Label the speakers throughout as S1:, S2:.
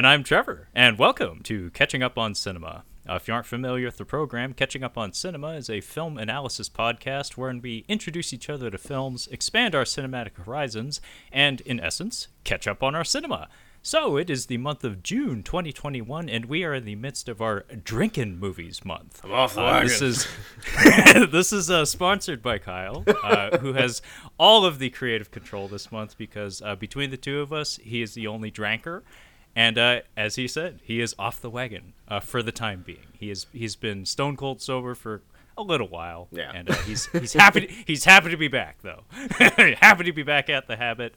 S1: And I'm Trevor, and welcome to Catching Up on Cinema. Uh, if you aren't familiar with the program, Catching Up on Cinema is a film analysis podcast wherein we introduce each other to films, expand our cinematic horizons, and, in essence, catch up on our cinema. So, it is the month of June 2021, and we are in the midst of our Drinking Movies month.
S2: I'm off the
S1: Uh, this is this is uh, sponsored by Kyle, uh, who has all of the creative control this month because uh, between the two of us, he is the only dranker, and uh, as he said, he is off the wagon uh, for the time being. He is he's been stone cold sober for a little while,
S2: Yeah.
S1: and uh, he's he's happy to, he's happy to be back though, happy to be back at the habit,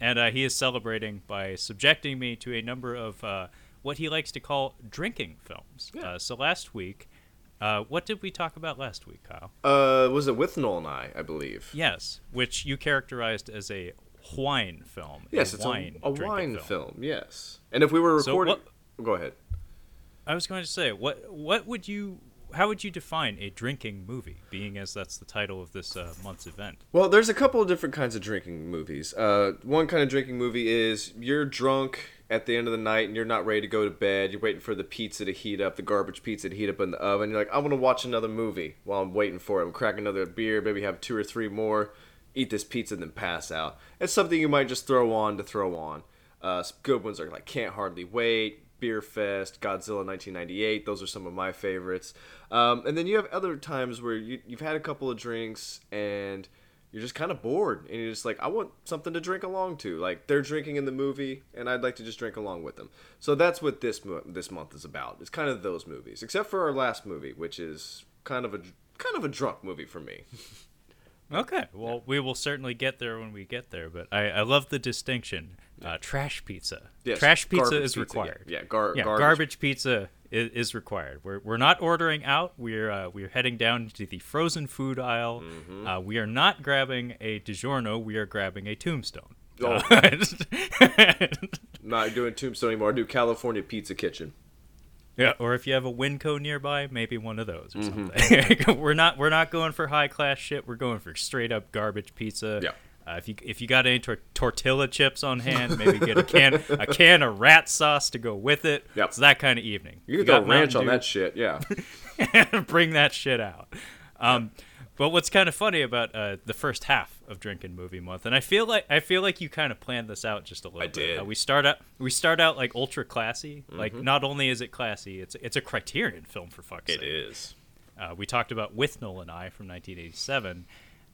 S1: and uh, he is celebrating by subjecting me to a number of. Uh, what he likes to call drinking films. Uh, so last week, uh, what did we talk about last week, Kyle?
S2: Uh, was it with Noel and I? I believe.
S1: Yes, which you characterized as a wine film.
S2: Yes,
S1: a
S2: it's
S1: wine
S2: a, a wine film. Yes. And if we were
S1: So
S2: recording,
S1: what-
S2: go ahead.
S1: I was going to say, what what would you, how would you define a drinking movie, being as that's the title of this uh, month's event?
S2: Well, there's a couple of different kinds of drinking movies. Uh, one kind of drinking movie is you're drunk at the end of the night and you're not ready to go to bed. You're waiting for the pizza to heat up, the garbage pizza to heat up in the oven. You're like, I want to watch another movie while I'm waiting for it. I'm crack another beer, maybe have two or three more, eat this pizza, and then pass out. It's something you might just throw on to throw on. Uh, good ones are like Can't Hardly Wait, Beer Fest, Godzilla 1998. Those are some of my favorites. Um, and then you have other times where you, you've had a couple of drinks and you're just kind of bored and you're just like, I want something to drink along to. Like they're drinking in the movie and I'd like to just drink along with them. So that's what this mo- this month is about. It's kind of those movies, except for our last movie, which is kind of a kind of a drunk movie for me.
S1: Okay, well, we will certainly get there when we get there, but I, I love the distinction. Uh, trash pizza.
S2: Yes,
S1: trash pizza
S2: garbage
S1: is
S2: pizza, yeah.
S1: required.
S2: Yeah, gar-
S1: yeah,
S2: garbage.
S1: garbage, pizza is, is required. We're, we're not ordering out. We're uh, we're heading down to the frozen food aisle.
S2: Mm-hmm.
S1: Uh, we are not grabbing a DiGiorno. We are grabbing a Tombstone.
S2: Oh. Not doing Tombstone anymore. I do California Pizza Kitchen.
S1: Yeah, or if you have a Winco nearby, maybe one of those or
S2: Mm-hmm.
S1: something. we're not we're not going for high class shit. We're going for straight up garbage pizza.
S2: Yeah.
S1: Uh, if you if you got any tor- tortilla chips on hand, maybe get a can a can of rat sauce to go with it.
S2: Yep.
S1: It's that kind of evening.
S2: You
S1: got
S2: ranch on that shit. Yeah.
S1: Bring that shit out. Um, but what's kind of funny about uh, the first half of Drinking Movie Month, and I feel like I feel like you kind of planned this out just a little
S2: I
S1: bit.
S2: did.
S1: Uh, we start out we start out like ultra classy. Like
S2: Mm-hmm.
S1: not only is it classy, it's it's a Criterion film for fuck's sake.
S2: it is.
S1: Uh, we talked about With Noel and I from 1987,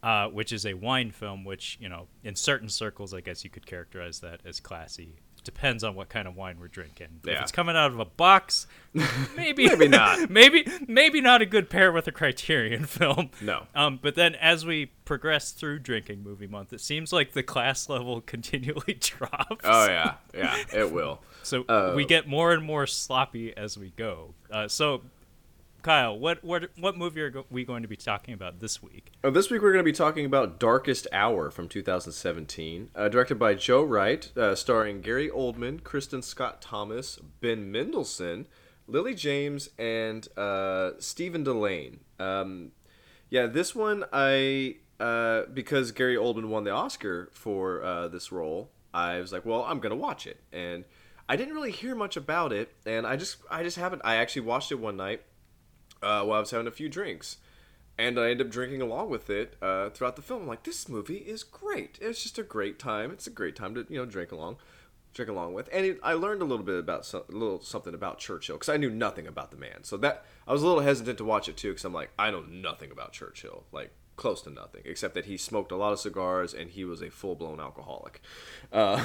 S1: uh, which is a wine film, which, you know, in certain circles, I guess you could characterize that as classy. Depends on what kind of wine we're drinking. If it's coming out of a box, maybe
S2: Maybe not.
S1: maybe maybe not a good pair with a Criterion film.
S2: No.
S1: Um, but then as we progress through drinking movie month, it seems like the class level continually drops.
S2: Oh yeah, yeah, it will.
S1: So
S2: Uh,
S1: we get more and more sloppy as we go. Uh, so, Kyle, what what what movie are we going to be talking about this week?
S2: Uh, this week we're going to be talking about Darkest Hour from 2017, uh, directed by Joe Wright, uh, starring Gary Oldman, Kristin Scott Thomas, Ben Mendelsohn, Lily James, and uh, Stephen Dillane. Um, yeah, this one I uh, because Gary Oldman won the Oscar for uh, this role, I was like, well, I'm gonna watch it, and I didn't really hear much about it, and I just I just happened I actually watched it one night uh, while I was having a few drinks. And I ended up drinking along with it uh, throughout the film. I'm like, this movie is great. It's just a great time. It's a great time to you know drink along, drink along with. And it, I learned a little bit about some, a little something about Churchill because I knew nothing about the man. So that I was a little hesitant to watch it too because I'm like, I know nothing about Churchill, like close to nothing, except that he smoked a lot of cigars and he was a full blown alcoholic. Uh,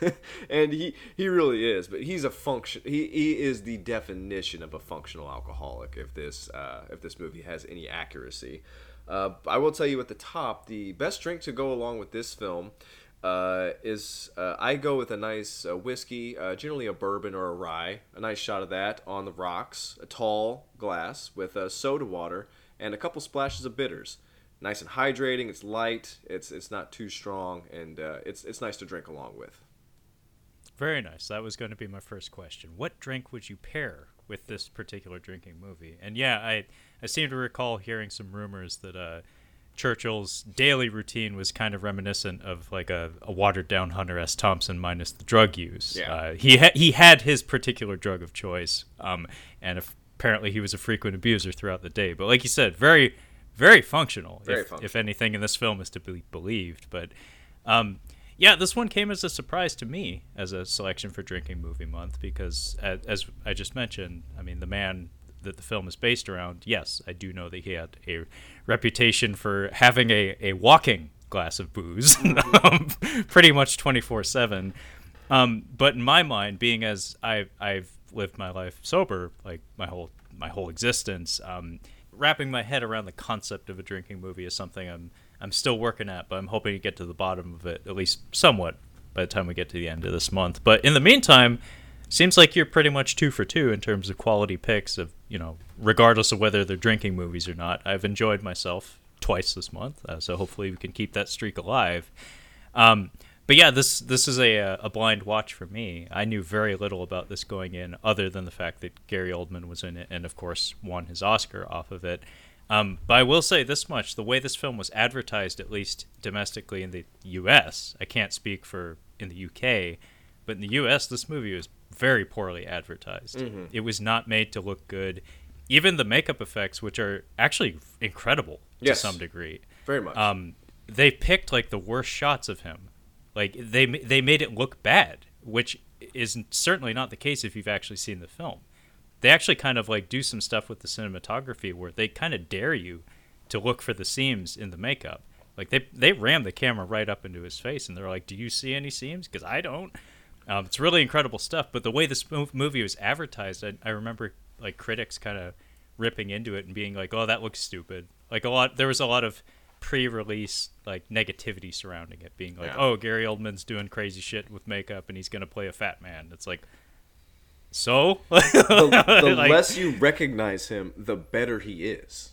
S2: and he he really is, but he's a function. He, he is the definition of a functional alcoholic. If this uh, if this movie has any accuracy, uh, I will tell you at the top, the best drink to go along with this film uh, is uh, I go with a nice uh, whiskey, generally a bourbon or a rye, a nice shot of that on the rocks, a tall glass with soda water and a couple splashes of bitters. Nice and hydrating. It's light. It's it's not too strong, and uh, it's it's nice to drink along with.
S1: Very nice. That was going to be my first question. What drink would you pair with this particular drinking movie? And yeah, I I seem to recall hearing some rumors that uh, Churchill's daily routine was kind of reminiscent of like a, a watered down Hunter S. Thompson minus the drug use.
S2: Yeah.
S1: Uh, he ha- he had his particular drug of choice, um, and apparently he was a frequent abuser throughout the day. But like you said, very very functional.
S2: Very
S1: if,
S2: functional.
S1: if anything in this film is to be believed, but. Um, yeah, this one came as a surprise to me as a selection for Drinking Movie Month because, as, as I just mentioned, I mean, the man that the film is based around, yes, I do know that he had a reputation for having a, a walking glass of booze um, pretty much 24 7. Um, but in my mind, being as I've, I've lived my life sober, like my whole my whole existence, um, wrapping my head around the concept of a drinking movie is something I'm I'm still working at, but I'm hoping to get to the bottom of it at least somewhat by the time we get to the end of this month. But in the meantime, seems like you're pretty much two for two in terms of quality picks of you know regardless of whether they're drinking movies or not. I've enjoyed myself twice this month, uh, so hopefully we can keep that streak alive. Um, but yeah, this this is a a blind watch for me. I knew very little about this going in, other than the fact that Gary Oldman was in it, and of course won his Oscar off of it. Um, but I will say this much: the way this film was advertised, at least domestically in the U.S., I can't speak for in the U.K., but in the U.S., this movie was very poorly advertised. It was not made to look good. Even the makeup effects, which are actually incredible
S2: Yes.
S1: to some degree,
S2: Very much.
S1: um, they picked like the worst shots of him. Like they they made it look bad, which is certainly not the case if you've actually seen the film. They actually kind of like do some stuff with the cinematography where they kind of dare you to look for the seams in the makeup. Like they they ram the camera right up into his face and they're like, "Do you see any seams? Because I don't." Um, it's really incredible stuff. But the way this movie was advertised, I, I remember like critics kind of ripping into it and being like, "Oh, that looks stupid." Like a lot, there was a lot of pre-release like negativity surrounding it, being like,
S2: Yeah.
S1: "Oh, Gary Oldman's doing crazy shit with makeup and he's gonna play a fat man." It's like, so
S2: the the
S1: Like-
S2: less you recognize him, the better he is.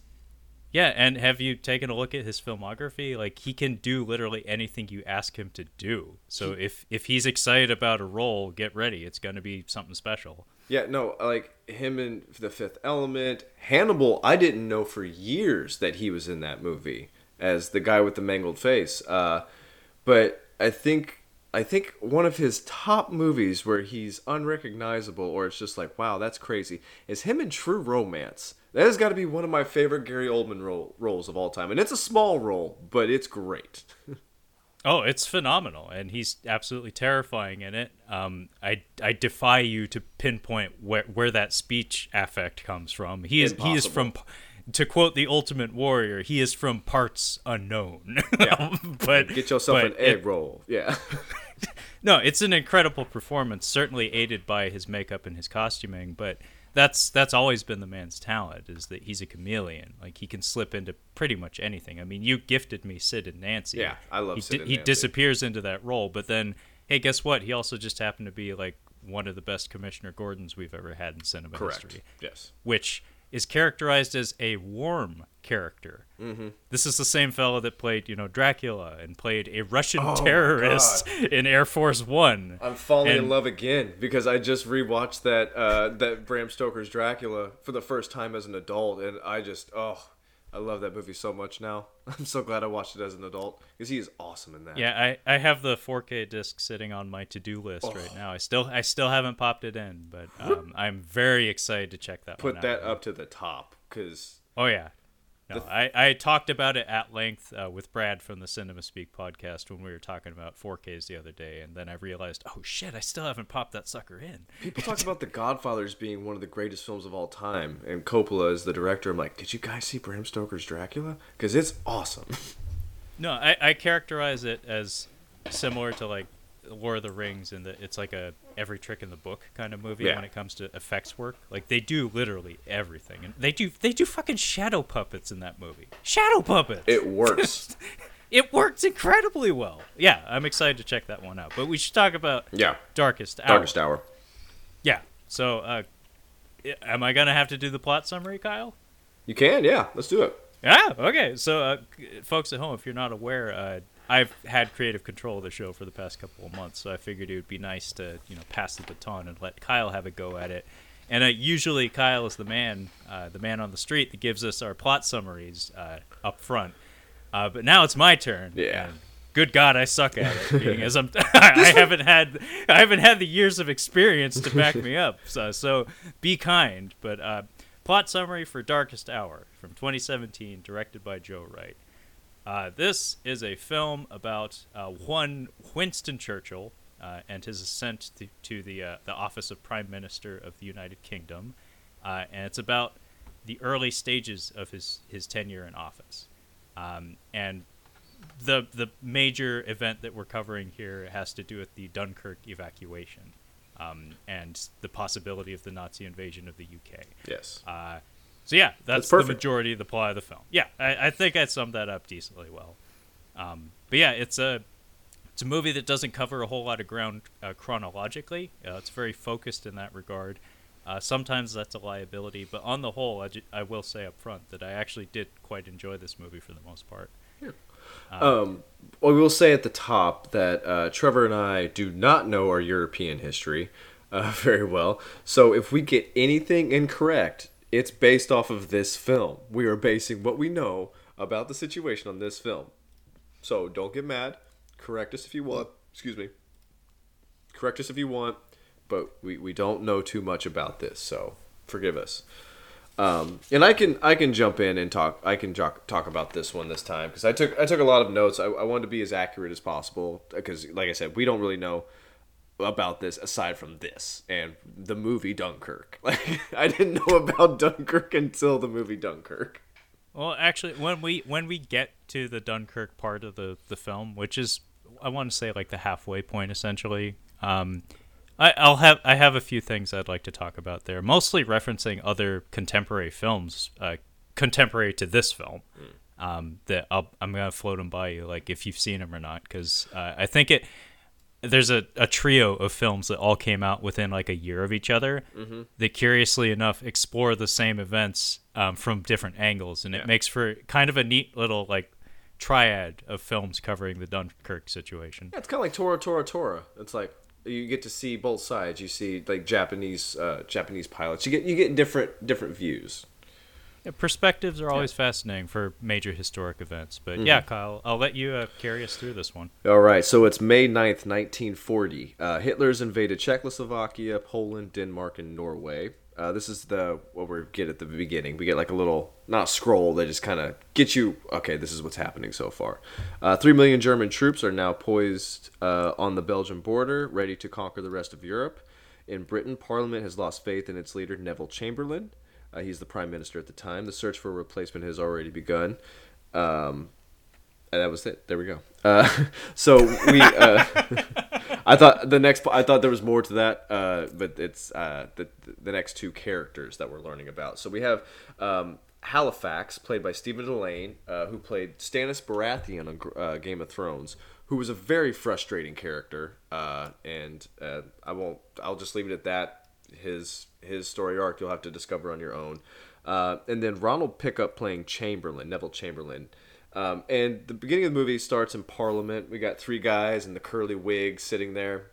S1: Yeah, and have you taken a look at his filmography? Like he can do literally anything you ask him to do. So if if he's excited about a role, get ready. It's going to be something special.
S2: Yeah, no, like him in The Fifth Element, Hannibal. I didn't know for years that he was in that movie as the guy with the mangled face. Uh, but I think I think one of his top movies where he's unrecognizable, or it's just like, wow, that's crazy, is him in True Romance. That has got to be one of my favorite Gary Oldman role, roles of all time, and it's a small role, but it's great.
S1: Oh, it's phenomenal, and he's absolutely terrifying in it. Um, I I defy you to pinpoint where where that speech affect comes from. He is he is from, to quote the Ultimate Warrior, he is from parts unknown.
S2: Yeah.
S1: but
S2: Get yourself
S1: but
S2: an
S1: it-
S2: egg roll. Yeah.
S1: No, it's an incredible performance, certainly aided by his makeup and his costuming, but that's that's always been the man's talent is that he's a chameleon. Like he can slip into pretty much anything. I mean, you gifted me Sid and Nancy.
S2: Yeah, I love
S1: he
S2: Sid and
S1: He disappears into that role, but then hey, guess what? He also just happened to be like one of the best Commissioner Gordons we've ever had in cinema
S2: Correct.
S1: history
S2: Yes.
S1: which is characterized as a warm character. Mm-hmm. This is the same fellow that played, you know, Dracula and played a Russian
S2: Oh
S1: terrorist in Air Force One.
S2: I'm falling in love again because I just rewatched that uh, that Bram Stoker's Dracula for the first time as an adult, and I just oh, I love that movie so much now. I'm so glad I watched it as an adult because he is awesome in that.
S1: Yeah, I, I have the 4K disc sitting on my to-do list right
S2: Oh.
S1: now. I still I still haven't popped it in, but um, I'm very excited to check that
S2: put that
S1: out.
S2: up to the top because
S1: Oh yeah. No, I, I talked about it at length uh, with Brad from the Cinema Speak podcast when we were talking about 4Ks the other day, and then I realized, oh shit, I still haven't popped that sucker in.
S2: people talk about The Godfather as being one of the greatest films of all time, and Coppola is the director. I'm like, did you guys see Bram Stoker's Dracula? Because it's awesome.
S1: No, I, I characterize it as similar to like War of the Rings in that it's like a every trick in the book kind of movie
S2: Yeah.
S1: when it comes to effects work. Like they do literally everything, and they do they do fucking shadow puppets in that movie. Shadow puppets.
S2: It works.
S1: it works incredibly well. Yeah, I'm excited to check that one out. But we should talk about
S2: yeah.
S1: Darkest Hour.
S2: Darkest Hour.
S1: Yeah. So, uh, am I gonna have to do the plot summary, Kyle?
S2: You can, yeah. Let's do it.
S1: Yeah. Okay. So, uh, folks at home, if you're not aware, uh, I've had creative control of the show for the past couple of months, so I figured it would be nice to, you know, pass the baton and let Kyle have a go at it. And uh, usually, Kyle is the man, uh, the man on the street that gives us our plot summaries uh, up front. Uh, but now it's my turn.
S2: Yeah.
S1: and good God, I suck at it. Being as I'm, I haven't had, I haven't had the years of experience to back me up. So, so be kind. But uh, plot summary for Darkest Hour from 2017, directed by Joe Wright. Uh, this is a film about uh, one Winston Churchill uh, and his ascent to, to the uh, the office of Prime Minister of the United Kingdom, uh, and it's about the early stages of his his tenure in office. Um, and the the major event that we're covering here has to do with the Dunkirk evacuation um, and the possibility of the Nazi invasion of the UK.
S2: Yes.
S1: So yeah, that's,
S2: That's
S1: the majority of the plot of the film. Yeah, I, I think I summed that up decently well. Um, but yeah, it's a it's a movie that doesn't cover a whole lot of ground uh, chronologically. Uh, it's very focused in that regard. Uh, sometimes that's a liability, but on the whole, I, ju- I will say up front that I actually did quite enjoy this movie for the most part.
S2: Um, well, we will say at the top that uh, Trevor and I do not know our European history uh, very well. So if we get anything incorrect, it's based off of this film. We are basing what we know about the situation on this film. So don't get mad. Correct us if you want. Excuse me. Correct us if you want, but we, we don't know too much about this, so forgive us. Um, and I can I can jump in and talk I can talk talk about this one this time because I took I took a lot of notes. I, I wanted to be as accurate as possible because like I said we don't really know about this aside from this and the movie Dunkirk. Like I didn't know about Dunkirk until the movie Dunkirk.
S1: Well, actually, when we when we get to the Dunkirk part of the the film, which is I want to say like the halfway point, essentially. Um, I, I'll have I have a few things I'd like to talk about there, mostly referencing other contemporary films, uh, contemporary to this film. Um, that I'll, I'm gonna float them by you, like if you've seen them or not, because uh, I think it there's a, a trio of films that all came out within like a year of each other that curiously enough explore the same events um, from different angles and
S2: Yeah.
S1: it makes for kind of a neat little like triad of films covering the dunkirk situation
S2: Yeah, it's kind of like Tora Tora Tora. It's like you get to see both sides. You see like Japanese uh, Japanese pilots. You get you get different different views.
S1: Yeah, perspectives are always fascinating for major historic events but yeah kyle i'll let you uh, carry us through this one
S2: All right, so it's May 9th, 1940. Uh, Hitler's invaded Czechoslovakia, Poland, Denmark, and Norway. Uh, this is the what we get at the beginning. We get like a little, not scroll, that just kind of gets you, okay, this is what's happening so far. Uh, Three million German troops are now poised uh, on the Belgian border, ready to conquer the rest of Europe. In Britain, Parliament has lost faith in its leader, Neville Chamberlain. Uh, he's the prime minister at the time. The search for a replacement has already begun. Um, and that was it. There we go. Uh, so we, uh, I thought the next, I thought there was more to that, uh, but it's uh, the the next two characters that we're learning about. So we have um, Halifax, played by Stephen Dillane, uh, who played Stannis Baratheon on uh, Game of Thrones, who was a very frustrating character, and I won't. I'll just leave it at that. His his story arc you'll have to discover on your own. Uh, and then Ronald Pickup playing Chamberlain, Neville Chamberlain. Um, and the beginning of the movie starts in Parliament. We got three guys in the curly wigs sitting there.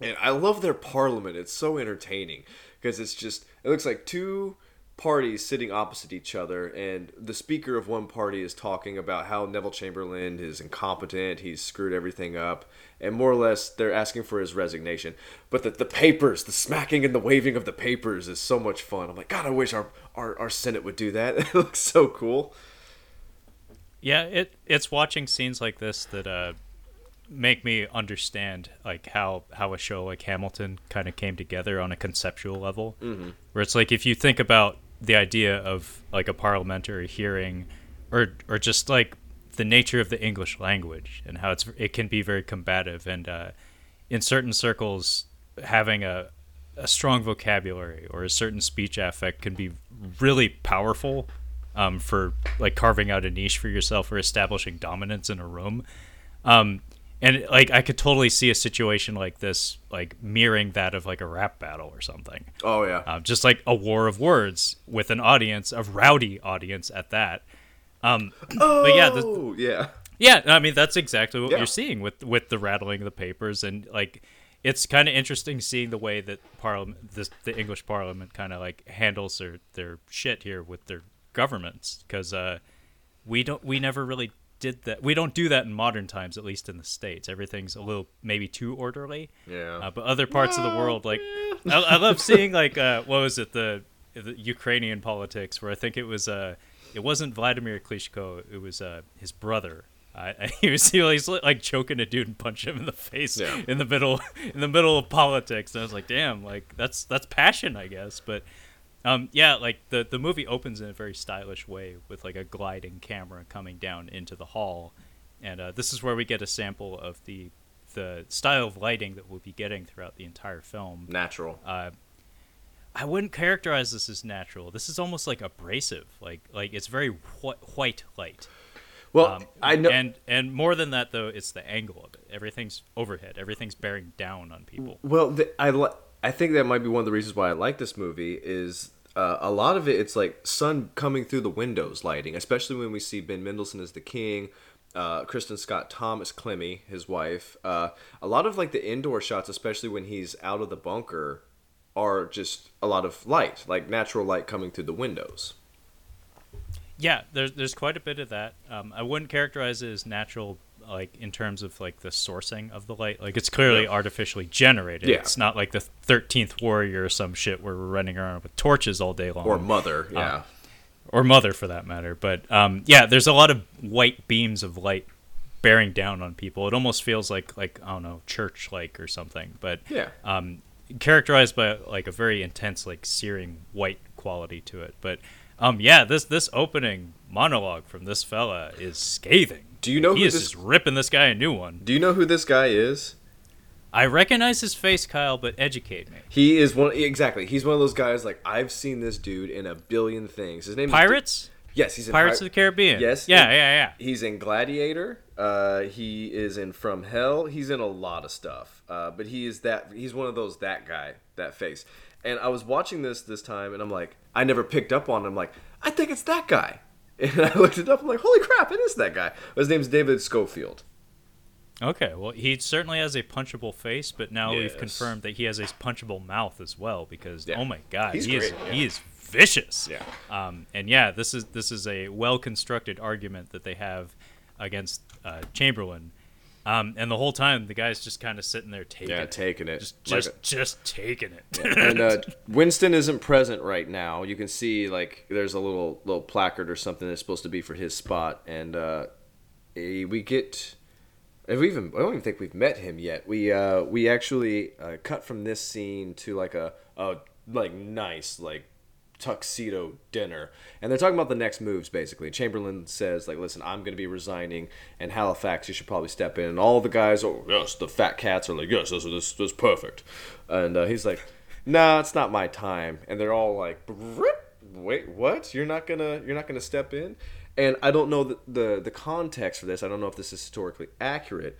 S2: And I love their parliament. It's so entertaining because it's just, it looks like two parties sitting opposite each other. And the speaker of one party is talking about how Neville Chamberlain is incompetent, he's screwed everything up. And more or less, they're asking for his resignation. But the, the papers, the smacking and the waving of the papers is so much fun. I'm like, God, I wish our, our, our Senate would do that. it looks so cool.
S1: Yeah, it it's watching scenes like this that uh make me understand like how how a show like Hamilton kind of came together on a conceptual level. Mm-hmm. Where it's like if you think about the idea of like a parliamentary hearing or or just like the nature of the English language and how it's it can be very combative and uh in certain circles having a a strong vocabulary or a certain speech affect can be really powerful um, for like carving out a niche for yourself or establishing dominance in a room. Um, and like I could totally see a situation like this, like mirroring that of like a rap battle or something.
S2: Oh, yeah.
S1: Um, just like a war of words with an audience, a rowdy audience at that. Um, but yeah, the,
S2: oh, yeah.
S1: yeah, I mean that's exactly what
S2: Yeah.
S1: you're seeing with with the rattling of the papers, and like it's kind of interesting seeing the way that Parliament, this, the English Parliament, kind of like handles their their shit here with their governments, because uh, we don't we never really did that. We don't do that in modern times, at least in the states. Everything's a little maybe too orderly.
S2: Yeah.
S1: Uh, but other parts of the world, like I, I love seeing like uh, what was it the, the Ukrainian politics where I think it was uh it wasn't Vladimir Klitschko, it was uh his brother. I, he was he was like choking a dude and punch him in the face
S2: Yeah.
S1: in the middle in the middle of politics. And I was like, damn, like that's that's passion, I guess. But um, yeah, like the the movie opens in a very stylish way with like a gliding camera coming down into the hall, and uh, this is where we get a sample of the the style of lighting that we'll be getting throughout the entire film.
S2: Natural.
S1: Uh, I wouldn't characterize this as natural. This is almost like abrasive, like like it's very wh- white light.
S2: Well,
S1: Um,
S2: I know.
S1: and and more than that though, it's the angle of it. Everything's overhead. Everything's bearing down on people.
S2: Well, the, I li- I think that might be one of the reasons why I like this movie is uh, a lot of it. It's like sun coming through the windows, lighting, especially when we see Ben Mendelsohn as the king, uh, Kristin Scott Thomas Clemmy, his wife. Uh, a lot of like the indoor shots, especially when he's out of the bunker, are just a lot of light, like natural light coming through the windows.
S1: Yeah, there's there's quite a bit of that. Um, I wouldn't characterize it as natural, like in terms of like the sourcing of the light. Like it's clearly
S2: Yeah.
S1: artificially generated.
S2: Yeah.
S1: It's not like the Thirteenth Warrior or some shit where we're running around with torches all day long.
S2: Or mother, yeah.
S1: or mother for that matter. But um, yeah, there's a lot of white beams of light bearing down on people. It almost feels like like I don't know church like or something. But
S2: Yeah.
S1: um, characterized by like a very intense like searing white quality to it. But um, yeah, this this opening monologue from this fella is scathing.
S2: Do you know
S1: he
S2: who
S1: is
S2: this-
S1: just ripping this guy a new one?
S2: Do you know who this guy is?
S1: I recognize his face, Kyle, but educate me.
S2: He is one exactly. He's one of those guys like I've seen this dude in a billion things. His name is
S1: Pirates,
S2: Yes, he's in
S1: Pirates
S2: Pir-
S1: of the Caribbean.
S2: Yes,
S1: yeah,
S2: and
S1: yeah, yeah.
S2: He's in Gladiator. Uh, he is in From Hell. He's in a lot of stuff. Uh, but he is that. He's one of those that guy, that face. And I was watching this this time, and I'm like, I never picked up on him. Like, I think it's that guy. And I looked it up. I'm like, holy crap, it is that guy. His name's David Schofield.
S1: Okay, well, he certainly has a punchable face, but now we've confirmed that he has a punchable mouth as well. Because
S2: Yeah.
S1: oh my god,
S2: He's
S1: he is
S2: yeah.
S1: he is vicious.
S2: Yeah.
S1: Um, and yeah, this is this is a well constructed argument that they have against uh, Chamberlain. Um, and the whole time, the guy's just kind of sitting there taking
S2: Yeah,
S1: it,
S2: taking it.
S1: just
S2: Like
S1: just,
S2: a-
S1: just taking it.
S2: and uh, Winston isn't present right now. You can see like there's a little little placard or something that's supposed to be for his spot, and uh, eh, we get. Have we even? I don't even think we've met him yet. We uh, we actually uh, cut from this scene to like a, a like nice like tuxedo dinner, and they're talking about the next moves basically. Chamberlain says like, "Listen, I'm going to be resigning, and Halifax, you should probably step in." And all the guys, oh yes, the fat cats are like, "Yes, this this, this is perfect," and uh, he's like, "Nah, it's not my time," and they're all like, "Wait, what? You're not gonna you're not gonna step in?" And I don't know the, the the context for this. I don't know if this is historically accurate,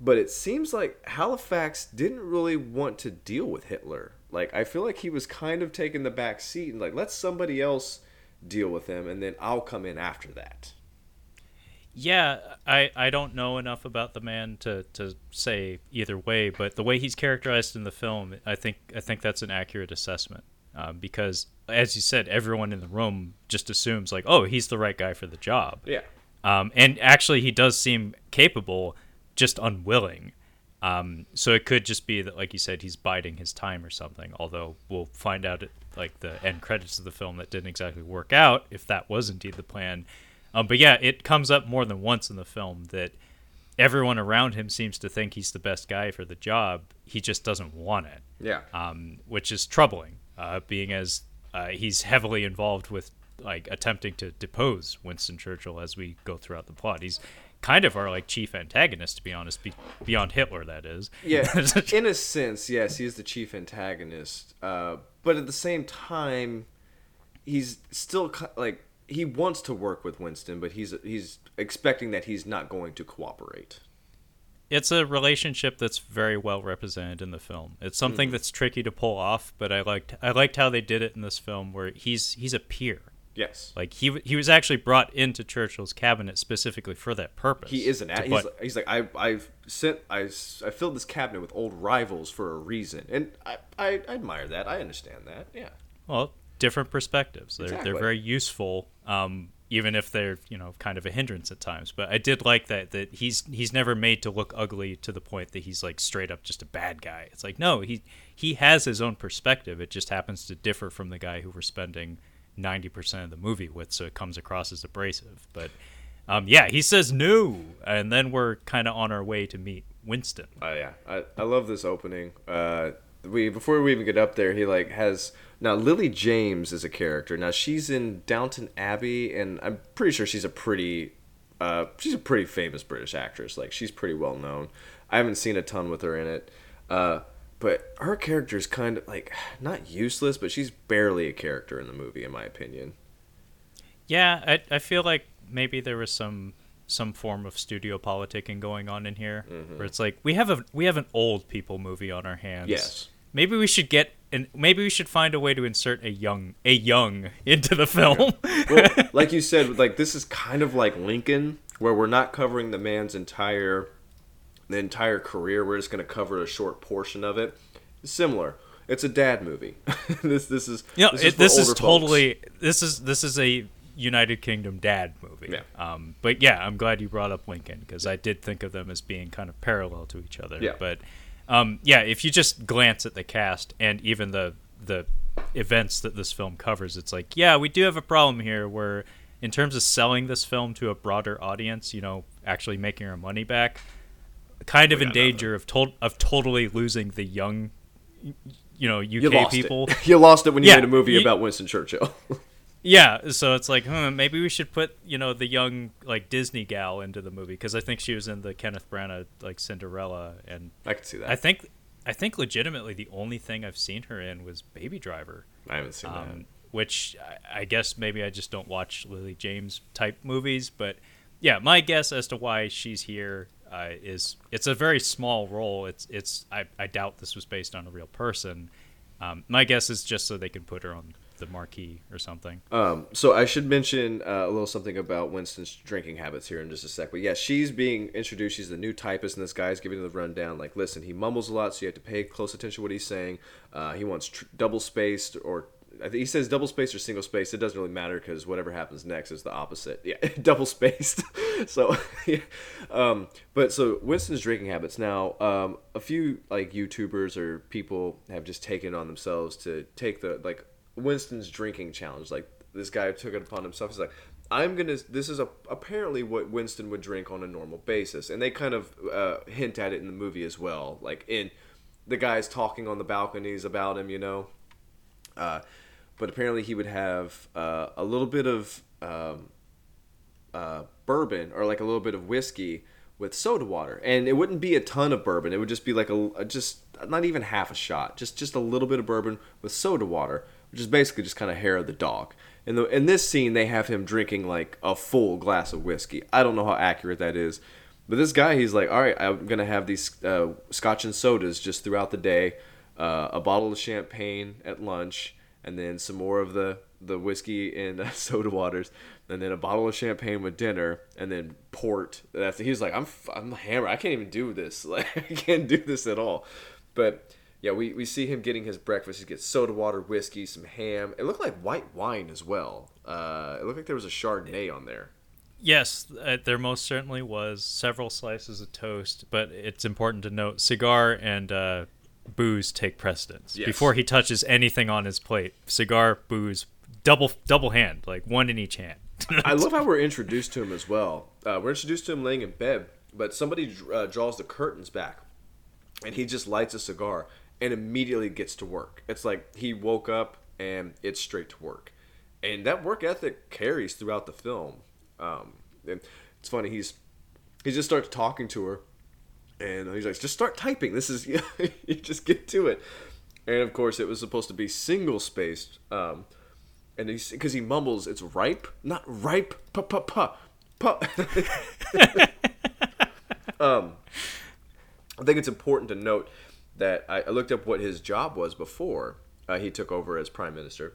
S2: but it seems like Halifax didn't really want to deal with Hitler. Like I feel like he was kind of taking the back seat and like let somebody else deal with him, and then I'll come in after that.
S1: Yeah, I, I don't know enough about the man to, to say either way, but the way he's characterized in the film, I think I think that's an accurate assessment. Um, because, as you said, everyone in the room just assumes like, oh, he's the right guy for the job.
S2: Yeah.
S1: Um, and actually, he does seem capable, just unwilling. Um, so it could just be that, like you said, he's biding his time or something. Although we'll find out at like the end credits of the film that didn't exactly work out if that was indeed the plan. Um, but yeah, it comes up more than once in the film that everyone around him seems to think he's the best guy for the job. He just doesn't want it
S2: Yeah.
S1: um, which is troubling, uh, being as uh, he's heavily involved with like attempting to depose Winston Churchill as we go throughout the plot. He's kind of our like chief antagonist, to be honest, be- beyond Hitler, that is.
S2: Yeah, in a sense, yes, he's the chief antagonist. Uh, but at the same time, he's still like he wants to work with Winston, but he's he's expecting that he's not going to cooperate.
S1: it's a relationship that's very well represented in the film. It's something
S2: Mm-hmm.
S1: that's tricky to pull off, but I liked I liked how they did it in this film, where he's he's a peer.
S2: Yes,
S1: Like he he was actually brought into Churchill's cabinet specifically for that purpose.
S2: he is an.
S1: to
S2: a- He's, like- he's like I I've sent I I filled this cabinet with old rivals for a reason, and I I, I admire that. I understand that. Yeah.
S1: Well, different perspectives. They're
S2: Exactly.
S1: they're very useful. Um, even if they're you know kind of a hindrance at times. But I did like that that he's he's never made to look ugly to the point that he's like straight up just a bad guy. It's like no, he he has his own perspective. It just happens to differ from the guy who we're spending ninety percent of the movie with, so it comes across as abrasive. But um, yeah, he says no, and then we're kind of on our way to meet Winston.
S2: Oh yeah, I, I love this opening. Uh, we before we even get up there, he like has now Lily James is a character. Now she's in Downton Abbey, and I'm pretty sure she's a pretty, uh, she's a pretty famous British actress. Like she's pretty well known. I haven't seen a ton with her in it, uh, but her character is kind of like not useless, but she's barely a character in the movie, in my opinion.
S1: Yeah, I I feel like maybe there was some some form of studio politicking going on in here
S2: Mm-hmm.
S1: where it's like we have a we have an old people movie on our hands
S2: Yes.
S1: maybe we should get and maybe we should find a way to insert a young a young into the film
S2: well, like you said, like this is kind of like Lincoln, where we're not covering the man's entire the entire career. We're just going to cover a short portion of it. Similar. It's a dad movie. this this is
S1: you know,
S2: this is, for
S1: this is
S2: folks.
S1: totally this is this is a United Kingdom dad movie.
S2: Yeah.
S1: Um, but yeah, I'm glad you brought up Lincoln because I did think of them as being kind of parallel to each other.
S2: Yeah.
S1: But um, yeah, if you just glance at the cast and even the the events that this film covers, it's like yeah, we do have a problem here where in terms of selling this film to a broader audience, you know, actually making our money back, kind of in danger of to- of totally losing the young, you know, UK
S2: You
S1: people.
S2: you lost it when you
S1: Yeah,
S2: made a movie
S1: you-
S2: about Winston Churchill.
S1: Yeah, so it's like, hmm, maybe we should put you know the young like Disney gal into the movie because I think she was in the Kenneth Branagh like Cinderella, and
S2: I can see that.
S1: I think I think legitimately the only thing I've seen her in was Baby Driver,
S2: I haven't seen
S1: um, which I, I guess maybe I just don't watch Lily James type movies, but yeah, my guess as to why she's here uh, is it's a very small role. It's it's I, I doubt this was based on a real person. Um, my guess is just so they can put her on the marquee or something.
S2: Um, so I should mention uh, a little something about Winston's drinking habits here in just a sec. But yeah, she's being introduced. She's the new typist, and this guy's giving her the rundown. Like, listen, he mumbles a lot, so you have to pay close attention to what he's saying. Uh, he wants tr- double spaced or he says double spaced or single spaced. It doesn't really matter because whatever happens next is the opposite. Yeah, double spaced. so, yeah. um, but so Winston's drinking habits now. Um, a few like YouTubers or people have just taken on themselves to take the like Winston's drinking challenge. Like this guy took it upon himself. He's like, I'm gonna. This is a, apparently what Winston would drink on a normal basis, and they kind of uh, hint at it in the movie as well. Like in the guys talking on the balconies about him, you know. Uh, but apparently he would have uh, a little bit of um, uh, bourbon or like a little bit of whiskey with soda water, and it wouldn't be a ton of bourbon. It would just be like a, a just not even half a shot, just just a little bit of bourbon with soda water, which is basically just kind of hair of the dog. In the in this scene, they have him drinking like a full glass of whiskey. I don't know how accurate that is, but this guy, he's like, all right, I'm gonna have these uh, scotch and sodas just throughout the day, uh, a bottle of champagne at lunch, and then some more of the the whiskey and uh, soda waters, and then a bottle of champagne with dinner, and then port. That's he's like, I'm I'm hammered. I can't even do this. Like I can't do this at all. But yeah, we, we see him getting his breakfast. He gets soda water, whiskey, some ham. It looked like white wine as well. Uh, it looked like there was a Chardonnay on there.
S1: Yes, uh, there most certainly was several slices of toast, but it's important to note cigar and uh, booze take precedence
S2: Yes.
S1: before he touches anything on his plate. Cigar, booze, double double hand, like one in each hand.
S2: I love how we're introduced to him as well. Uh, we're introduced to him laying in bed, but somebody uh, draws the curtains back, and he just lights a cigar and immediately gets to work. It's like he woke up and it's straight to work, and that work ethic carries throughout the film. Um, and it's funny. He's he just starts talking to her, and he's like, "Just start typing. This is you just get to it." And of course, it was supposed to be single spaced. Um, and he's because he mumbles, "It's ripe, not ripe." Pa pa pa pa. um, I think it's important to note that I, I looked up what his job was before uh, he took over as prime minister.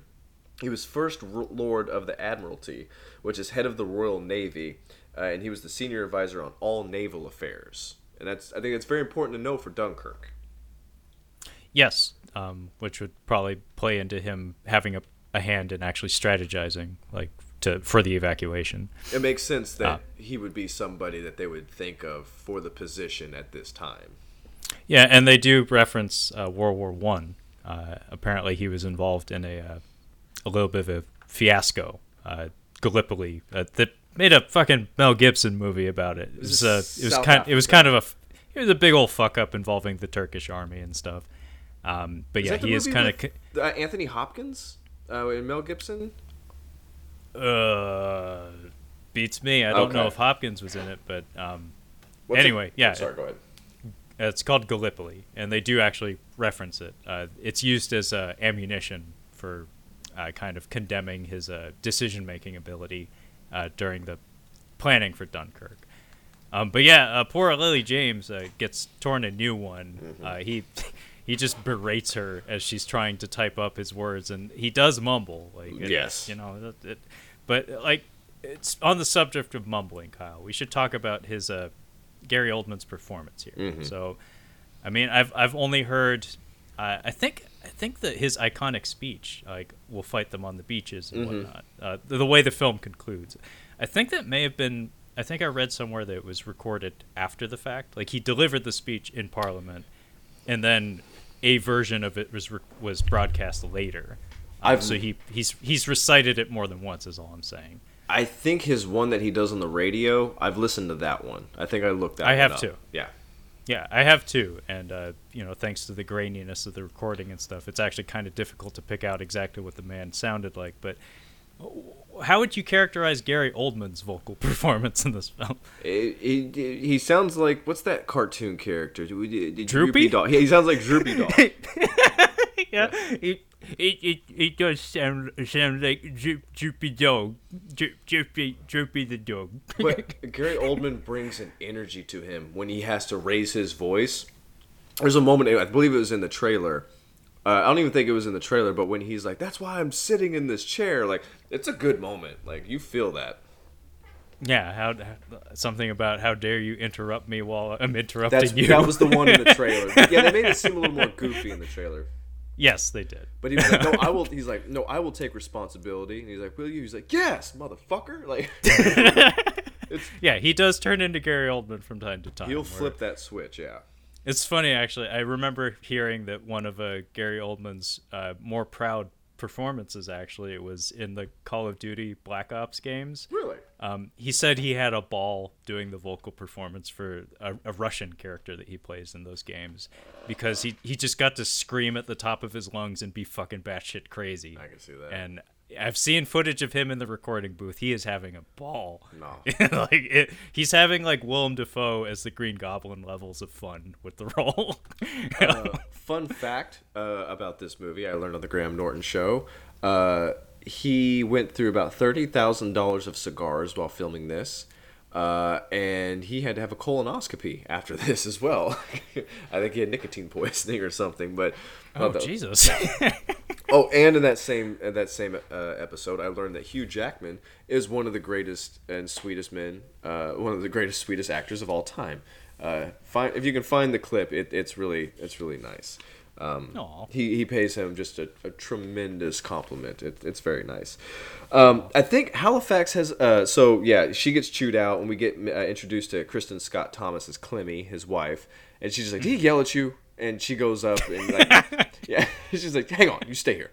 S2: He was first Lord of the Admiralty, which is head of the Royal Navy, uh, and he was the senior advisor on all naval affairs. And that's I think it's very important to know for Dunkirk.
S1: yes, um, which would probably play into him having a, a hand in actually strategizing, like to for the evacuation.
S2: It makes sense that
S1: Ah.
S2: he would be somebody that they would think of for the position at this time.
S1: Yeah, and they do reference uh, World War One. Uh, apparently, he was involved in a uh, a little bit of a fiasco, uh, Gallipoli, uh, that made a fucking Mel Gibson movie about it. It was uh, it was kind it was kind of a it was a big old fuck up involving the Turkish army and stuff. Um, but
S2: Is
S1: yeah, he is kind of.
S2: uh, Anthony Hopkins uh, and Mel Gibson.
S1: Uh, beats me. I don't know if Hopkins was in it, but um,
S2: What's it-
S1: Anyway, yeah.
S2: I'm sorry, go ahead.
S1: it's called Gallipoli, and they do actually reference it. Uh, it's used as uh, ammunition for uh, kind of condemning his uh, decision-making ability uh, during the planning for Dunkirk. Um, but yeah, uh, poor Lily James uh, gets torn a new one.
S2: Mm-hmm.
S1: Uh, he he just berates her as she's trying to type up his words, and he does mumble. Like it-
S2: Yes.
S1: you know, it, it, but like it's on the subject of mumbling, Kyle. We should talk about his uh, Gary Oldman's performance here.
S2: Mhm.
S1: So, I mean, I've I've only heard. Uh, I think I think that his iconic speech, like "We'll fight them on the beaches" and
S2: Mhm.
S1: whatnot, uh, the, the way the film concludes, I think that may have been. I think I read somewhere that it was recorded after the fact. Like he delivered the speech in Parliament, and then a version of it was re- was broadcast later. Um,
S2: I've-
S1: so he he's he's recited it more than once. Is all I'm saying.
S2: I think his one that he does on the radio. I've listened to that one. I think I looked that.
S1: I have
S2: up.
S1: too.
S2: Yeah.
S1: Yeah, I have too, and uh, you know, thanks to the graininess of the recording and stuff, it's actually kind of difficult to pick out exactly what the man sounded like. But how would you characterize Gary Oldman's vocal performance in this film?
S2: It, it- he sounds like what's that cartoon character? Do we- the
S1: Droopy?
S2: dog. He sounds like Droopy dog.
S1: yeah, it it, it, it does sound sound like Droop, Droopy Dog, Droop, Droopy Droopy the dog.
S2: but Gary Oldman brings an energy to him when he has to raise his voice. There's a moment, I believe it was in the trailer. Uh, I don't even think it was in the trailer, but when he's like, "That's why I'm sitting in this chair," like it's a good moment. Like you feel that.
S1: yeah, how something about how dare you interrupt me while I'm interrupting
S2: That's
S1: you?
S2: that was the one in the trailer. yeah, they made it seem a little more goofy in the trailer.
S1: Yes, they did.
S2: But he was like, "No, I will." He's like, "No, I will take responsibility." And he's like, "Will you?" He's like, "Yes, motherfucker!" Like
S1: Yeah, he does turn into Gary Oldman from time to time.
S2: he'll flip that switch. Yeah.
S1: It's funny actually. I remember hearing that one of uh, Gary Oldman's uh, more proud performances actually it was in the Call of Duty Black Ops games.
S2: Really?
S1: Um, he said he had a ball doing the vocal performance for a, a Russian character that he plays in those games because he, he just got to scream at the top of his lungs and be fucking batshit crazy.
S2: I can see that.
S1: And I've seen footage of him in the recording booth. He is having a ball.
S2: No.
S1: like it, he's having like Willem Dafoe as the Green Goblin levels of fun with the role.
S2: uh, fun fact uh, about this movie I learned on the Graham Norton show. Uh, he went through about thirty thousand dollars of cigars while filming this, uh, and he had to have a colonoscopy after this as well. I think he had nicotine poisoning or something. But
S1: oh
S2: that-
S1: Jesus!
S2: Oh, and in that same in that same uh, episode, I learned that Hugh Jackman is one of the greatest and sweetest men, uh, one of the greatest sweetest actors of all time. Uh, find if you can find the clip, it, it's really it's really nice. Um, he he pays him just a, a tremendous compliment. It, it's very nice. Um, I think Halifax has uh, so yeah she gets chewed out and we get uh, introduced to Kristin Scott Thomas as Clemmy, his wife, and she's just like, "Did he yell at you?" And she goes up and like, yeah, she's like, "Hang on, you stay here."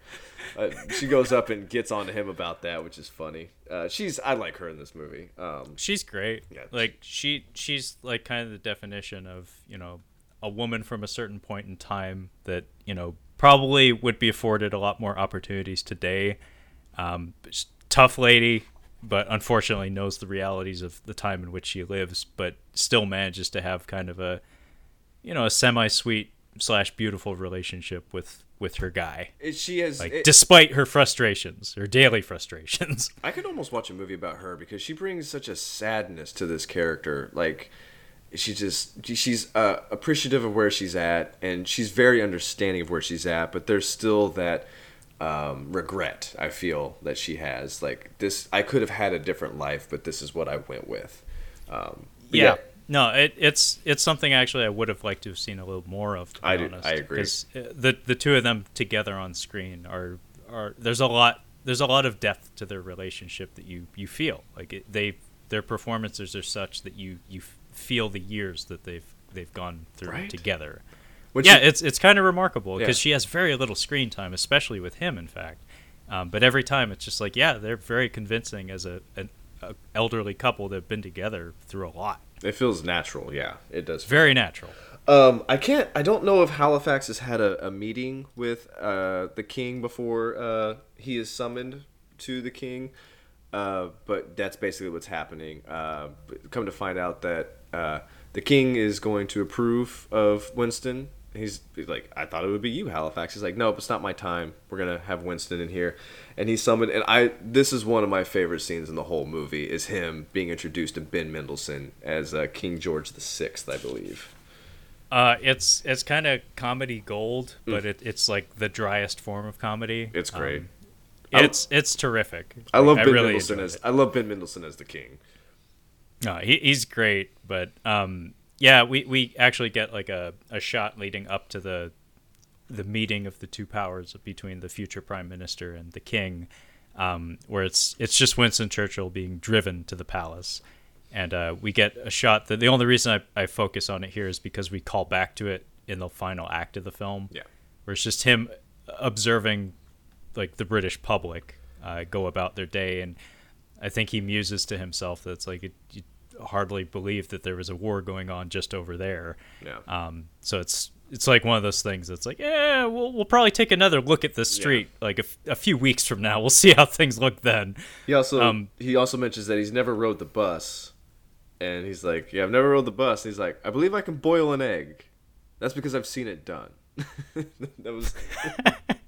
S2: Uh, she goes up and gets on to him about that, which is funny. Uh, she's I like her in this movie. Um,
S1: she's great.
S2: Yeah.
S1: Like she she's like kind of the definition of you know a woman from a certain point in time that you know probably would be afforded a lot more opportunities today. Um, tough lady, but unfortunately knows the realities of the time in which she lives, but still manages to have kind of a you know a semi sweet slash beautiful relationship with with her guy.
S2: it- she has.
S1: Like
S2: it-
S1: despite her frustrations, her daily frustrations.
S2: I could almost watch a movie about her because she brings such a sadness to this character. Like, she just she's uh, appreciative of where she's at, and she's very understanding of where she's at. But there's still that um, regret I feel that she has. Like this, I could have had a different life, but this is what I went with. Um, but
S1: yeah. No, it, it's it's something actually I would have liked to have seen a little more of. To be
S2: I do-
S1: honest,
S2: I agree.
S1: uh, the the two of them together on screen are are there's a lot there's a lot of depth to their relationship that you you feel like it, they their performances are such that you you feel the years that they've they've gone through
S2: Right.
S1: together.
S2: When
S1: yeah,
S2: she-
S1: it's it's kind of remarkable because
S2: Yeah.
S1: she has very little screen time, especially with him. In fact, um, but every time it's just like, yeah, they're very convincing as a an a elderly couple that've been together through a lot.
S2: It feels natural. Yeah, it does.
S1: Very natural.
S2: Um, I can't. I don't know if Halifax has had a, a meeting with uh, the king before uh, he is summoned to the king, uh, but that's basically what's happening. Uh, come to find out that uh, the king is going to approve of Winston. He's, he's like, I thought it would be you, Halifax. He's like, Nope, it's not my time. We're gonna have Winston in here, and he summoned. And I, this is one of my favorite scenes in the whole movie. Is him being introduced to Ben Mendelsohn as uh, King George the Sixth, I believe.
S1: Uh, it's it's kind of comedy gold, but it, it's like the driest form of comedy.
S2: Mm. It's great.
S1: Um,
S2: I-
S1: it's it's terrific.
S2: I love Ben
S1: really
S2: Mendelsohn as
S1: it.
S2: I love Ben Mendelsohn as the king.
S1: No, he, he's great, but um, yeah, we, we actually get like a, a shot leading up to the the meeting of the two powers between the future prime minister and the king, um, where it's it's just Winston Churchill being driven to the palace, and uh, we get a shot that the only reason I, I focus on it here is because we call back to it in the final act of the film,
S2: Yeah.
S1: where it's just him observing like the British public uh, go about their day, and I think he muses to himself that it's like it, you hardly believe that there was a war going on just over there.
S2: Yeah.
S1: Um, so it's it's like one of those things that's like, yeah, we'll we'll probably take another look at this street like a, f- a few weeks from now. We'll see how things look then.
S2: He also
S1: Um,
S2: he also mentions that he's never rode the bus, and he's like, "Yeah, I've never rode the bus." And he's like, "I believe I can boil an egg." That's because I've seen it done. that was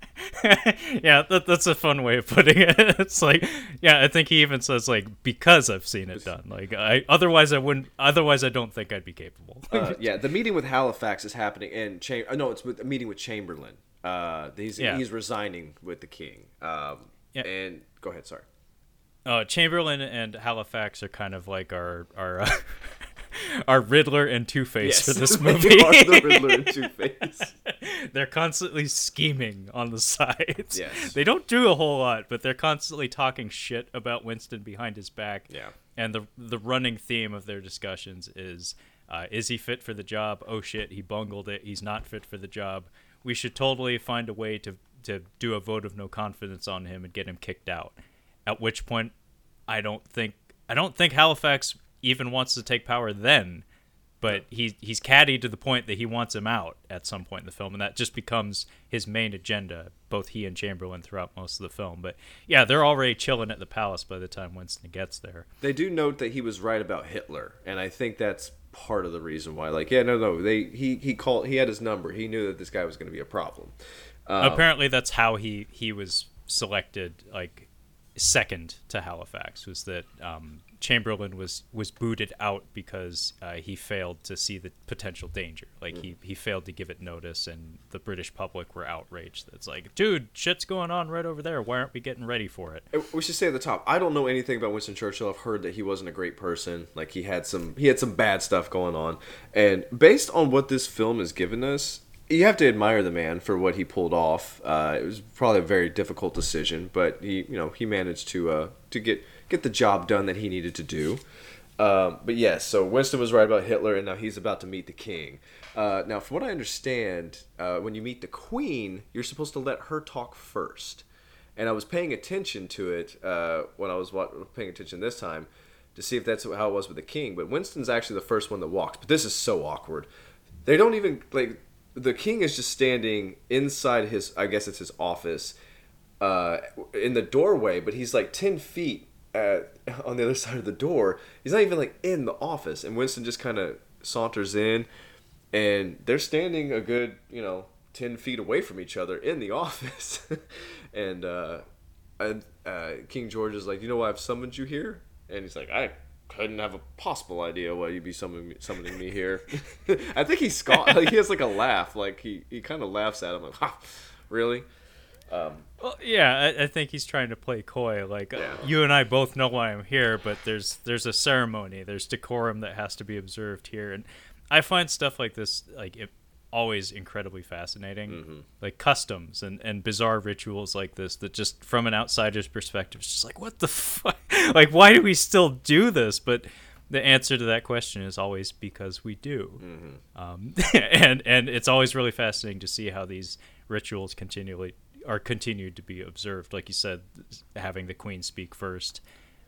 S1: yeah, that, that's a fun way of putting it. It's like, yeah, I think he even says like because I've seen it done. Like I otherwise I wouldn't. Otherwise I don't think I'd be capable.
S2: uh, yeah. The meeting with Halifax is happening, and Cham- uh, no, it's with a meeting with Chamberlain. Uh, he's
S1: Yeah.
S2: he's resigning with the king. Um,
S1: Yeah.
S2: and go ahead. Sorry.
S1: uh, Chamberlain and Halifax are kind of like our our uh, our Riddler and Two Face for this
S2: They
S1: movie.
S2: are the Riddler and Two Face.
S1: they're constantly scheming on the sides.
S2: Yes.
S1: They don't do a whole lot, but they're constantly talking shit about Winston behind his back.
S2: Yeah.
S1: And the the running theme of their discussions is uh, is he fit for the job? Oh shit, he bungled it. He's not fit for the job. We should totally find a way to to do a vote of no confidence on him and get him kicked out. At which point I don't think I don't think Halifax even wants to take power then, but he he's catty to the point that he wants him out at some point in the film, and that just becomes his main agenda. Both he and Chamberlain throughout most of the film, but yeah, they're already chilling at the palace by the time Winston gets there.
S2: They do note that he was right about Hitler, and I think that's part of the reason why. Like, yeah, no, no, they he he called he had his number. He knew that this guy was going to be a problem. Um,
S1: Apparently, that's how he he was selected, like second to Halifax, was that um, Chamberlain was was booted out because uh, he failed to see the potential danger. Like he he failed to give it notice, and the British public were outraged. It's like, dude, shit's going on right over there. Why aren't we getting ready for it?
S2: Uh, We should say at the top. I don't know anything about Winston Churchill. I've heard that he wasn't a great person. Like he had some he had some bad stuff going on. And based on what this film has given us, you have to admire the man for what he pulled off. Uh, it was probably a very difficult decision, but he you know he managed to uh, to get get the job done that he needed to do. Um, but yes, so Winston was right about Hitler, and now he's about to meet the king. Uh, now, from what I understand, uh, when you meet the queen, you're supposed to let her talk first and I was paying attention to it uh, when I was wa- paying attention this time to see if that's how it was with the king. But Winston's actually the first one that walks. But this is so awkward. They don't even like the king is just standing inside his. I guess it's his office uh, in the doorway, but he's like ten feet at, on the other side of the door. He's not even like in the office, and Winston just kind of saunters in, and they're standing a good you know 10 feet away from each other in the office. And uh, and uh, king george is like you know why i've summoned you here? And he's like i couldn't have a possible idea why you'd be summoning me, summoning me here. I think he's scoff like, he has like a laugh. Like he, he kind of laughs at him like ha, really
S1: Well, yeah, I, I think he's trying to play coy. Like uh,
S2: Yeah.
S1: you and I both know why I'm here, but there's there's a ceremony, there's decorum that has to be observed here, and I find stuff like this like it, always incredibly fascinating.
S2: Mm-hmm.
S1: Like customs and, and bizarre rituals like this that just from an outsider's perspective, it's just like, what the fuck? like, why do we still do this? But the answer to that question is always because we do.
S2: Mm-hmm.
S1: Um, and and it's always really fascinating to see how these rituals continually are continued to be observed. Like you said, having the queen speak first,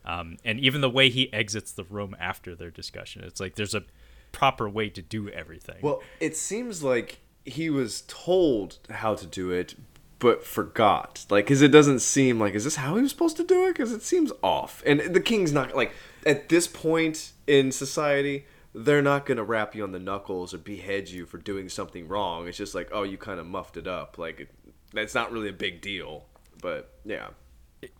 S1: um, and even the way he exits the room after their discussion. It's like there's a proper way to do everything.
S2: Well, it seems like he was told how to do it, but forgot. Like, because it doesn't seem like, is this how he was supposed to do it? Because it seems off. And the king's not, like, at this point in society, they're not going to rap you on the knuckles or behead you for doing something wrong. It's just like, oh, you kind of muffed it up. Like, that's not really a big deal. But, yeah.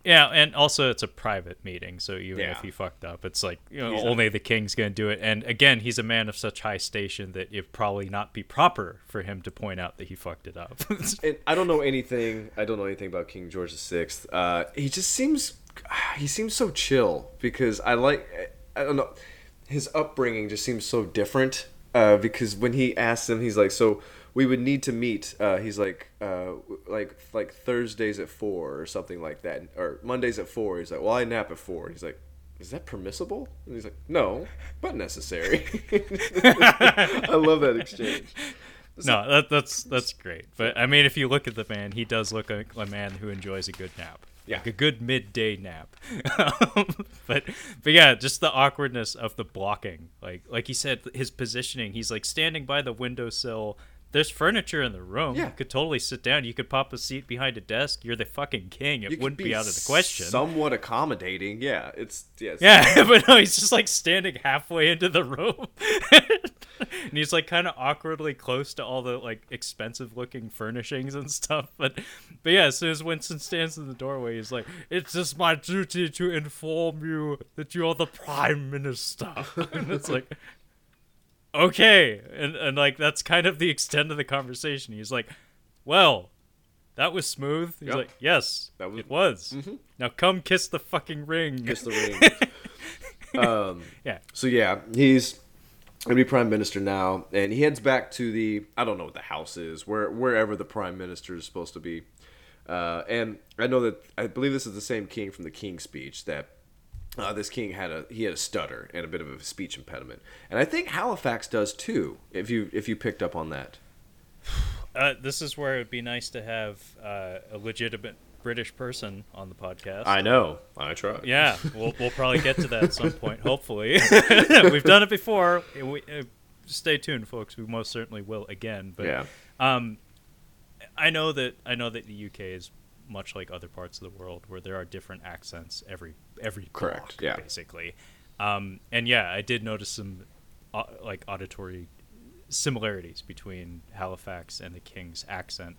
S1: Yeah, and also it's a private meeting, so even
S2: Yeah.
S1: if he fucked up, it's like you know
S2: He's not-
S1: only the king's gonna do it. And again, he's a man of such high station that it'd probably not be proper for him to point out that he fucked it up.
S2: and I don't know anything. I don't know anything about King George VI. Uh, he just seems he seems so chill because I like I don't know his upbringing just seems so different. Uh, because when he asks him, he's like, "So we would need to meet." Uh, he's like, uh, "Like like Thursdays at four or something like that, or Mondays at four. He's like, "Well, I nap at four. He's like. Is that permissible? And he's like, no, but necessary. I love that exchange.
S1: no, that, that's that's great. But I mean, if you look at the man, he does look like a man who enjoys a good nap.
S2: Yeah.
S1: Like a good midday nap. but but yeah, just the awkwardness of the blocking. Like like he said, his positioning. He's like standing by the windowsill. There's furniture in the room.
S2: Yeah.
S1: You could totally sit down. You could pop a seat behind a desk. You're the fucking king. It
S2: You
S1: wouldn't be, out of the question.
S2: Somewhat accommodating, yeah. It's yes.
S1: Yeah, but no, he's just like standing halfway into the room. and he's like kind of awkwardly close to all the like expensive looking furnishings and stuff. But but yeah, as soon as Winston stands in the doorway, he's like, It's just my duty to inform you that you're the prime minister. and it's like Okay. And and like that's kind of the extent of the conversation. He's like, Well, that was smooth. He's
S2: Yep.
S1: like, Yes,
S2: That was-
S1: it was. Now come kiss the fucking ring.
S2: Kiss the ring. um,
S1: Yeah.
S2: so yeah, he's gonna be prime minister now, and he heads back to the I don't know what the house is, where wherever the prime minister is supposed to be. Uh, and I know that I believe this is the same king from the king Speech that uh, this king had a he had a stutter and a bit of a speech impediment, and I think Halifax does too. If you if you picked up on that.
S1: Uh, this is where it would be nice to have uh, a legitimate British person on the podcast.
S2: I know. I try.
S1: yeah, we'll, we'll probably get to that at some point, hopefully. We've done it before. We, uh, stay tuned, folks. We most certainly will again. But
S2: Yeah.
S1: um, I know that I know that the UK is much like other parts of the world where there are different accents every every
S2: Correct,
S1: block,
S2: yeah.
S1: basically. Um, and yeah, I did notice some uh, like auditory similarities between Halifax and the King's accent.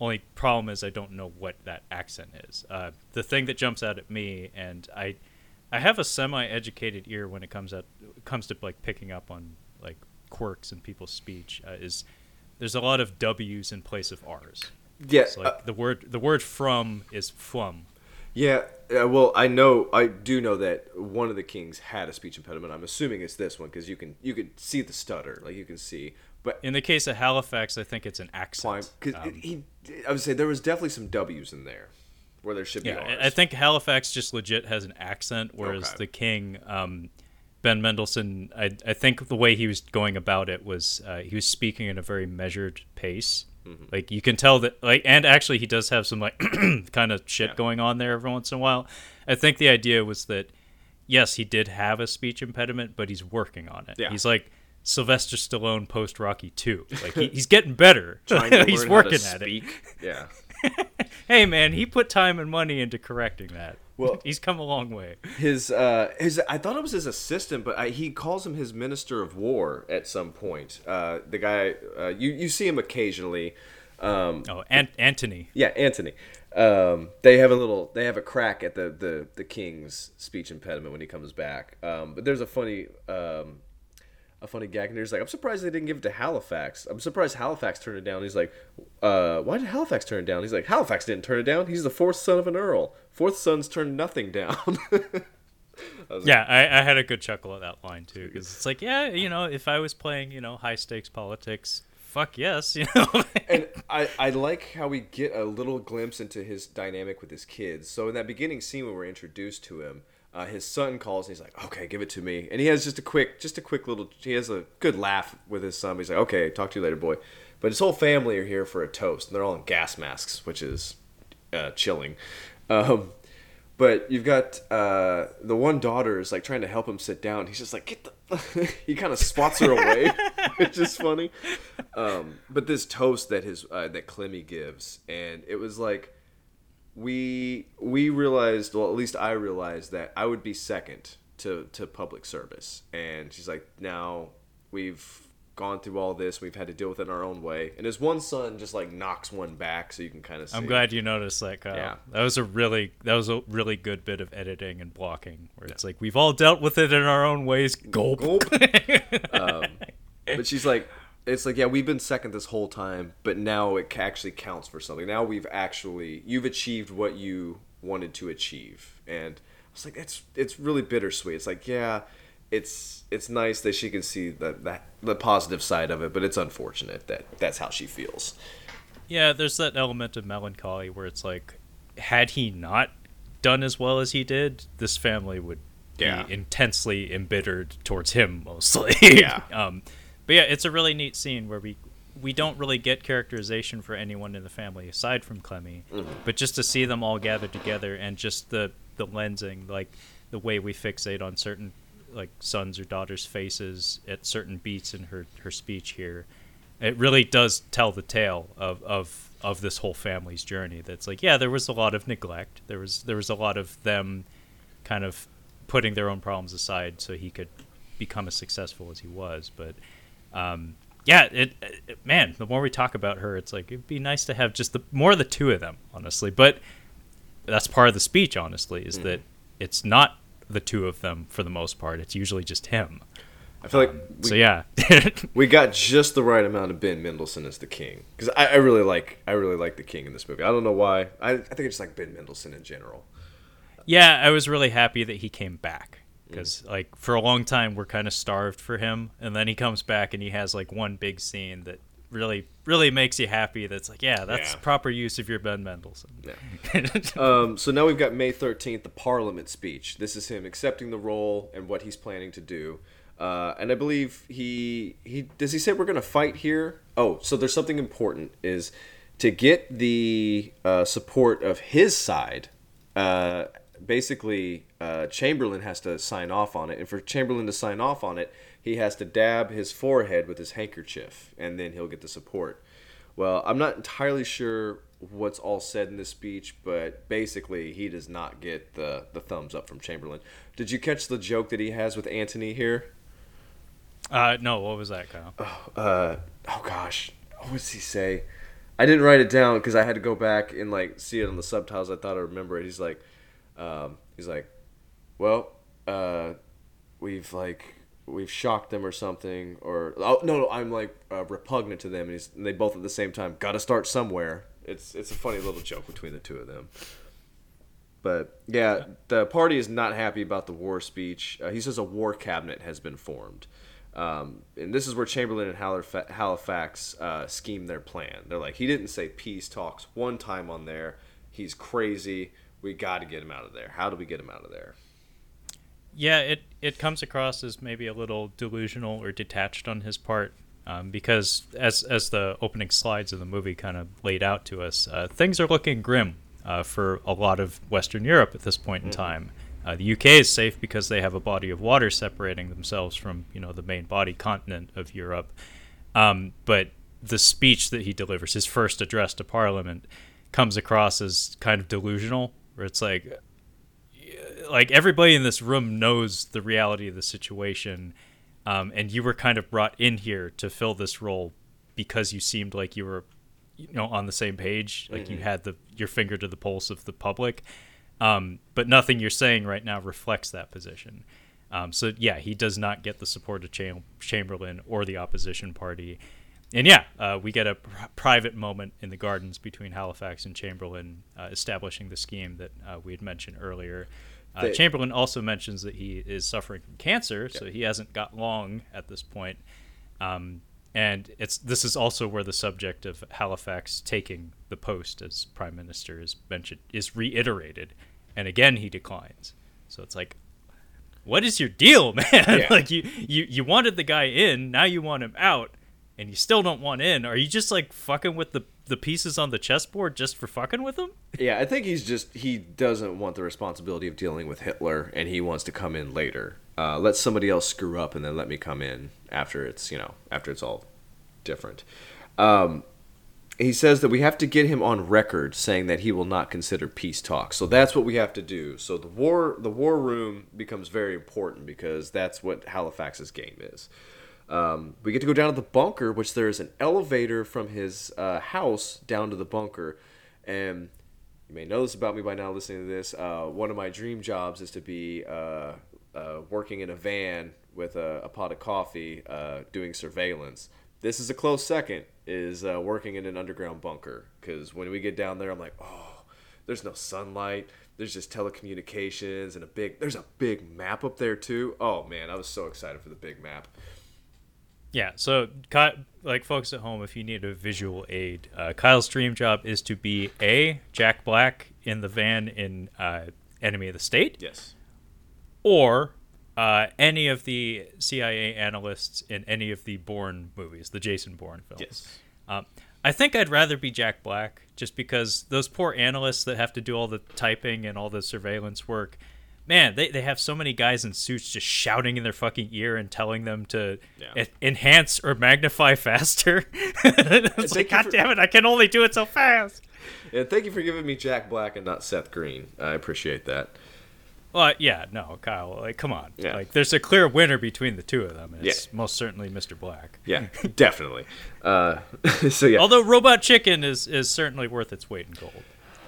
S1: Only problem is I don't know what that accent is. Uh, the thing that jumps out at me, and I, I have a semi-educated ear when it comes out comes to like picking up on like quirks in people's speech. Uh, is there's a lot of W's in place of R's.
S2: Yeah.
S1: It's like the word the word from is flum.
S2: Yeah, uh, well, I know, I do know that one of the kings had a speech impediment. I'm assuming it's this one because you can you can see the stutter, like you can see. But
S1: In the case of Halifax, I think it's an accent.
S2: because
S1: Um,
S2: he, I would say there was definitely some W's in there where there should be
S1: Yeah,
S2: R's.
S1: I think Halifax just legit has an accent, whereas
S2: Okay.
S1: the King, um, Ben Mendelsohn, I, I think the way he was going about it was uh, he was speaking in a very measured pace.
S2: Mm-hmm.
S1: Like you can tell that, like, and actually he does have some like kind of shit
S2: Yeah.
S1: going on there every once in a while. I think the idea was that yes, he did have a speech impediment, but he's working on it.
S2: Yeah.
S1: He's like Sylvester Stallone post Rocky Two. Like he, he's getting better.
S2: Trying to
S1: he's working
S2: to
S1: at it.
S2: Yeah.
S1: Hey man, he put time and money into correcting that.
S2: Well-
S1: he's come a long way.
S2: His uh his I thought it was his assistant, but I, he calls him his minister of war at some point. Uh, the guy uh, you you see him occasionally. Um,
S1: Oh, Ant- Anthony.
S2: Yeah, Anthony. Um, they have a little. They have a crack at the the the king's speech impediment when he comes back. Um, but there's a funny. Um, a funny gag and he's like, I'm surprised they didn't give it to Halifax. I'm surprised Halifax turned it down. He's like, uh, why did Halifax turn it down? He's like, Halifax didn't turn it down. He's the fourth son of an earl. Fourth sons turn nothing down.
S1: Yeah, I, I had a good chuckle at that line too, because it's like, yeah, you know, if I was playing, you know, high stakes politics, fuck yes, you know.
S2: and I, I like how we get a little glimpse into his dynamic with his kids. So in that beginning scene when we're introduced to him, uh, his son calls and he's like, "Okay, give it to me." And he has just a quick, just a quick little. He has a good laugh with his son. He's like, "Okay, talk to you later, boy." But his whole family are here for a toast, and they're all in gas masks, which is uh, chilling. Um, but you've got uh, the one daughter is like trying to help him sit down. He's just like, "Get the." he kind of swats her away, which is funny. Um, but this toast that his uh, that Clemmy gives, and it was like we we realized well at least i realized that i would be second to to public service and she's like now we've gone through all this we've had to deal with it in our own way and his one son just like knocks one back so you can kind of see
S1: I'm glad you noticed that, Kyle.
S2: Yeah.
S1: That was a really that was a really good bit of editing and blocking where it's like we've all dealt with it in our own ways. Gulp.
S2: Gulp. um, but she's like it's like yeah we've been second this whole time but now it actually counts for something now we've actually you've achieved what you wanted to achieve and i was like it's it's really bittersweet it's like yeah it's it's nice that she can see the, the the positive side of it but it's unfortunate that that's how she feels
S1: Yeah, there's that element of melancholy where it's like, had he not done as well as he did, this family would
S2: Yeah.
S1: be intensely embittered towards him mostly.
S2: Yeah.
S1: um, but yeah, it's a really neat scene where we we don't really get characterization for anyone in the family aside from Clemmy, mm-hmm. but just to see them all gathered together and just the the lensing, like the way we fixate on certain like sons or daughters' faces at certain beats in her her speech here it really does tell the tale of, of of this whole family's journey that's like yeah there was a lot of neglect. There was there was a lot of them kind of putting their own problems aside so he could become as successful as he was but um, yeah it, it man the more we talk about her it's like it'd be nice to have just the more of the two of them honestly. But that's part of the speech honestly is that it's not the two of them for the most part. It's usually just him.
S2: I feel like we,
S1: so yeah.
S2: we got just the right amount of ben mendelsohn as the king. Because I, I really like i really like the king in this movie. I don't know why. I, I think i just like ben mendelsohn in general.
S1: Yeah, I was really happy that he came back because like for a long time we're kind of starved for him, and then he comes back and he has like one big scene that really really makes you happy. That's like yeah, that's
S2: Yeah.
S1: proper use of your Ben Mendelsohn.
S2: Um, so now we've got May 13th, the Parliament speech. This is him accepting the role and what he's planning to do. Uh, and I believe he he does he say we're going to fight here? Oh, so there's something important is to get the uh, support of his side. Uh, basically, uh, Chamberlain has to sign off on it, and for Chamberlain to sign off on it, he has to dab his forehead with his handkerchief, and then he'll get the support. Well, I'm not entirely sure what's all said in this speech, but basically he does not get the, the thumbs up from Chamberlain. Did you catch the joke that he has with Anthony here?
S1: Uh, no, what was that, Kyle?
S2: Uh, oh gosh, what does he say? I didn't write it down because I had to go back and like see it on the subtitles. I thought I remember it. He's like, um, he's like, well, uh, we've like we've shocked them or something, or oh no, no I'm like uh, repugnant to them, and, and they both at the same time got to start somewhere. It's it's a funny little joke between the two of them. But yeah, the party is not happy about the war speech. Uh, he says a war cabinet has been formed. Um, and this is where Chamberlain and Halifa- Halifax uh, scheme their plan. They're like, he didn't say peace talks one time on there. He's crazy. We got to get him out of there. How do we get him out of there?
S1: Yeah, it it comes across as maybe a little delusional or detached on his part, um, because as as the opening slides of the movie kind of laid out to us, uh, things are looking grim uh, for a lot of Western Europe at this point in time. Uh, the UK is safe because they have a body of water separating themselves from you know the main body continent of Europe, um, but the speech that he delivers, his first address to Parliament, comes across as kind of delusional, where it's like like everybody in this room knows the reality of the situation, um, and you were kind of brought in here to fill this role because you seemed like you were, you know, on the same page, like you had the your finger to the pulse of the public. Um, but nothing you're saying right now reflects that position. Um, so yeah, he does not get the support of Cham- Chamberlain or the opposition party. And yeah, uh, we get a pr- private moment in the gardens between Halifax and Chamberlain, uh, establishing the scheme that uh, we had mentioned earlier. Uh,
S2: They-
S1: Chamberlain also mentions that he is suffering from cancer, so he hasn't got long at this point. Um, and it's this is also where the subject of Halifax taking the post as prime minister is mentioned is reiterated, and again he declines. So it's like, what is your deal, man?
S2: Yeah.
S1: like you, you you wanted the guy in, now you want him out, and you still don't want in. Are you just like fucking with the the pieces on the chessboard just for fucking with them?
S2: Yeah, I think he's just he doesn't want the responsibility of dealing with Hitler, and he wants to come in later. Uh, let somebody else screw up, and then let me come in after it's you know after it's all different. Um, he says that we have to get him on record saying that he will not consider peace talks. So that's what we have to do. So the war the war room becomes very important because that's what Halifax's game is. Um, we get to go down to the bunker, which there is an elevator from his uh, house down to the bunker, and you may know this about me by now listening to this. Uh, one of my dream jobs is to be uh, uh, working in a van with a, a pot of coffee, uh, doing surveillance. This is a close second. Is uh, working in an underground bunker because when we get down there, I'm like, oh, there's no sunlight. There's just telecommunications and a big. There's a big map up there too. Oh man, I was so excited for the big map.
S1: Yeah, so like folks at home, if you need a visual aid, uh, Kyle's dream job is to be a Jack Black in the van in uh, Enemy of the State,
S2: Yes.
S1: or uh, any of the CIA analysts in any of the Bourne movies, the Jason Bourne films.
S2: Yes.
S1: Um, I think I'd rather be Jack Black, just because those poor analysts that have to do all the typing and all the surveillance work. Man, they, they have so many guys in suits just shouting in their fucking ear and telling them to
S2: Yeah.
S1: e- enhance or magnify faster. it's like, God
S2: for-
S1: damn it, I can only do it so fast.
S2: And thank you for giving me Jack Black and not Seth Green. I appreciate that.
S1: Well, yeah, no, Kyle, like, come on.
S2: Yeah.
S1: Like, there's a clear winner between the two of them. It's
S2: Yeah.
S1: most certainly Mr. Black.
S2: Yeah, definitely. Uh, so yeah,
S1: Although Robot Chicken is, is certainly worth its weight in gold.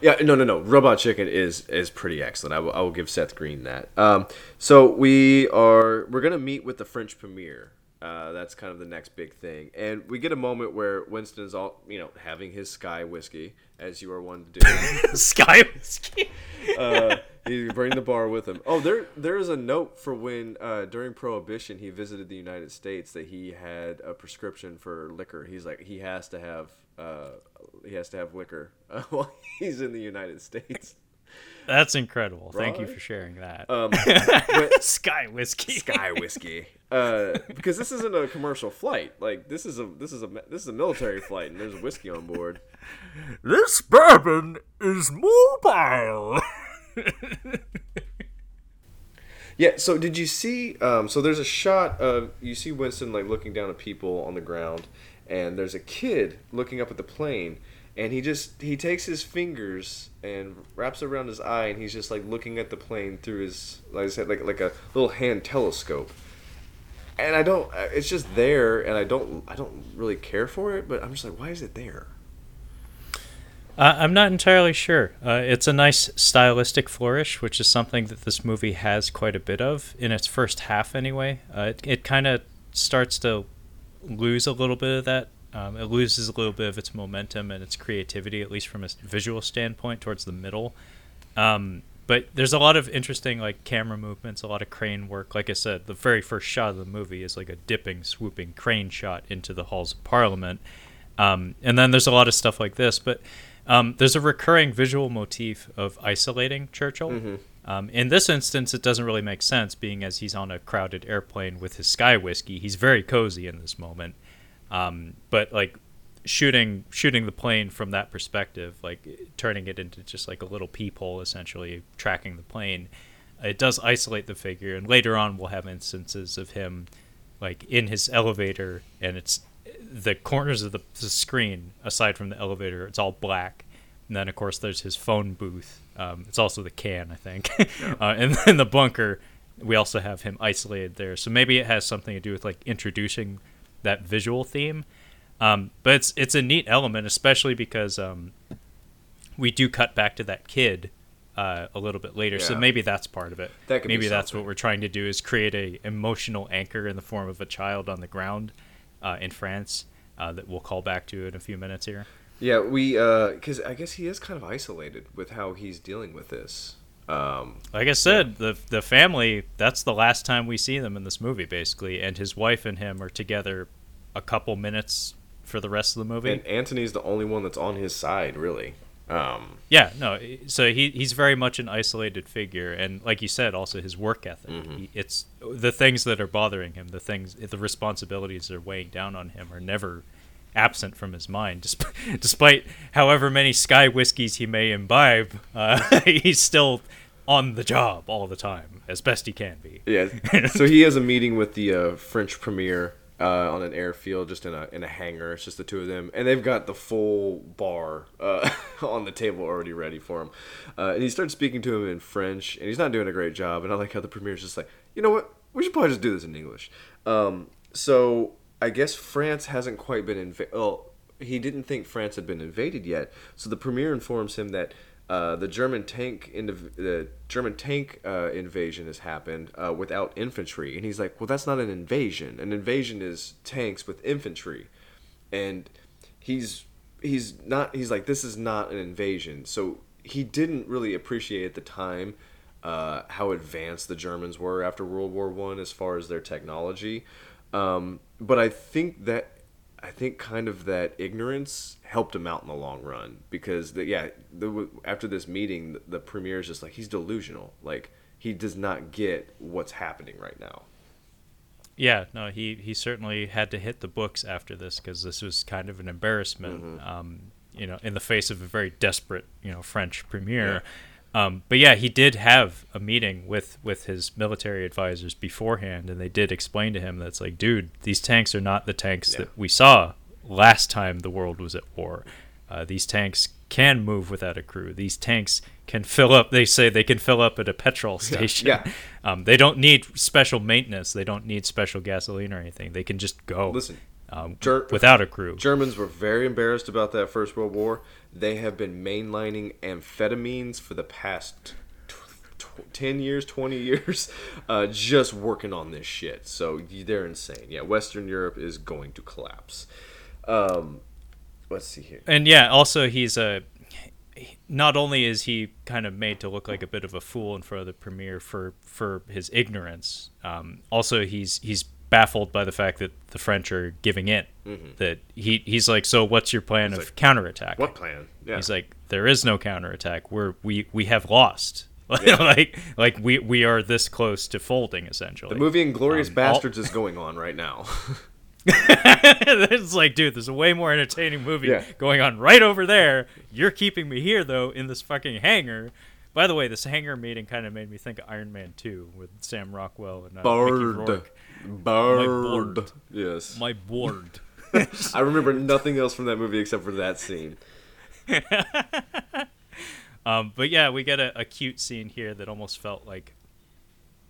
S2: Yeah, no, no, no. Robot Chicken is is pretty excellent. I will, I will give Seth Green that. Um, so we are we're gonna meet with the French premier. Uh, that's kind of the next big thing, and we get a moment where Winston is all you know having his Sky whiskey, as you are one to do.
S1: Sky Whiskey.
S2: uh, he bring the bar with him. Oh, there there is a note for when uh, during Prohibition he visited the United States that he had a prescription for liquor. He's like he has to have uh, he has to have liquor uh, while he's in the United States.
S1: That's incredible. Thank you for sharing that.
S2: Um, but
S1: Sky Whiskey.
S2: Sky whiskey, uh, because this isn't a commercial flight. Like this is a this is a this is a military flight, and there's whiskey on board.
S1: This bourbon is mobile.
S2: Yeah. So did you see? Um, so there's a shot of you see Winston like looking down at people on the ground, and there's a kid looking up at the plane, and he just he takes his fingers and wraps around his eye, and he's just like looking at the plane through his like I said like like a little hand telescope. And I don't. uh, It's just there, and I don't. I don't really care for it, but I'm just like, why is it there?
S1: Uh, I'm not entirely sure. Uh, it's a nice stylistic flourish, which is something that this movie has quite a bit of in its first half, anyway. Uh, it it kind of starts to lose a little bit of that. Um, it loses a little bit of its momentum and its creativity, at least from a visual standpoint, towards the middle. Um, but there's a lot of interesting like camera movements, a lot of crane work. Like I said, the very first shot of the movie is like a dipping, swooping crane shot into the halls of Parliament. Um, and then there's a lot of stuff like this, but um, there's a recurring visual motif of isolating Churchill. Um, in this instance, it doesn't really make sense, being as he's on a crowded airplane with his sky whiskey. He's very cozy in this moment, um, but like shooting shooting the plane from that perspective, like turning it into just like a little peephole, essentially tracking the plane. It does isolate the figure, and later on we'll have instances of him like in his elevator, and it's the corners of the, the screen, aside from the elevator, it's all black. And then, of course, there's his phone booth. Um, it's also the can, I think. uh, and then the bunker, we also have him isolated there. So maybe it has something to do with like introducing that visual theme. Um, but it's it's a neat element, especially because um, we do cut back to that kid uh, a little bit later. So maybe that's part of it.
S2: That could be
S1: maybe that's what we're trying to do is create a emotional anchor in the form of a child on the ground uh, in France uh, that we'll call back to in a few minutes here.
S2: Yeah, we because I guess he is kind of isolated with how he's dealing with this. Um,
S1: Like I said, the the family that's the last time we see them in this movie, basically, and his wife and him are together a couple minutes for the rest of the movie.
S2: And Anthony's the only one that's on his side, really. Um,
S1: yeah, no. So he he's very much an isolated figure, and like you said, also his work ethic.
S2: Mm-hmm.
S1: He, it's the things that are bothering him, the things, the responsibilities that are weighing down on him, are never absent from his mind. Despite, despite however many sky whiskeys he may imbibe, uh, he's still on the job all the time, as best he can be.
S2: yeah. so he has a meeting with the uh, French premier uh, on an airfield, just in a in a hangar. It's just the two of them, and they've got the full bar uh, on the table already ready for him. Uh, and he starts speaking to him in French, and he's not doing a great job. And I like how the premier's just like, you know what? We should probably just do this in English. Um, so I guess France hasn't quite been invaded. Well, he didn't think France had been invaded yet. So the premier informs him that uh, the German tank inv- the German tank uh, invasion has happened uh, without infantry, and he's like, "Well, that's not an invasion. An invasion is tanks with infantry," and he's he's not. He's like, "This is not an invasion." So he didn't really appreciate at the time uh, how advanced the Germans were after World War One as far as their technology. Um, but I think that I think kind of that ignorance helped him out in the long run because the, yeah, the, after this meeting, the, the premier is just like he's delusional. Like he does not get what's happening right now.
S1: Yeah, no, he, he certainly had to hit the books after this because this was kind of an embarrassment,
S2: Mm-hmm.
S1: um, you know, in the face of a very desperate, you know, French premier. Um, but yeah, he did have a meeting with, with his military advisors beforehand, and they did explain to him that it's like, dude, these tanks are not the tanks
S2: Yeah.
S1: that we saw last time the world was at war. Uh, these tanks can move without a crew. These tanks can fill up. They say they can fill up at a petrol station.
S2: yeah.
S1: Um, they don't need special maintenance. They don't need special gasoline or anything. They can just go.
S2: Listen,
S1: um,
S2: Ger-
S1: without a crew.
S2: Germans were very embarrassed about that First World War. They have been mainlining amphetamines for the past t- t- 10 years, 20 years, uh, just working on this shit. So they're insane. Yeah, Western Europe is going to collapse. Um, let's see here.
S1: and yeah, also he's a. Not only is he kind of made to look like a bit of a fool in front of the premier for for his ignorance, um, also he's he's baffled by the fact that the French are giving in. That he he's like, so what's your plan of
S2: Mm-hmm. like,
S1: counterattack?
S2: What plan? Yeah.
S1: He's like, there is no counterattack. We're we we have lost. like like we we are this close to folding essentially.
S2: the movie Inglorious
S1: um, all-
S2: Bastards is going on right now.
S1: it's like, dude, there's a way more entertaining movie
S2: Yeah.
S1: going on right over there. You're keeping me here though in this fucking hangar. By the way, this hangar meeting kind of made me think of Iron Man 2 with Sam Rockwell and uh, Mickey Rourke.
S2: Bird.
S1: board.
S2: Yes.
S1: My board.
S2: I remember nothing else from that movie except for that scene.
S1: Um, but yeah, we get a, a cute scene here that almost felt like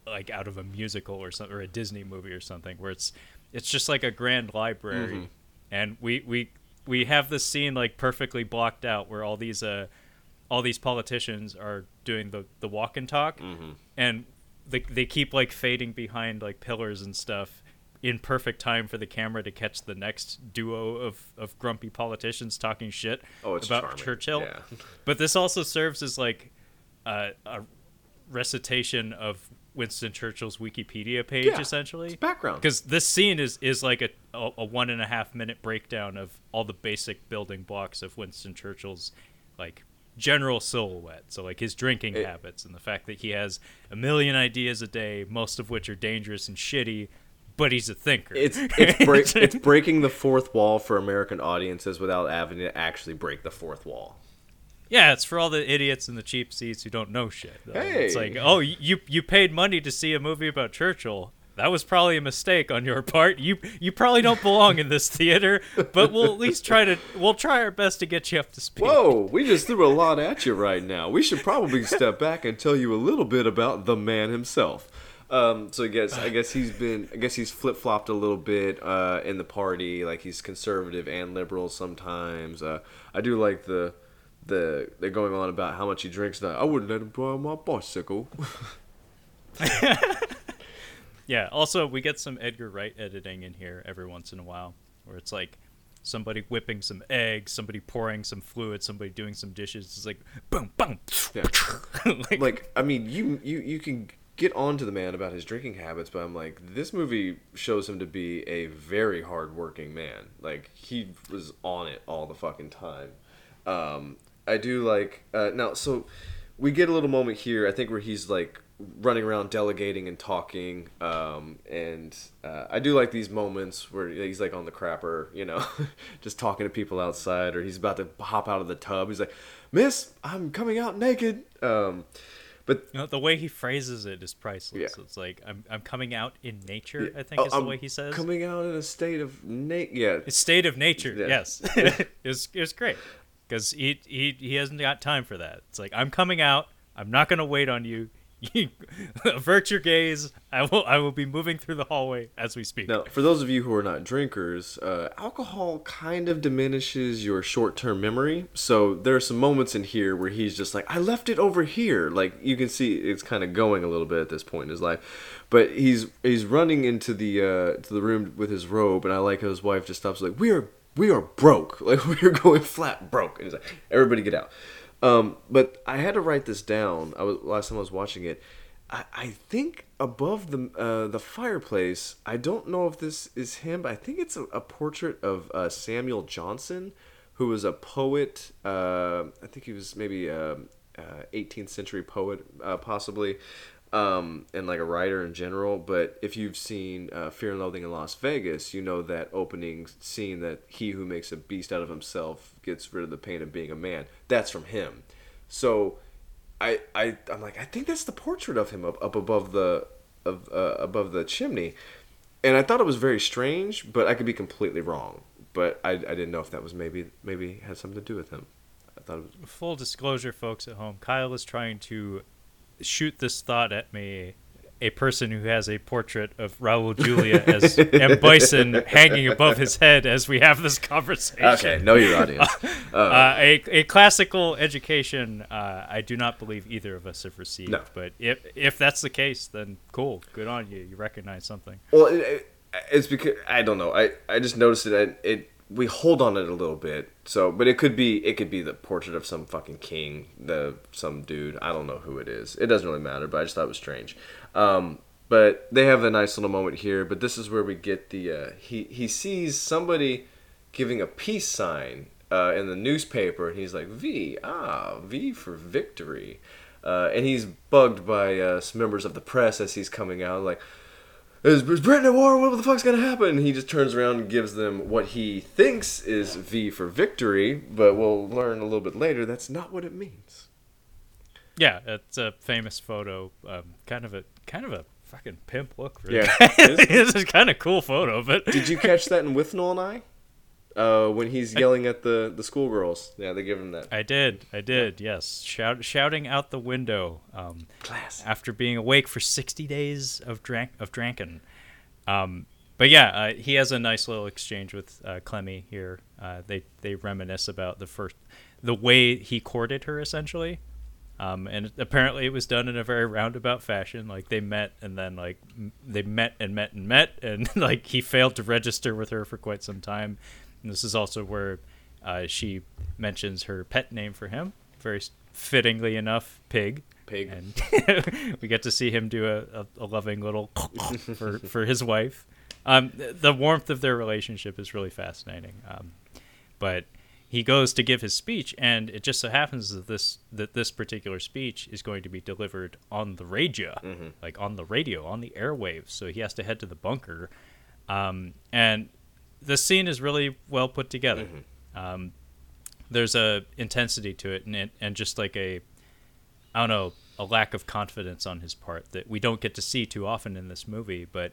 S1: like out of a musical or something or a Disney movie or something where it's it's just like a grand library
S2: Mm-hmm.
S1: and we we we have this scene like perfectly blocked out where all these uh all these politicians are doing the the walk and talk
S2: Mm-hmm.
S1: and they they keep like fading behind like pillars and stuff in perfect time for the camera to catch the next duo of, of grumpy politicians talking shit
S2: Oh,
S1: about
S2: charming.
S1: Churchill.
S2: Yeah.
S1: But this also serves as like uh, a recitation of Winston Churchill's Wikipedia page,
S2: Yeah,
S1: essentially.
S2: it's background.
S1: Because this scene is, is like a, a, a one and a half minute breakdown of all the basic building blocks of Winston Churchill's like general silhouette. So like his drinking
S2: It-
S1: habits and the fact that he has a million ideas a day, most of which are dangerous and shitty, but he's a thinker.
S2: It's it's break, it's breaking the fourth wall for American audiences without having to actually break the fourth wall.
S1: Yeah, it's for all the idiots in the cheap seats who don't know shit. though. It's like, oh, you you paid money to see a movie about Churchill. That was probably a mistake on your part. You you probably don't belong in this theater, but we'll at least try to we'll try our best to get you up to speed.
S2: Whoa, we just threw a lot at you right now. We should probably step back and tell you a little bit about the man himself. Um, so I guess I guess he's been I guess he's flip flopped a little bit uh, in the party. Like he's conservative and liberal sometimes. Uh, I do like the the they're going on about how much he drinks. Now I wouldn't let him borrow my bicycle.
S1: Yeah. Also, we get some Edgar Wright editing in here every once in a while, where it's like somebody whipping some eggs, somebody pouring some fluid, somebody doing some dishes. It's like boom, boom.
S2: Yeah.
S1: like,
S2: like I mean, you you you can get on to the man about his drinking habits, but I'm like, this movie shows him to be a very hardworking man. Like he was on it all the fucking time. Um, I do like uh, now. So we get a little moment here. I think where he's like running around delegating and talking. Um, and uh, I do like these moments where he's like on the crapper, you know, just talking to people outside, or he's about to hop out of the tub. He's like, "Miss, I'm coming out naked." Um, but
S1: you know, the way he phrases it is priceless.
S2: Yeah.
S1: It's like I'm I'm coming out in nature. I think
S2: oh,
S1: is the
S2: I'm
S1: way he says.
S2: coming out in a state of na- Yeah,
S1: It's state of nature.
S2: Yeah.
S1: Yes, it was it was great because he he he hasn't got time for that. It's like I'm coming out. I'm not gonna wait on you. Avert your gaze. I will I will be moving through the hallway as we speak.
S2: Now, for those of you who are not drinkers, uh, alcohol kind of diminishes your short-term memory. So there are some moments in here where he's just like, "I left it over here." Like you can see, it's kind of going a little bit at this point in his life. But he's he's running into the uh, to the room with his robe, and I like how his wife just stops like, "We are we are broke. Like we are going flat broke." And he's like, "Everybody get out." Um, but I had to write this down. I was last time I was watching it. I, I think above the uh, the fireplace. I don't know if this is him, but I think it's a, a portrait of uh, Samuel Johnson, who was a poet. Uh, I think he was maybe a, uh 18th century poet, uh, possibly, um, and like a writer in general. But if you've seen uh, Fear and Loathing in Las Vegas, you know that opening scene that he who makes a beast out of himself gets rid of the pain of being a man. That's from him. So I, I I'm like I think that's the portrait of him up, up above the of uh, above the chimney, and I thought it was very strange, but I could be completely wrong. But I, I didn't know if that was maybe maybe had something to do with him. I thought it was
S1: Full disclosure, folks at home, Kyle is trying to shoot this thought at me. A person who has a portrait of Raul Julia as M. Bison hanging above his head as we have this conversation.
S2: okay. Know your audience.
S1: Uh, a, a classical education, uh, I do not believe either of us have received.
S2: No.
S1: But if if that's the case, then cool, good on you. You recognize something.
S2: Well, it, it's because I don't know. I, I just noticed it. It we hold on it a little bit. So, but it could be it could be the portrait of some fucking king, the some dude. I don't know who it is. It doesn't really matter. But I just thought it was strange. Um, but they have a nice little moment here. But this is where we get the uh, he he sees somebody giving a peace sign uh, in the newspaper, and he's like V ah V for victory. Uh, and he's bugged by uh, some members of the press as he's coming out, like, is, is Britain at war? What the fuck's gonna happen? He just turns around and gives them what he thinks is V for victory, but we'll learn a little bit later that's not what it means.
S1: Yeah, it's a famous photo. Um, kind of a kind of a fucking pimp look. For the
S2: Yeah.
S1: it's a kind of cool photo, but
S2: Did you catch that in Withnail and I? Uh, when he's yelling at the, the schoolgirls. Yeah, they give him that.
S1: I did, I did. Yes, Shout, shouting out the window. Um,
S2: Class.
S1: after being awake for 60 days of drank of drankin. Um, but yeah, uh, he has a nice little exchange with uh, Clemmy here. Uh, they they reminisce about the first the way he courted her essentially. Um, and apparently it was done in a very roundabout fashion. Like they met and then like m- they met and met and met and like he failed to register with her for quite some time. And this is also where uh, she mentions her pet name for him, very fittingly enough, Pig
S2: Pig.
S1: and we get to see him do a, a, a loving little for for his wife. Um, the warmth of their relationship is really fascinating. Um, but he goes to give his speech, and it just so happens that this that this particular speech is going to be delivered on the radio, like on the radio, on the airwaves. So he has to head to the bunker, um, and the scene is really well put together. Um, there's a intensity to it, and it, and just like a I don't know, a lack of confidence on his part that we don't get to see too often in this movie. But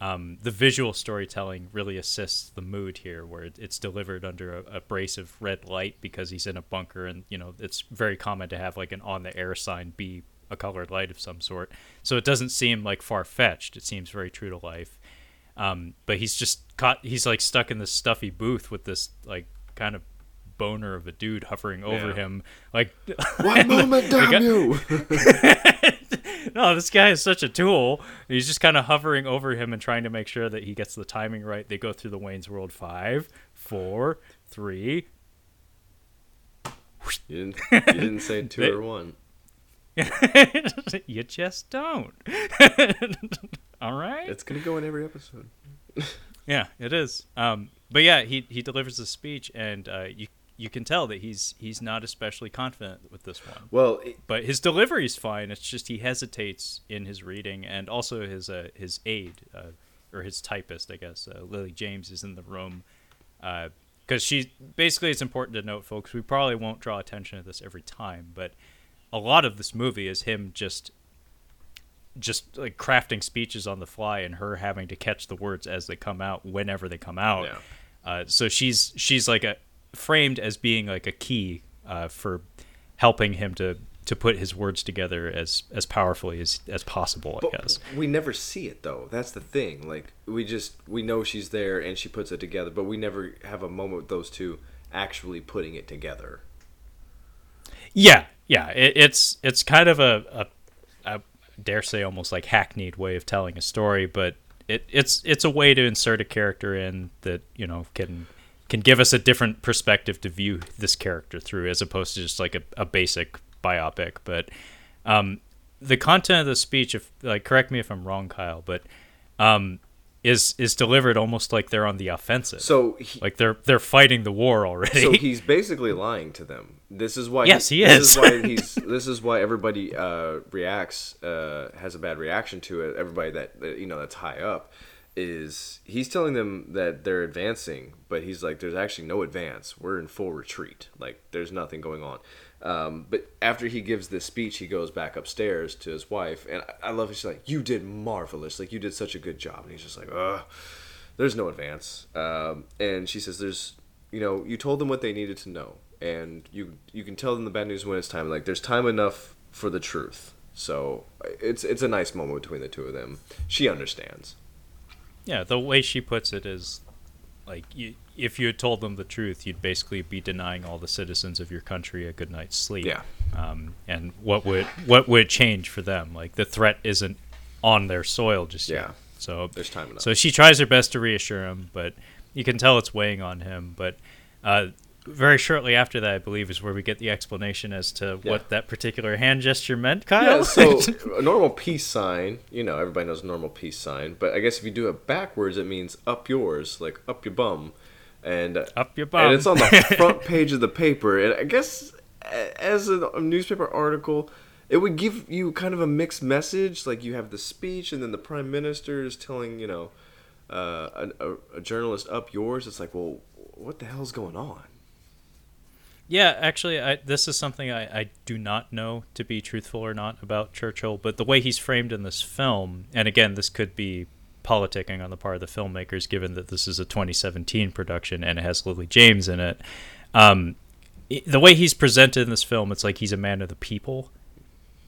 S1: um, the visual storytelling really assists the mood here, where it- it's delivered under a, a brace of red light because he's in a bunker, and you know it's very common to have like an on-the-air sign be a colored light of some sort. So it doesn't seem like far-fetched. It seems very true to life. Um, but he's just caught. He's like stuck in this stuffy booth with this like kind of boner of a dude hovering over
S2: Yeah.
S1: him. Like
S2: One moment,
S1: the guy-
S2: damn you!
S1: no, this guy is such a tool. He's just kind of hovering over him and trying to make sure that he gets the timing right. They go through the Wayne's World five, four, three.
S2: You didn't, you didn't say two
S1: They-
S2: or one.
S1: you just don't. All right.
S2: It's gonna go in every episode.
S1: Yeah, it is. Um, but yeah, he he delivers the speech, and uh, you you can tell that he's he's not especially confident with this one.
S2: Well, it,
S1: But his delivery is fine. It's just he hesitates in his reading, and also his uh, his aide uh, or his typist, I guess, uh, Lily James is in the room because she basically. It's important to note, folks. We probably won't draw attention to this every time, but a lot of this movie is him just just like crafting speeches on the fly and her having to catch the words as they come out whenever they come out.
S2: Yeah.
S1: Uh, so she's she's like a framed as being like a key uh, for helping him to to put his words together as as powerfully as as possible. I
S2: but
S1: guess.
S2: we never see it though. That's the thing. Like we just we know she's there and she puts it together, but we never have a moment with those two actually putting it together.
S1: Yeah, yeah. It, it's it's kind of a, a, a dare say almost like hackneyed way of telling a story, but it, it's it's a way to insert a character in that you know can can give us a different perspective to view this character through, as opposed to just like a, a basic biopic. But um, the content of the speech, if like correct me if I'm wrong, Kyle, but um, is is delivered almost like they're on the offensive.
S2: So he,
S1: like they're they're fighting the war already.
S2: so he's basically lying to them. This is why.
S1: Yes, he
S2: This
S1: is.
S2: is why he's. This is why everybody uh, reacts, uh, has a bad reaction to it. Everybody that, that you know that's high up is he's telling them that they're advancing, but he's like, there's actually no advance. We're in full retreat. Like there's nothing going on. Um, but after he gives this speech, he goes back upstairs to his wife, and I, love it. She's like, "You did marvelous. Like you did such a good job." And he's just like, "Ugh." there's no advance. Um, and she says, there's, you know, you told them what they needed to know, and you you can tell them the bad news when it's time. Like there's time enough for the truth. So it's it's a nice moment between the two of them. She understands.
S1: Yeah, the way she puts it is like you, if you had told them the truth, you'd basically be denying all the citizens of your country a good night's sleep.
S2: Yeah.
S1: Um, and what would what would change for them? Like the threat isn't on their soil just
S2: Yeah.
S1: yet. So
S2: There's time enough.
S1: So she tries her best to reassure him, but you can tell it's weighing on him. But uh, very shortly after that, I believe, is where we get the explanation as to
S2: Yeah.
S1: what that particular hand gesture meant, Kyle.
S2: Yeah, so a normal peace sign, you know, everybody knows a normal peace sign, but I guess if you do it backwards, it means up yours, like up your bum, and
S1: Up your bum.
S2: and it's on the front page of the paper. And I guess as a, newspaper article, it would give you kind of a mixed message. Like you have the speech, and then the prime minister is telling you know uh, a, a, a journalist up yours. It's like, well, what the hell's going on?
S1: Yeah, actually, I, this is something I, I do not know to be truthful or not about Churchill, but the way he's framed in this film, and again, this could be politicking on the part of the filmmakers, given that this is a 2017 production and it has Lily James in it. Um, the way he's presented in this film, it's like he's a man of the people,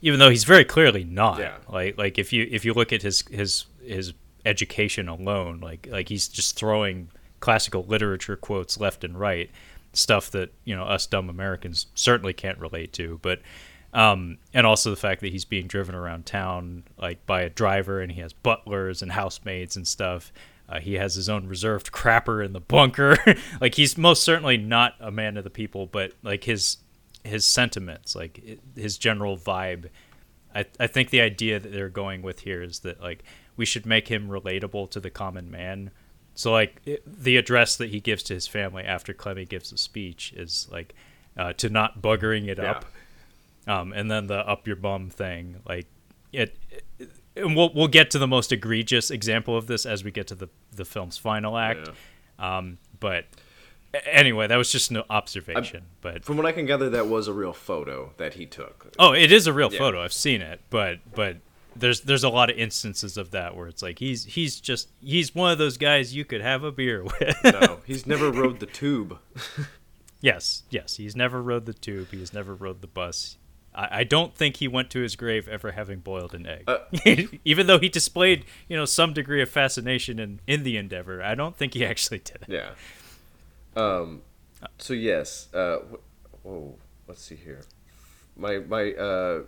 S1: even though he's very clearly not.
S2: Yeah.
S1: Like, like if you if you look at his his his education alone, like like he's just throwing classical literature quotes left and right, stuff that you know us dumb Americans certainly can't relate to. But um, and also the fact that he's being driven around town like by a driver, and he has butlers and housemaids and stuff. Uh, he has his own reserved crapper in the bunker. like he's most certainly not a man of the people, but like his his sentiments, like his general vibe. I I think the idea that they're going with here is that like we should make him relatable to the common man. So like it, the address that he gives to his family after Clemmy gives a speech is like uh, to not buggering it up, um, and then the up your bum thing. Like it, it- and we'll we'll get to the most egregious example of this as we get to the the film's final act. Um, but anyway, that was just an observation. but
S2: From what I can gather, that was a real photo that he took.
S1: Oh, it is a real
S2: Yeah.
S1: photo. I've seen it, but but there's there's a lot of instances of that where it's like he's he's just he's one of those guys you could have a beer with.
S2: No, he's never rode the tube.
S1: yes, yes, he's never rode the tube. He's never rode the bus. I, I don't think he went to his grave ever having boiled an egg.
S2: Uh,
S1: Even though he displayed you know some degree of fascination in in the endeavor, I don't think he actually did it.
S2: Yeah. Um. So yes. Uh. Whoa. Let's see here. My my uh.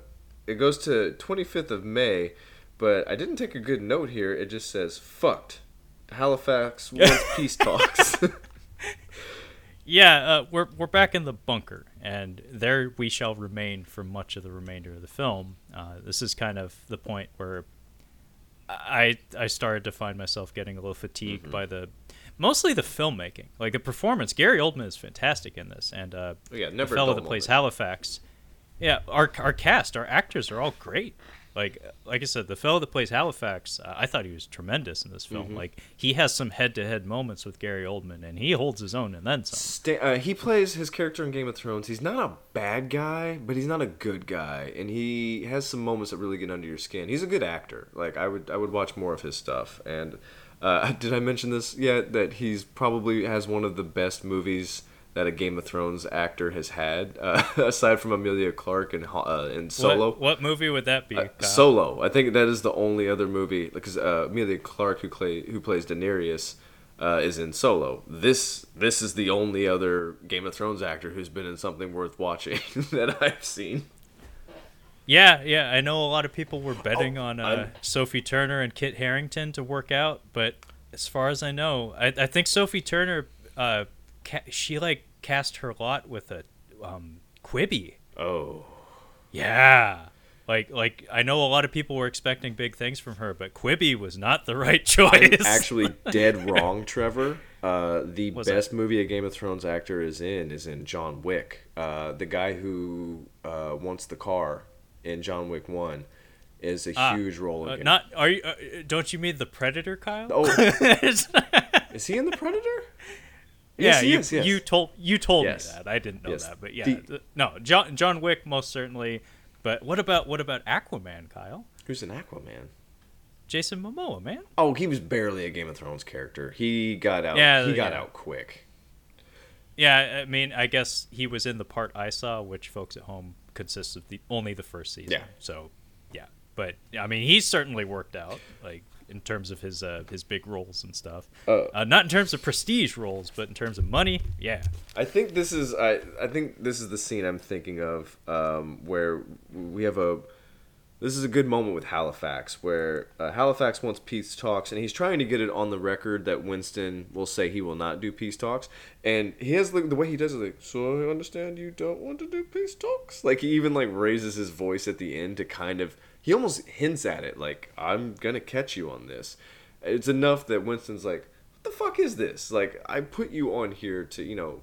S2: It goes to 25th of May, but I didn't take a good note here. It just says fucked. Halifax wants peace talks.
S1: Yeah, uh, we're we're back in the bunker, and there we shall remain for much of the remainder of the film. Uh, this is kind of the point where I I started to find myself getting a little fatigued mm-hmm. by the mostly the filmmaking, like the performance. Gary Oldman is fantastic in this, and uh,
S2: oh, yeah, never
S1: the fellow that plays Halifax. Yeah, our our cast, our actors are all great. Like like I said, the fellow that plays Halifax, uh, I thought he was tremendous in this film. Mm-hmm. Like he has some head-to-head moments with Gary Oldman, and he holds his own and then some.
S2: Uh, he plays his character in Game of Thrones. He's not a bad guy, but he's not a good guy, and he has some moments that really get under your skin. He's a good actor. Like I would I would watch more of his stuff. And uh, did I mention this yet? That he's probably has one of the best movies that a Game of Thrones actor has had, uh, aside from Emilia Clarke in uh, in Solo.
S1: What, what, movie would that be? Uh,
S2: Solo. I think that is the only other movie because uh, Emilia Clarke, who play who plays Daenerys, uh, is in Solo. This this is the only other Game of Thrones actor who's been in something worth watching that I've seen.
S1: Yeah, yeah, I know a lot of people were betting oh, on uh, Sophie Turner and Kit Harington to work out, but as far as I know, I, I think Sophie Turner uh, ca- she like cast her lot with a um, Quibi.
S2: Oh,
S1: yeah. Like like I know a lot of people were expecting big things from her, but Quibi was not the right choice.
S2: I'm actually dead wrong, Trevor. Uh, the What's best that? movie a Game of Thrones actor is in is in John Wick. Uh, the guy who uh, wants the car in John Wick One is a ah, huge role in
S1: uh, Not are you? Uh, don't you mean the Predator, Kyle?
S2: Oh, is he in the Predator?
S1: Yes, yeah, you, is, yes. you told you told yes. me that. I didn't know that, but yeah, the, no, John John Wick most certainly. But what about what about Aquaman, Kyle?
S2: Who's an Aquaman?
S1: Jason Momoa, man.
S2: Oh, he was barely a Game of Thrones character. He got out. Yeah, he got yeah. out quick.
S1: Yeah, I mean, I guess he was in the part I saw, which folks at home consists of the only the first season. Yeah. So, yeah, but I mean, he's certainly worked out. Like in terms of his uh, his big roles and stuff. Uh, uh, not in terms of prestige roles, but in terms of money, yeah.
S2: I think this is I I think this is the scene I'm thinking of um, where we have a. This is a good moment with Halifax, where uh, Halifax wants peace talks, and he's trying to get it on the record that Winston will say he will not do peace talks, and he has like the way he does it, like, so I understand you don't want to do peace talks. Like he even like raises his voice at the end to kind of he almost hints at it like i'm gonna catch you on this it's enough that winston's like what the fuck is this like i put you on here to you know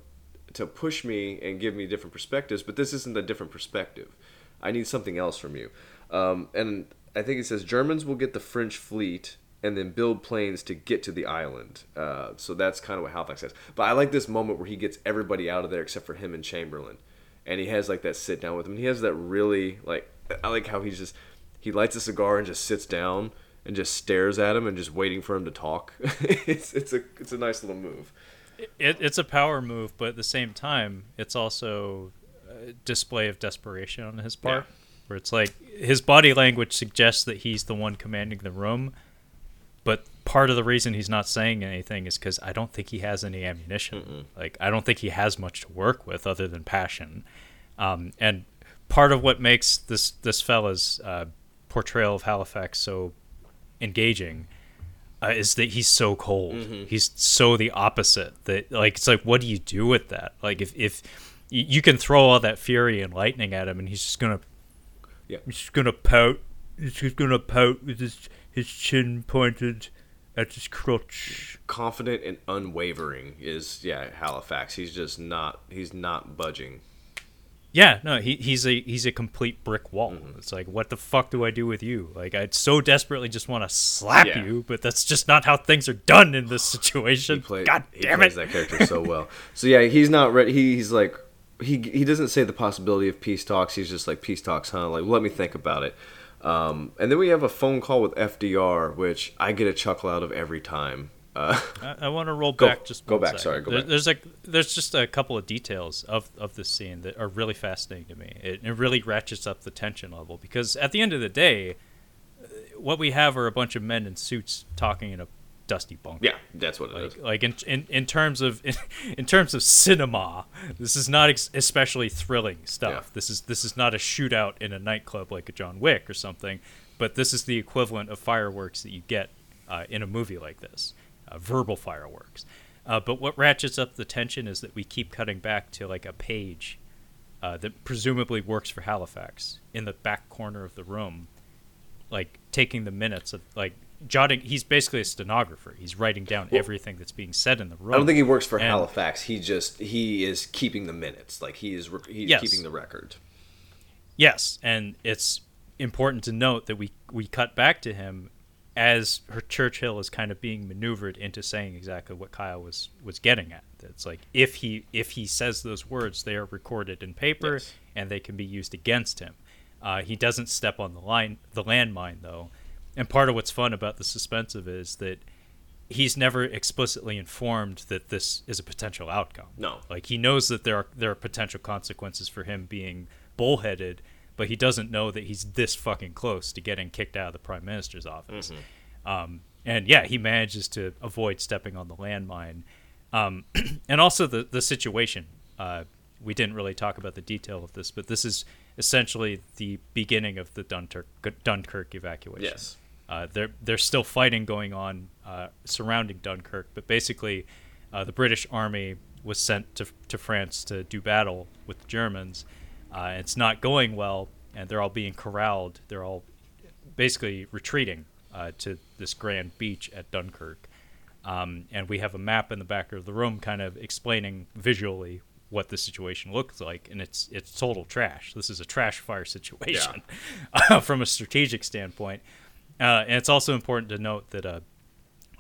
S2: to push me and give me different perspectives but this isn't a different perspective i need something else from you um, and i think it says germans will get the french fleet and then build planes to get to the island. Uh, so that's kind of what Halifax says. But I like this moment where he gets everybody out of there except for him and Chamberlain, and he has like that sit down with him. He has that really like I like how he's just he lights a cigar and just sits down and just stares at him and just waiting for him to talk. it's it's a it's a nice little move.
S1: It, it's a power move, but at the same time, it's also a display of desperation on his part. Yeah. Where it's like his body language suggests that he's the one commanding the room, but part of the reason he's not saying anything is because I don't think he has any ammunition. Mm-mm. Like I don't think he has much to work with other than passion. Um, and part of what makes this this fella's uh, portrayal of Halifax so engaging uh, is that he's so cold. Mm-hmm. He's so the opposite that like it's like what do you do with that? Like if if you can throw all that fury and lightning at him and he's just gonna yeah he's just gonna pout. He's just gonna pout with his his chin pointed at his crotch.
S2: Confident and unwavering is yeah Halifax. He's just not he's not budging.
S1: Yeah, no, he, he's a he's a complete brick wall. Mm-hmm. It's like, what the fuck do I do with you? Like, I so desperately just want to slap yeah. you, but that's just not how things are done in this situation. he played, God damn
S2: he plays it. that character so well. So yeah, he's not ready. He, he's like, he he doesn't say the possibility of peace talks. He's just like peace talks, huh? Like, let me think about it. Um, and then we have a phone call with FDR, which I get a chuckle out of every time. Uh,
S1: I, I want to roll go, back just
S2: go back.
S1: Second.
S2: Sorry, go
S1: there,
S2: back.
S1: There's like there's just a couple of details of of the scene that are really fascinating to me. It, it really ratchets up the tension level because at the end of the day, uh, what we have are a bunch of men in suits talking in a dusty bunker.
S2: Yeah, that's what it
S1: like,
S2: is.
S1: like, in, in in terms of in, in terms of cinema, this is not ex- especially thrilling stuff. Yeah. This is this is not a shootout in a nightclub like a John Wick or something, but this is the equivalent of fireworks that you get uh, in a movie like this uh, verbal fireworks. Uh, but what ratchets up the tension is that we keep cutting back to like a page uh, that presumably works for Halifax in the back corner of the room, like taking the minutes of like jotting. He's basically a stenographer. He's writing down everything that's being said in the room.
S2: I don't think he works for
S1: And-
S2: Halifax. He just he is keeping the minutes. Like he is he's
S1: Yes.
S2: keeping the record.
S1: Yes, and it's important to note that we we cut back to him as her Churchill is kind of being maneuvered into saying exactly what Kyle was was getting at. It's like if he if he says those words, they are recorded in paper
S2: Yes.
S1: and they can be used against him. Uh, he doesn't step on the line the landmine though, and part of what's fun about the suspensive is that he's never explicitly informed that this is a potential outcome.
S2: No.
S1: Like he knows that there are there are potential consequences for him being bullheaded, but he doesn't know that he's this fucking close to getting kicked out of the prime minister's office. Um, and yeah, he manages to avoid stepping on the landmine. Um, and also the the situation. Uh, we didn't really talk about the detail of this, but this is essentially the beginning of the Dunkirk Dunkirk evacuation.
S2: Yes.
S1: Uh, there, there's still fighting going on uh, surrounding Dunkirk, but basically, uh, the British army was sent to, to France to do battle with the Germans. Uh, it's not going well, and they're all being corralled. They're all basically retreating uh, to this grand beach at Dunkirk. Um, and we have a map in the back of the room, kind of explaining visually what the situation looks like, and it's it's total trash. This is a trash fire situation uh, from a strategic standpoint. Uh, and it's also important to note that uh,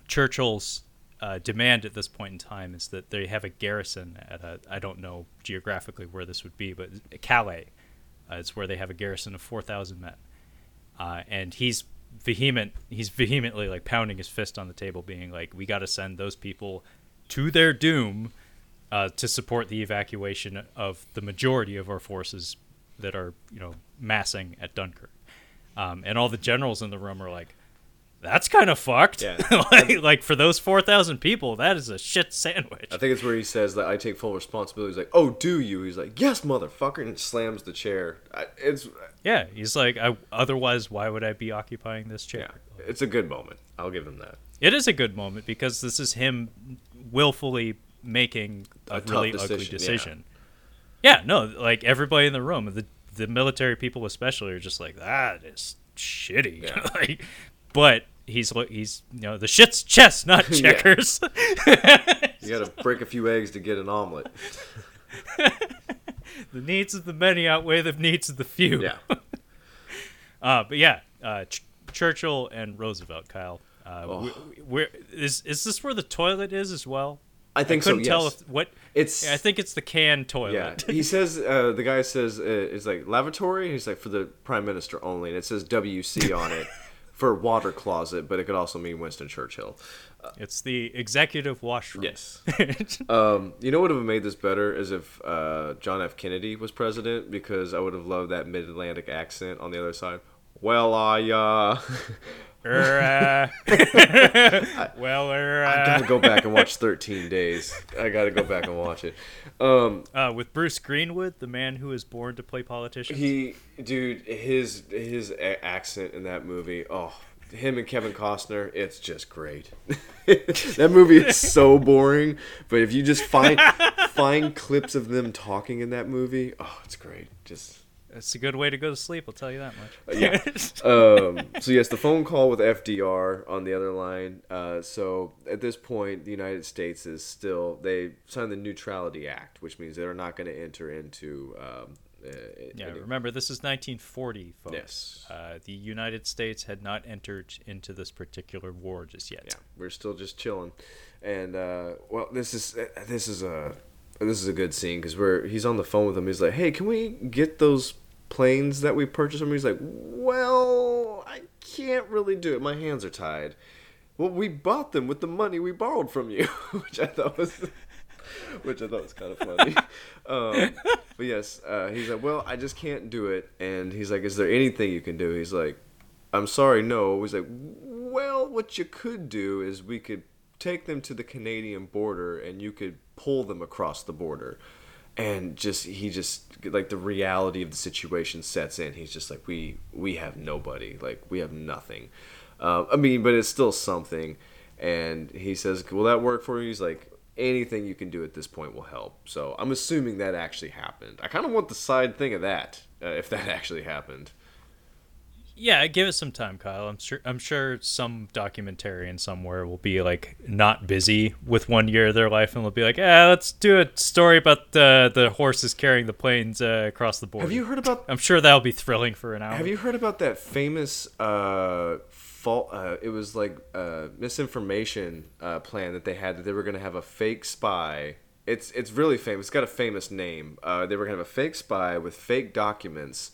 S1: Churchill's uh, demand at this point in time is that they have a garrison at a I don't know geographically where this would be, but Calais uh, is where they have a garrison of four thousand men, uh, and he's vehement. He's vehemently like pounding his fist on the table, being like, "We got to send those people to their doom uh, to support the evacuation of the majority of our forces that are you know massing at Dunkirk." Um, and all the generals in the room are like, "That's kind of fucked."
S2: Yeah.
S1: like, like for those four thousand people, that is a shit sandwich.
S2: I think it's where he says that I take full responsibility. He's like, "Oh, do you?" He's like, "Yes, motherfucker," and slams the chair. I, it's
S1: Yeah, he's like, I, otherwise, why would I be occupying this chair?
S2: yeah, it's a good moment. I'll give him that.
S1: It is a good moment because this is him willfully making a,
S2: A
S1: really ugly
S2: decision, yeah.
S1: Yeah. no, like everybody in the room, the the military people especially, are just like that is shitty.
S2: Yeah.
S1: like, but he's he's you know the shit's chess, not checkers.
S2: You got to break a few eggs to get an omelet.
S1: the needs of the many outweigh the needs of the few.
S2: Yeah,
S1: Uh, but yeah, uh, Ch- Churchill and Roosevelt, Kyle. Uh,
S2: Oh.
S1: wh- where is is this where the toilet is as well?
S2: I think
S1: I
S2: so.
S1: couldn't
S2: Yes.
S1: tell if what.
S2: it's
S1: I think it's the can toilet. yeah.
S2: He says uh, the guy says uh, it's like lavatory. He's like for the prime minister only, and it says WC on it for water closet, but it could also mean Winston Churchill.
S1: it's the executive washroom.
S2: Yes. Um, you know what would have made this better is if uh, John F. Kennedy was president, because I would have loved that mid Atlantic accent on the other side. Well, I uh,
S1: Er, uh, well, er,
S2: I gotta
S1: uh,
S2: go back and watch 13 Days. I gotta go back and watch it. Um,
S1: uh, with Bruce Greenwood, the man who was born to play politicians.
S2: he, dude, his his a- accent in that movie. Oh, him and Kevin Costner, it's just great. that movie is so boring, but if you just find find clips of them talking in that movie, oh, it's great. Just
S1: It's a good way to go to sleep. I'll tell you that much.
S2: yeah. um, so yes, the phone call with FDR on the other line. Uh, so at this point, the United States is still they signed the Neutrality Act, which means they're not going to enter into. Um, uh,
S1: yeah,
S2: any-
S1: remember this is 1940, folks.
S2: Yes.
S1: Uh, the United States had not entered into this particular war just yet.
S2: yeah, we're still just chilling, and uh, well, this is this is a this is a good scene because we're he's on the phone with him. He's like, "Hey, can we get those planes that we purchased?" And he's like, "Well, I can't really do it. My hands are tied." Well, we bought them with the money we borrowed from you, which I thought was, which I thought was kind of funny. Um, but yes, uh, he's like, "Well, I just can't do it." And he's like, "Is there anything you can do?" He's like, I'm sorry, no. He's like, well, what you could do is we could take them to the Canadian border and you could pull them across the border. And just he just like the reality of the situation sets in. He's just like we we have nobody, like we have nothing. Um, I mean, but it's still something. And he says, "Will that work for you?" He's like, anything you can do at this point will help. So I'm assuming that actually happened. I kind of want the side thing of that uh, if that actually happened.
S1: Yeah, give it some time, Kyle. I'm sure. I'm sure some documentarian somewhere will be like not busy with one year of their life, and will be like, "Yeah, let's do a story about the the horses carrying the planes uh, across the border."
S2: Have you heard about?
S1: I'm sure that'll be thrilling for an hour.
S2: Have you heard about that famous uh, fault? Uh, it was like uh, misinformation uh, plan that they had that they were going to have a fake spy. It's it's really famous. It's got a famous name. Uh, they were going to have a fake spy with fake documents.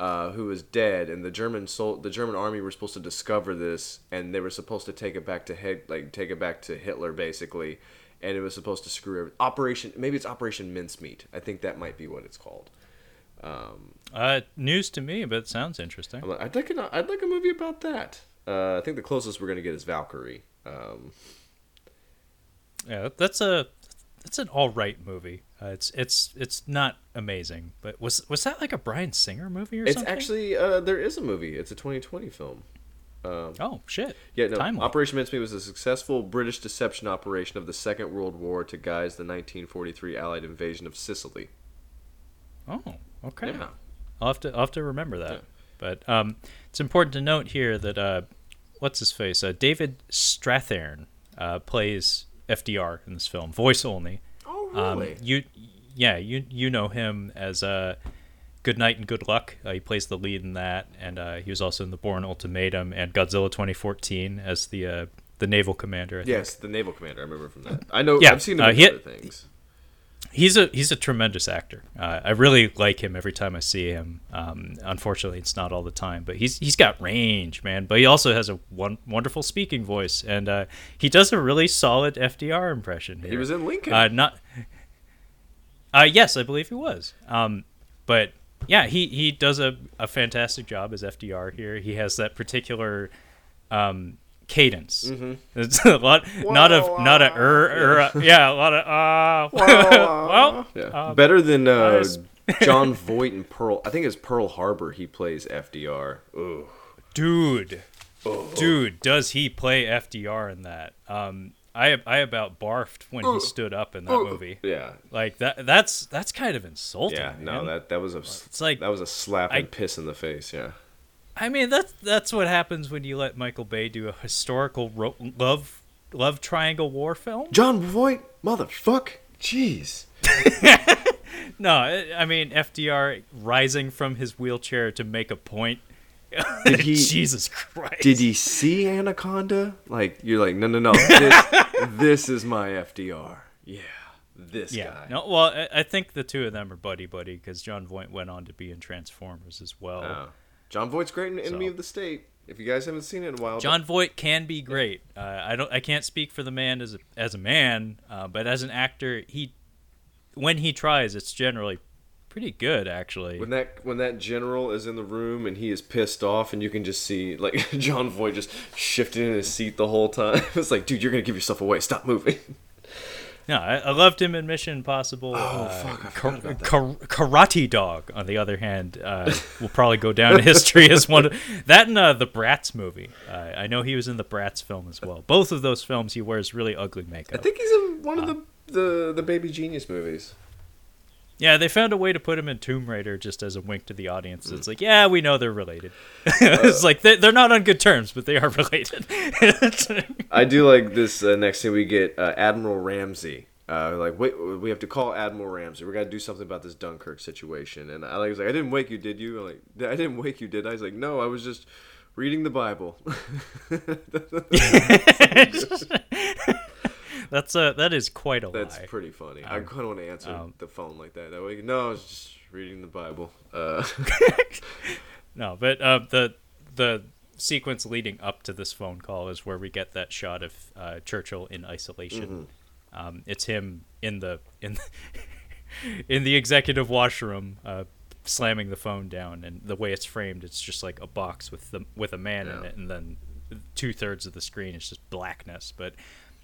S2: Uh, who was dead, and the German sol- the German army were supposed to discover this, and they were supposed to take it back to Hit- like take it back to Hitler basically, and it was supposed to screw every- Operation. Maybe it's Operation Mincemeat. I think that might be what it's called. Um,
S1: Uh, news to me, but it sounds interesting.
S2: Like, I'd like an, I'd like a movie about that. Uh, I think the closest we're gonna get is Valkyrie. Um,
S1: Yeah, that's a that's an all right movie. Uh, it's it's it's not amazing, but was was that like a Bryan Singer movie or
S2: it's
S1: something?
S2: actually uh, there is a movie. It's a 2020 film.
S1: oh shit.
S2: Yeah, no.
S1: Timely.
S2: Operation Mincemeat was a successful British deception operation of the Second World War to guise the 1943 Allied invasion of Sicily.
S1: Oh, okay.
S2: Yeah.
S1: I'll have to I'll have to remember that.
S2: Yeah.
S1: But um, it's important to note here that uh, what's his face? Uh, David Strathairn uh, plays FDR in this film, voice only.
S2: Oh,
S1: Um,
S2: really?
S1: you, yeah, you you know him as uh, Good Night and Good Luck. Uh, he plays the lead in that, and uh, he was also in the Bourne Ultimatum and Godzilla 2014 as the uh, the naval commander. I think.
S2: yes, the naval commander. I remember from that. I know.
S1: Yeah,
S2: I've seen him
S1: uh,
S2: in
S1: he-
S2: other things.
S1: He's a he's a tremendous actor. Uh, I really like him every time I see him. Um, unfortunately, it's not all the time, but he's he's got range, man. But he also has a one, wonderful speaking voice, and uh, he does a really solid FDR impression.
S2: He was in Lincoln.
S1: Uh, not. Uh, yes, I believe he was. Um, but yeah, he he does a, a fantastic job as FDR here. He has that particular um, cadence. It's a lot, not of not a er, er uh, yeah, a lot of uh. well,
S2: yeah. Better than uh, Jon Voight in Pearl. I think it's Pearl Harbor. He plays FDR. Ooh.
S1: dude,
S2: Oh.
S1: dude, does he play FDR in that? Um, I I about barfed when he stood up in that movie.
S2: Yeah.
S1: Like that. That's that's kind of insulting.
S2: Yeah. No,
S1: man.
S2: that that was a.
S1: It's like-
S2: that was a slap
S1: I-
S2: and piss in the face. Yeah.
S1: I mean, that's that's what happens when you let Michael Bay do a historical ro- love love triangle war film.
S2: Jon Voight, motherfuck. Jeez.
S1: No, I mean FDR rising from his wheelchair to make a point.
S2: Did he?
S1: Jesus Christ!
S2: Did he see Anaconda? Like you're like, no, no, no. This, this is my FDR. Yeah, this
S1: Yeah.
S2: guy.
S1: No. Well, I, I think the two of them are buddy buddy because Jon Voight went on to be in Transformers as well.
S2: Oh. Jon Voight's great in Enemy
S1: So-
S2: of the State. If you guys haven't seen it in a while,
S1: Jon Voight can be great. Uh, I don't. I can't speak for the man as a, as a man, uh, but as an actor, he when he tries, it's generally pretty good actually.
S2: when that when that general is in the room and he is pissed off, and you can just see like Jon Voight just shifting in his seat the whole time. It's like, dude, you're gonna give yourself away. Stop moving.
S1: No, I, I loved him in Mission Impossible.
S2: Oh,
S1: uh,
S2: fuck, I
S1: Kar-
S2: about that.
S1: Kar- Karate Dog, on the other hand, uh, will probably go down in history as one of that and uh, the Bratz movie. Uh, I know he was in the Bratz film as well. Both of those films, he wears really ugly makeup.
S2: I think he's in one of the the the Baby Genius movies.
S1: Yeah, they found a way to put him in Tomb Raider just as a wink to the audience.
S2: Mm.
S1: It's like, yeah, we know they're related.
S2: Uh,
S1: it's like they- they're not on good terms, but they are related.
S2: I do like this uh, next thing we get uh, Admiral Ramsay. Uh, like wait, we have to call Admiral Ramsay. We got to do something about this Dunkirk situation. And I like, was like, I didn't wake you, did you? I'm like, I didn't wake you, did I? He's like, no, I was just reading the Bible.
S1: That's a that is quite a
S2: That's
S1: lie.
S2: pretty funny. I kind of want to answer
S1: um,
S2: the phone like that. That way, no, I was just reading the Bible. Uh,
S1: No, but uh, the the sequence leading up to this phone call is where we get that shot of uh, Churchill in isolation. Um, it's him in the in the, in the executive washroom, uh, slamming the phone down, and the way it's framed, it's just like a box with the with a man in it, and then two thirds of the screen is just blackness. But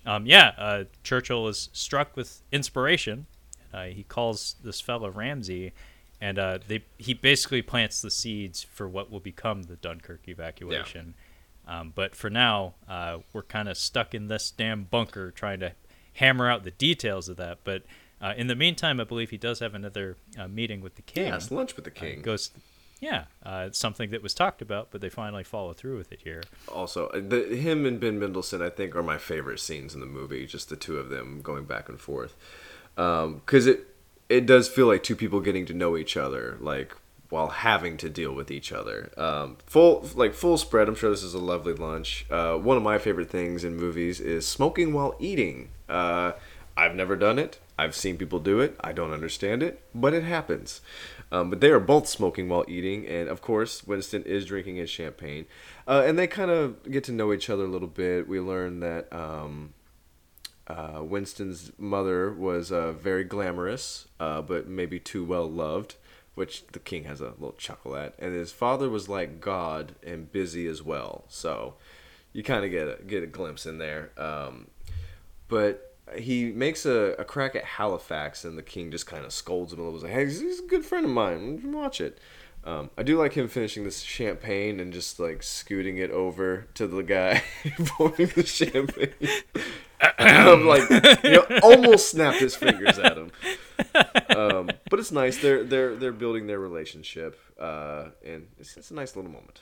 S1: um, yeah, uh, Churchill is struck with inspiration. Uh, he calls this fellow Ramsay, and uh, they he basically plants the seeds for what will become the Dunkirk evacuation. Um, but for now, uh, we're kind of stuck in this damn bunker trying to hammer out the details of that. But uh, in the meantime, I believe he does have another uh, meeting with the king.
S2: Yeah, it's lunch with the king.
S1: goes, yeah, uh, it's something that was talked about, but they finally follow through with it here.
S2: also, uh, the, him and Ben Mendelsohn, I think, are my favorite scenes in the movie. Just the two of them going back and forth, because it it does feel like two people getting to know each other, like while having to deal with each other. Um, full like full spread. I'm sure this is a lovely lunch. Uh, one of my favorite things in movies is smoking while eating. Uh, I've never done it. I've seen people do it. I don't understand it, but it happens. Um, but they are both smoking while eating, and of course, Winston is drinking his champagne. Uh, and they kind of get to know each other a little bit. We learn that um, uh, Winston's mother was uh, very glamorous, uh, but maybe too well loved, which the king has a little chuckle at. And his father was like God and busy as well. So you kind of get a, get a glimpse in there. Um, but he makes a, a crack at Halifax, and the king just kind of scolds him a little. He's like, "Hey, he's, he's a good friend of mine. Watch it." Um, I do like him finishing this champagne and just like scooting it over to the guy pouring the champagne. I'm like, you know, almost snapped his fingers at him. Um, but it's nice. They're they're they're building their relationship, uh, and it's, it's a nice little moment.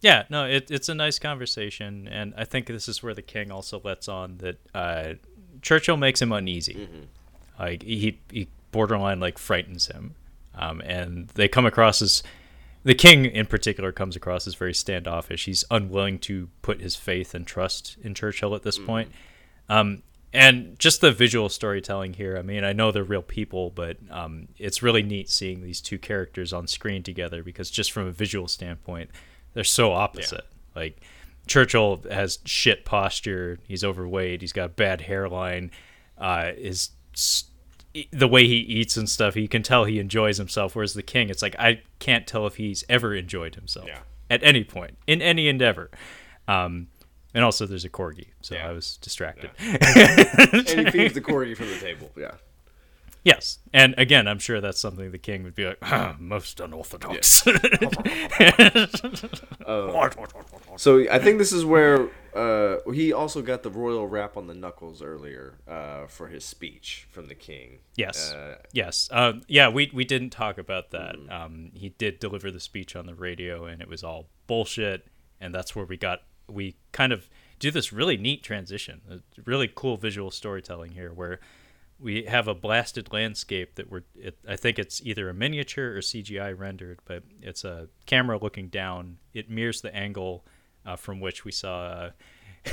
S1: Yeah, no, it, it's a nice conversation, and I think this is where the king also lets on that uh, Churchill makes him uneasy. Like he, he borderline like frightens him, um, and they come across as the king in particular comes across as very standoffish. He's unwilling to put his faith and trust in Churchill at this point. Um, and just the visual storytelling here. I mean, I know they're real people, but um, it's really neat seeing these two characters on screen together because just from a visual standpoint, they're so opposite. Like Churchill has shit posture. He's overweight. He's got a bad hairline. Uh, is the way he eats and stuff, you can tell he enjoys himself. Whereas the king, it's like I can't tell if he's ever enjoyed himself
S2: Yeah.
S1: at any point in any endeavor. Um, and also, there's a corgi, so
S2: Yeah.
S1: I was distracted.
S2: And he feeds the corgi from the table. Yeah.
S1: Yes, and again, I'm sure that's something the king would be like, "Ah, most unorthodox.
S2: So I think this is where uh, he also got the royal rap on the knuckles earlier uh, for his speech from the king.
S1: Yes.
S2: Uh,
S1: yes. Um, yeah, we, we didn't talk about that.
S2: Mm-hmm.
S1: Um, he did deliver the speech on the radio, and it was all bullshit. And that's where we got, we kind of do this really neat transition, really cool visual storytelling here where we have a blasted landscape that we're, it, I think it's either a miniature or CGI rendered, but it's a camera looking down. It mirrors the angle uh, from which we saw. Uh,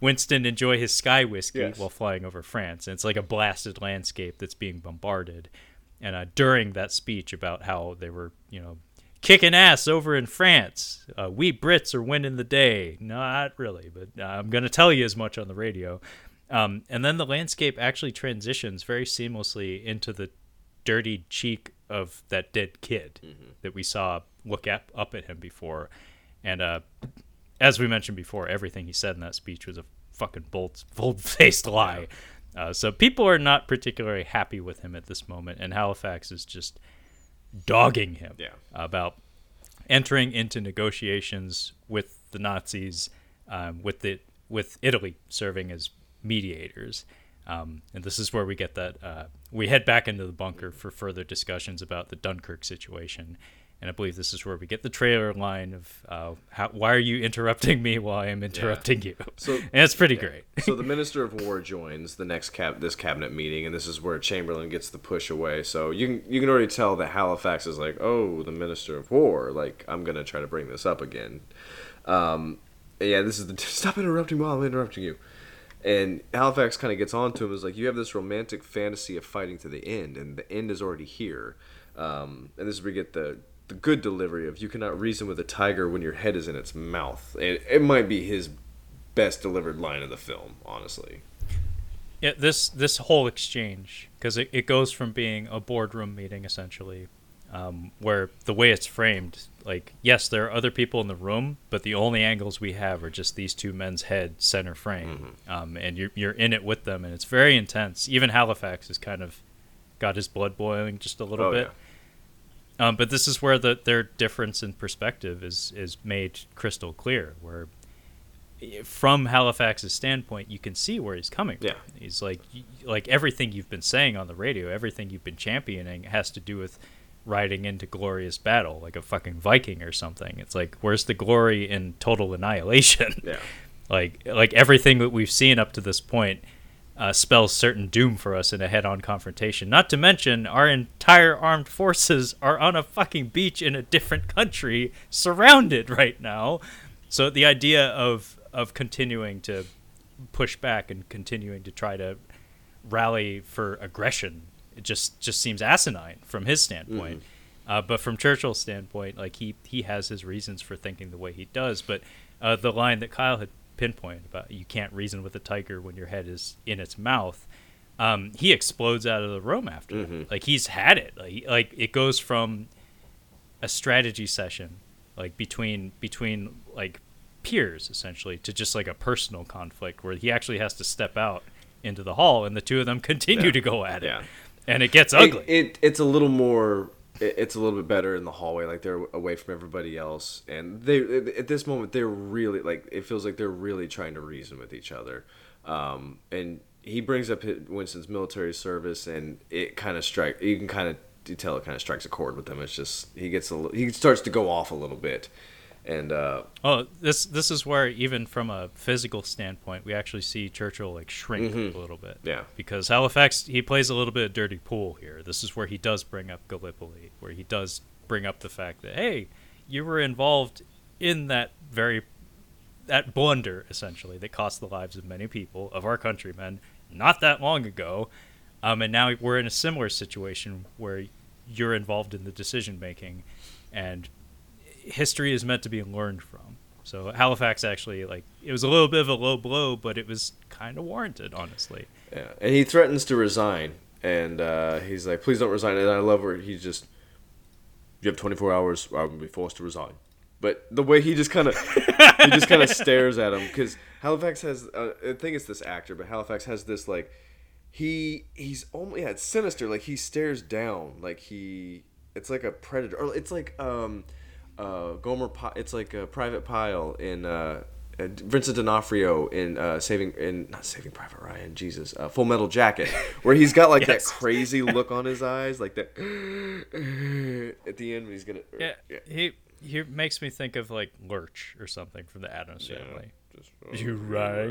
S1: Winston enjoy his sky whiskey
S2: Yes.
S1: while flying over France. And it's like a blasted landscape that's being bombarded. And uh, during that speech about how they were, you know, kicking ass over in France, uh, we Brits are winning the day. Not really, but uh, I'm going to tell you as much on the radio. Um, and then the landscape actually transitions very seamlessly into the dirty cheek of that dead kid that we saw look up, up at him before. And uh, as we mentioned before, everything he said in that speech was a fucking bold, bold-faced lie. Uh, so people are not particularly happy with him at this moment, and Halifax is just dogging him
S2: Yeah.
S1: about entering into negotiations with the Nazis, um, with the with Italy serving as mediators. Um, and this is where we get that uh, we head back into the bunker for further discussions about the Dunkirk situation. And I believe this is where we get the trailer line of uh, how, "Why are you interrupting me while I am interrupting you?"
S2: So-
S1: and it's pretty great.
S2: so the minister of war joins the next cab this cabinet meeting, and this is where Chamberlain gets the push away. So you can you can already tell that Halifax is like, oh, the minister of war. Like I'm gonna try to bring this up again. Um, yeah, this is the stop interrupting while I'm interrupting you. And Halifax kind of gets on to him is like, you have this romantic fantasy of fighting to the end, and the end is already here. Um, and this is where we get the the good delivery of you cannot reason with a tiger when your head is in its mouth. It, it might be his best delivered line of the film, honestly.
S1: Yeah, this this whole exchange because it, it goes from being a boardroom meeting essentially, um, where the way it's framed, like yes, there are other people in the room, but the only angles we have are just these two men's head center frame, um, and you're you're in it with them, and it's very intense. Even Halifax has kind of got his blood boiling just a little
S2: Oh,
S1: bit. Um, but this is where the their difference in perspective is is made crystal clear. Where from Halifax's standpoint, you can see where he's coming from.
S2: Yeah.
S1: He's like, like everything you've been saying on the radio, everything you've been championing has to do with riding into glorious battle, like a fucking Viking or something. It's like, where's the glory in total annihilation?
S2: Yeah.
S1: like, like everything that we've seen up to this point uh, spells certain doom for us in a head-on confrontation. Not to mention, our entire armed forces are on a fucking beach in a different country, surrounded right now. So the idea of of continuing to push back and continuing to try to rally for aggression, it just just seems asinine from his standpoint. Uh, but from Churchill's standpoint, like he he has his reasons for thinking the way he does. But uh, the line that Kyle had pinpointed about you can't reason with a tiger when your head is in its mouth, um, he explodes out of the room after. that. Like he's had it. Like, like it goes from a strategy session, like between between like peers essentially, to just like a personal conflict where he actually has to step out into the hall, and the two of them continue
S2: Yeah.
S1: to go at it,
S2: Yeah.
S1: And it gets ugly.
S2: it it's a little more. It's a little bit better in the hallway, like they're away from everybody else, and they at this moment they're really like it feels like they're really trying to reason with each other. Um, and he brings up Winston's military service, and it kind of strike. You can kind of you tell it kind of strikes a chord with him. It's just he gets a li- he starts to go off a little bit, and uh,
S1: Oh, this this is where even from a physical standpoint, we actually see Churchill like shrink a little bit.
S2: Yeah.
S1: Because Halifax, he plays a little bit of dirty pool here. This is where he does bring up Gallipoli, where he does bring up the fact that hey, you were involved in that very that blunder essentially that cost the lives of many people of our countrymen not that long ago, um, and now we're in a similar situation where you're involved in the decision making, and history is meant to be learned from. So Halifax actually like it was a little bit of a low blow, but it was kind of warranted, honestly.
S2: Yeah, and he threatens to resign, and uh, he's like, "Please don't resign." And I love where he just, "You have 24 hours, or I will be forced to resign." But the way he just kind of, he just kind of stares at him because Halifax has, uh, I think it's this actor, but Halifax has this like, he he's almost yeah, it's sinister. Like he stares down, like he, it's like a predator, or it's like um, uh, Gomer, Pi- it's like a Private Pyle in. Uh, uh, Vincent D'Onofrio in uh, Saving in not Saving Private Ryan, Jesus, uh, Full Metal Jacket, where he's got like
S1: Yes.
S2: that crazy look on his eyes, like that at the end when he's gonna.
S1: Yeah, he he makes me think of like Lurch or something from the Addams
S2: Yeah,
S1: Family. You right?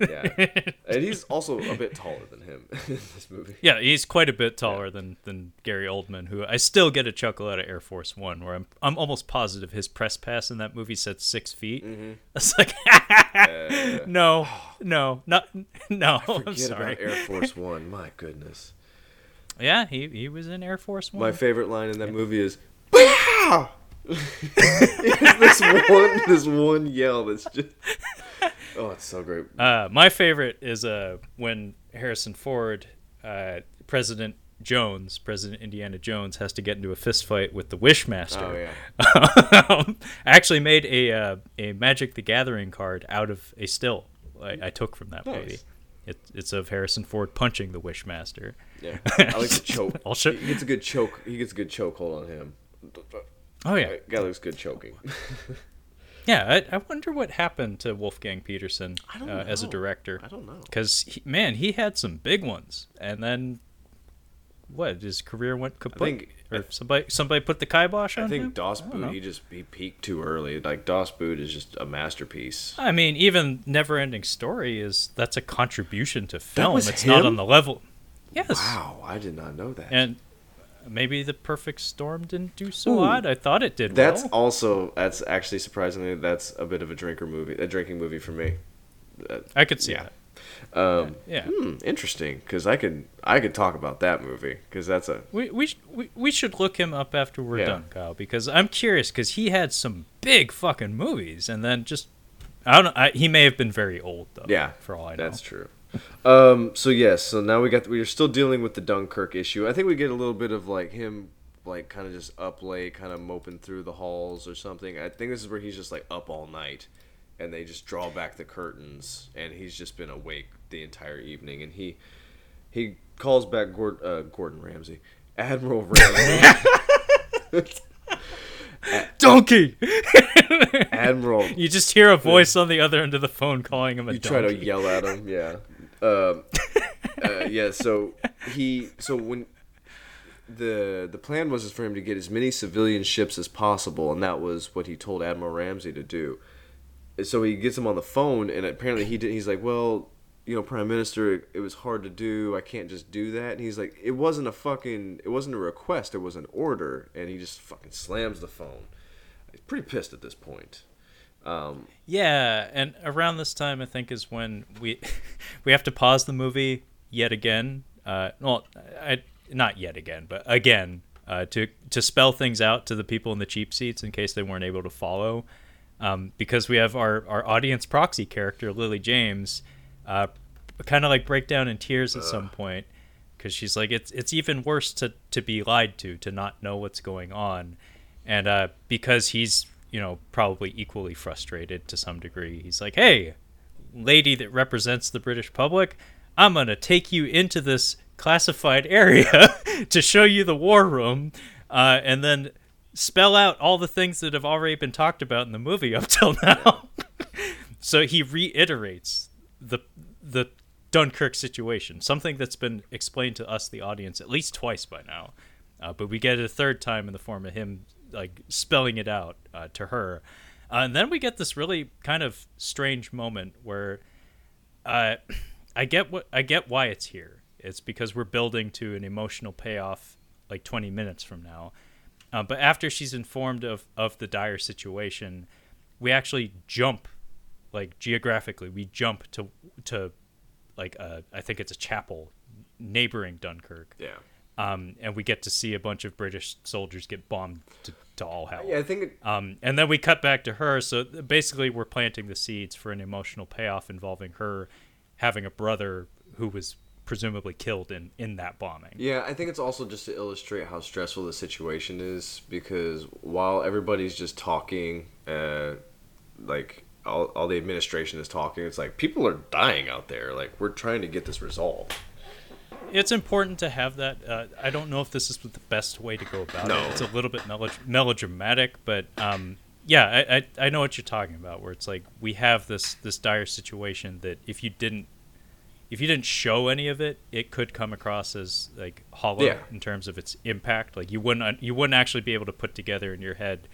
S2: yeah, and he's also a bit taller than him in this movie.
S1: Yeah, he's quite a bit taller than, than Gary Oldman, who I still get a chuckle out of Air Force One, where I'm I'm almost positive his press pass in that movie said six feet.
S2: Mm-hmm.
S1: It's like, no, no, not no. I'm
S2: Forget
S1: sorry.
S2: about Air Force One. My goodness,
S1: Yeah, he he was in Air Force One.
S2: my favorite line in that movie is "Wow!" this one, this one yell that's just. Oh, it's so great.
S1: Uh, my favorite is uh, when Harrison Ford, uh, President Jones, President Indiana Jones, has to get into a fist fight with the Wishmaster.
S2: Oh yeah.
S1: um, I actually made a uh, a Magic the Gathering card out of a still I, I took from that
S2: Nice.
S1: movie. It, it's of Harrison Ford punching the Wishmaster.
S2: Yeah, I like the choke.
S1: I'll show-
S2: He gets a good choke. He gets a good choke hold on him.
S1: Oh yeah,
S2: Guy looks good choking.
S1: yeah. I, I wonder what happened to Wolfgang Petersen
S2: I
S1: uh, as a director.
S2: I don't know.
S1: Because man, he had some big ones, and then what? His career went kaput.
S2: think-
S1: or somebody somebody put the kibosh on
S2: I think
S1: him.
S2: Das
S1: I
S2: Boot.
S1: know.
S2: He just he peaked too early. Like Das Boot is just a masterpiece.
S1: I mean, even Neverending Story is that's a contribution to film.
S2: was
S1: it's not
S2: him?
S1: on the level. Yes.
S2: Wow, I did not know that.
S1: And maybe the Perfect Storm didn't do so
S2: Ooh.
S1: odd. I thought it did
S2: that's
S1: well.
S2: also that's actually surprisingly that's a bit of a drinker movie, a drinking movie for me. Uh,
S1: I could see
S2: yeah.
S1: that.
S2: Um,
S1: Yeah.
S2: hmm, interesting because I could I could talk about that movie because that's a
S1: We we, sh- we we should look him up after we're
S2: Yeah.
S1: done, Kyle, because I'm curious because he had some big fucking movies, and then just I don't know. I, he may have been very old though.
S2: yeah.
S1: for all I know.
S2: That's true. Um, so yes, so now we got we are still dealing with the Dunkirk issue. I think we get a little bit of like him like kind of just up late, kind of moping through the halls or something. I think this is where he's just like up all night, and they just draw back the curtains, and he's just been awake the entire evening, and he he calls back Gordon, uh, Gordon Ramsay, Admiral Ramsay.
S1: donkey.
S2: Admiral.
S1: you just hear a voice on the other end of the phone calling him a
S2: you
S1: donkey.
S2: You try to yell at him yeah um, uh, yeah so he so when the the plan was for him to get as many civilian ships as possible and that was what he told admiral ramsay to do. So he gets him on the phone and apparently he did he's like well you know prime minister it, it was hard to do. I can't just do that. And he's like it wasn't a fucking it wasn't a request. It was an order. And he just fucking slams the phone. He's pretty pissed at this point um,
S1: Yeah, and around this time, I think is when we we have to pause the movie yet again. Uh, well, I, not yet again, but again uh, to to spell things out to the people in the cheap seats in case they weren't able to follow, um, because we have our our audience proxy character Lily James, uh, kind of like break down in tears at some point because she's like it's it's even worse to to be lied to to not know what's going on, and uh, because he's you know probably equally frustrated to some degree. He's like, hey, lady that represents the British public, I'm gonna take you into this classified area to show you the war room, uh, and then spell out all the things that have already been talked about in the movie up till now. so he reiterates the the Dunkirk situation, something that's been explained to us, the audience, at least twice by now. Uh, but we get it a third time in the form of him like spelling it out uh, to her, uh, and then we get this really kind of strange moment where uh, I get what I get why it's here. It's because we're building to an emotional payoff like 20 minutes from now. Uh, but after she's informed of, of the dire situation, we actually jump, like geographically, we jump to to like a, I think it's a chapel neighboring Dunkirk.
S2: yeah
S1: Um, and we get to see a bunch of British soldiers get bombed to, to all hell.
S2: yeah i think it,
S1: Um, and then we cut back to her. So basically, we're planting the seeds for an emotional payoff involving her having a brother who was presumably killed in, in that bombing.
S2: Yeah, I think it's also just to illustrate how stressful the situation is because while everybody's just talking, uh, like all, all the administration is talking, it's like people are dying out there. Like we're trying to get this resolved.
S1: It's important to have that. Uh, I don't know if this is the best way to go about
S2: No.
S1: it. It's a little bit melo- melodramatic, but um, yeah, I, I I know what you're talking about. Where it's like we have this this dire situation that if you didn't if you didn't show any of it, it could come across as like hollow
S2: Yeah.
S1: in terms of its impact. Like you wouldn't you wouldn't actually be able to put together in your head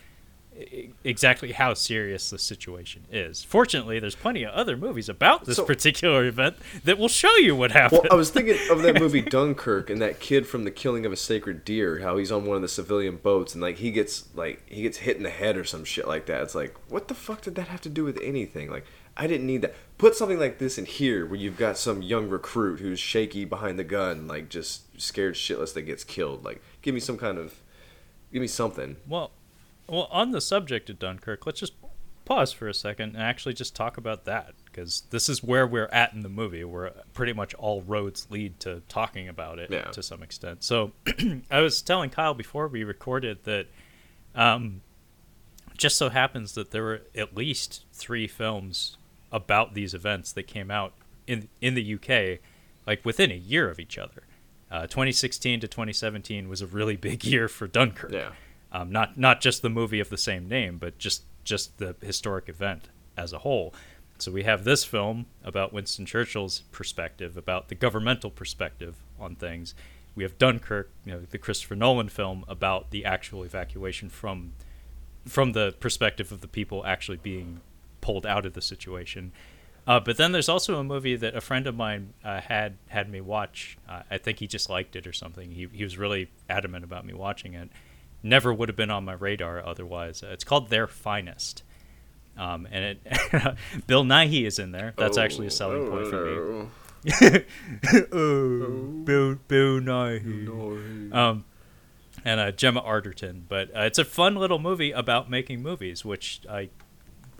S1: exactly how serious the situation is. Fortunately, there's plenty of other movies about this
S2: So-
S1: particular event that will show you what happened.
S2: Well, I was thinking of that movie Dunkirk and that kid from The Killing of a Sacred Deer, how he's on one of the civilian boats and like he gets like he gets hit in the head or some shit like that. It's like, what the fuck did that have to do with anything? Like, I didn't need that. Put something like this in here where you've got some young recruit who's shaky behind the gun, like just scared shitless that gets killed. Like, give me some kind of, give me something.
S1: Well, well, on the subject of Dunkirk, let's just pause for a second and actually just talk about that because this is where we're at in the movie. Where pretty much all roads lead to talking about it
S2: Yeah.
S1: to some extent. So, I was telling Kyle before we recorded that, um, just so happens that there were at least three films about these events that came out in in the UK, like within a year of each other. Uh, 2016 to 2017 was a really big year for Dunkirk
S2: Yeah.
S1: Um, not not just the movie of the same name, but just just the historic event as a whole. So we have this film about Winston Churchill's perspective, about the governmental perspective on things. We have Dunkirk, you know, the Christopher Nolan film about the actual evacuation from from the perspective of the people actually being pulled out of the situation. Uh, but then there's also a movie that a friend of mine uh, had had me watch. Uh, I think he just liked it or something. He he was really adamant about me watching it. Never would have been on my radar otherwise. Uh, it's called Their Finest, um, and it Bill Nighy is in there. That's actually a selling point for me. oh, Bill Bill Nighy. Um, and uh, Gemma Arterton. But uh, it's a fun little movie about making movies, which I,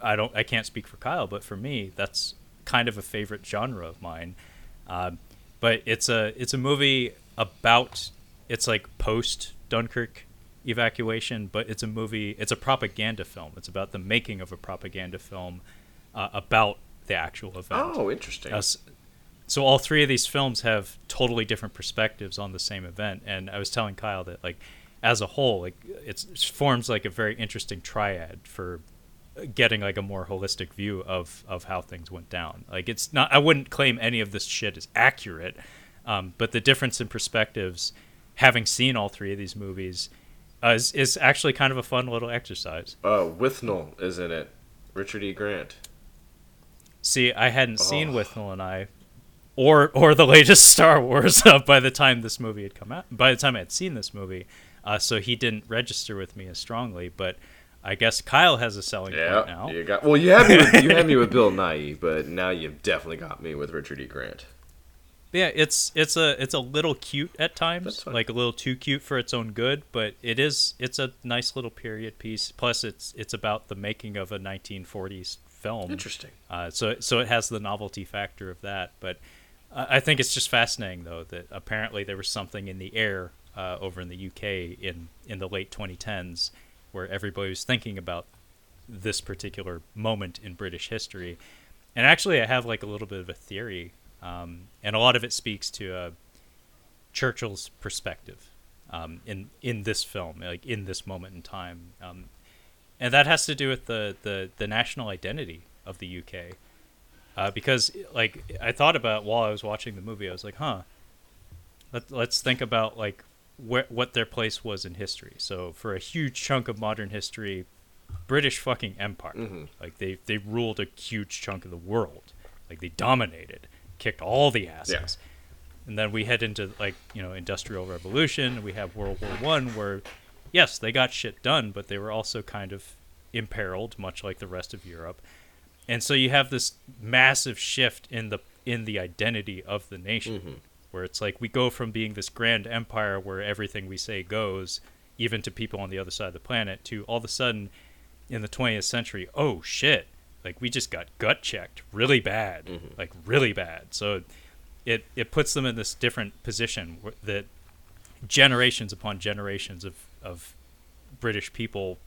S1: I don't, I can't speak for Kyle, but for me, that's kind of a favorite genre of mine. Um, but it's a it's a movie about it's like post Dunkirk evacuation, but it's a movie. It's a propaganda film. It's about the making of a propaganda film uh, about the actual event.
S2: Oh, interesting.
S1: Uh, so all three of these films have totally different perspectives on the same event, and I was telling Kyle that like as a whole, like it's, it forms like a very interesting triad for getting like a more holistic view of of how things went down. Like it's not I wouldn't claim any of this shit is accurate, um, but the difference in perspectives, having seen all three of these movies, uh, is is actually kind of a fun little exercise.
S2: Uh, Withnail is in it. Richard E. Grant.
S1: See, I hadn't seen Withnail and I, or or the latest Star Wars uh, by the time this movie had come out. By the time I had seen this movie, uh, so he didn't register with me as strongly. But I guess Kyle has a selling point now.
S2: you got. Well, you had me. With, you had me with Bill Nighy, but now you've definitely got me with Richard E. Grant.
S1: Yeah, it's it's a it's a little cute at times, like a little too cute for its own good. But it is it's a nice little period piece. Plus, it's it's about the making of a 1940s film.
S2: Interesting.
S1: Uh, so so it has the novelty factor of that. But I think it's just fascinating though that apparently there was something in the air uh, over in the UK in in the late 2010s where everybody was thinking about this particular moment in British history. And actually, I have like a little bit of a theory, um, and a lot of it speaks to uh, Churchill's perspective um, in in this film, like in this moment in time, um, and that has to do with the the, the national identity of the UK. Uh, because like I thought about while I was watching the movie, I was like, huh. Let, let's think about like where, what their place was in history. So for a huge chunk of modern history, British fucking empire.
S2: Mhm.
S1: Like they they ruled a huge chunk of the world. Like they dominated, kicked all the asses.
S2: Yeah.
S1: And then we head into like you know industrial revolution. We have World War One, where yes, they got shit done, but they were also kind of imperiled, much like the rest of Europe. And so you have this massive shift in the in the identity of the nation,
S2: Mhm.
S1: where it's like we go from being this grand empire where everything we say goes, even to people on the other side of the planet, to all of a sudden in the 20th century, oh shit, like we just got gut checked really bad,
S2: Mhm.
S1: like really bad. So it it puts them in this different position that generations upon generations of of British people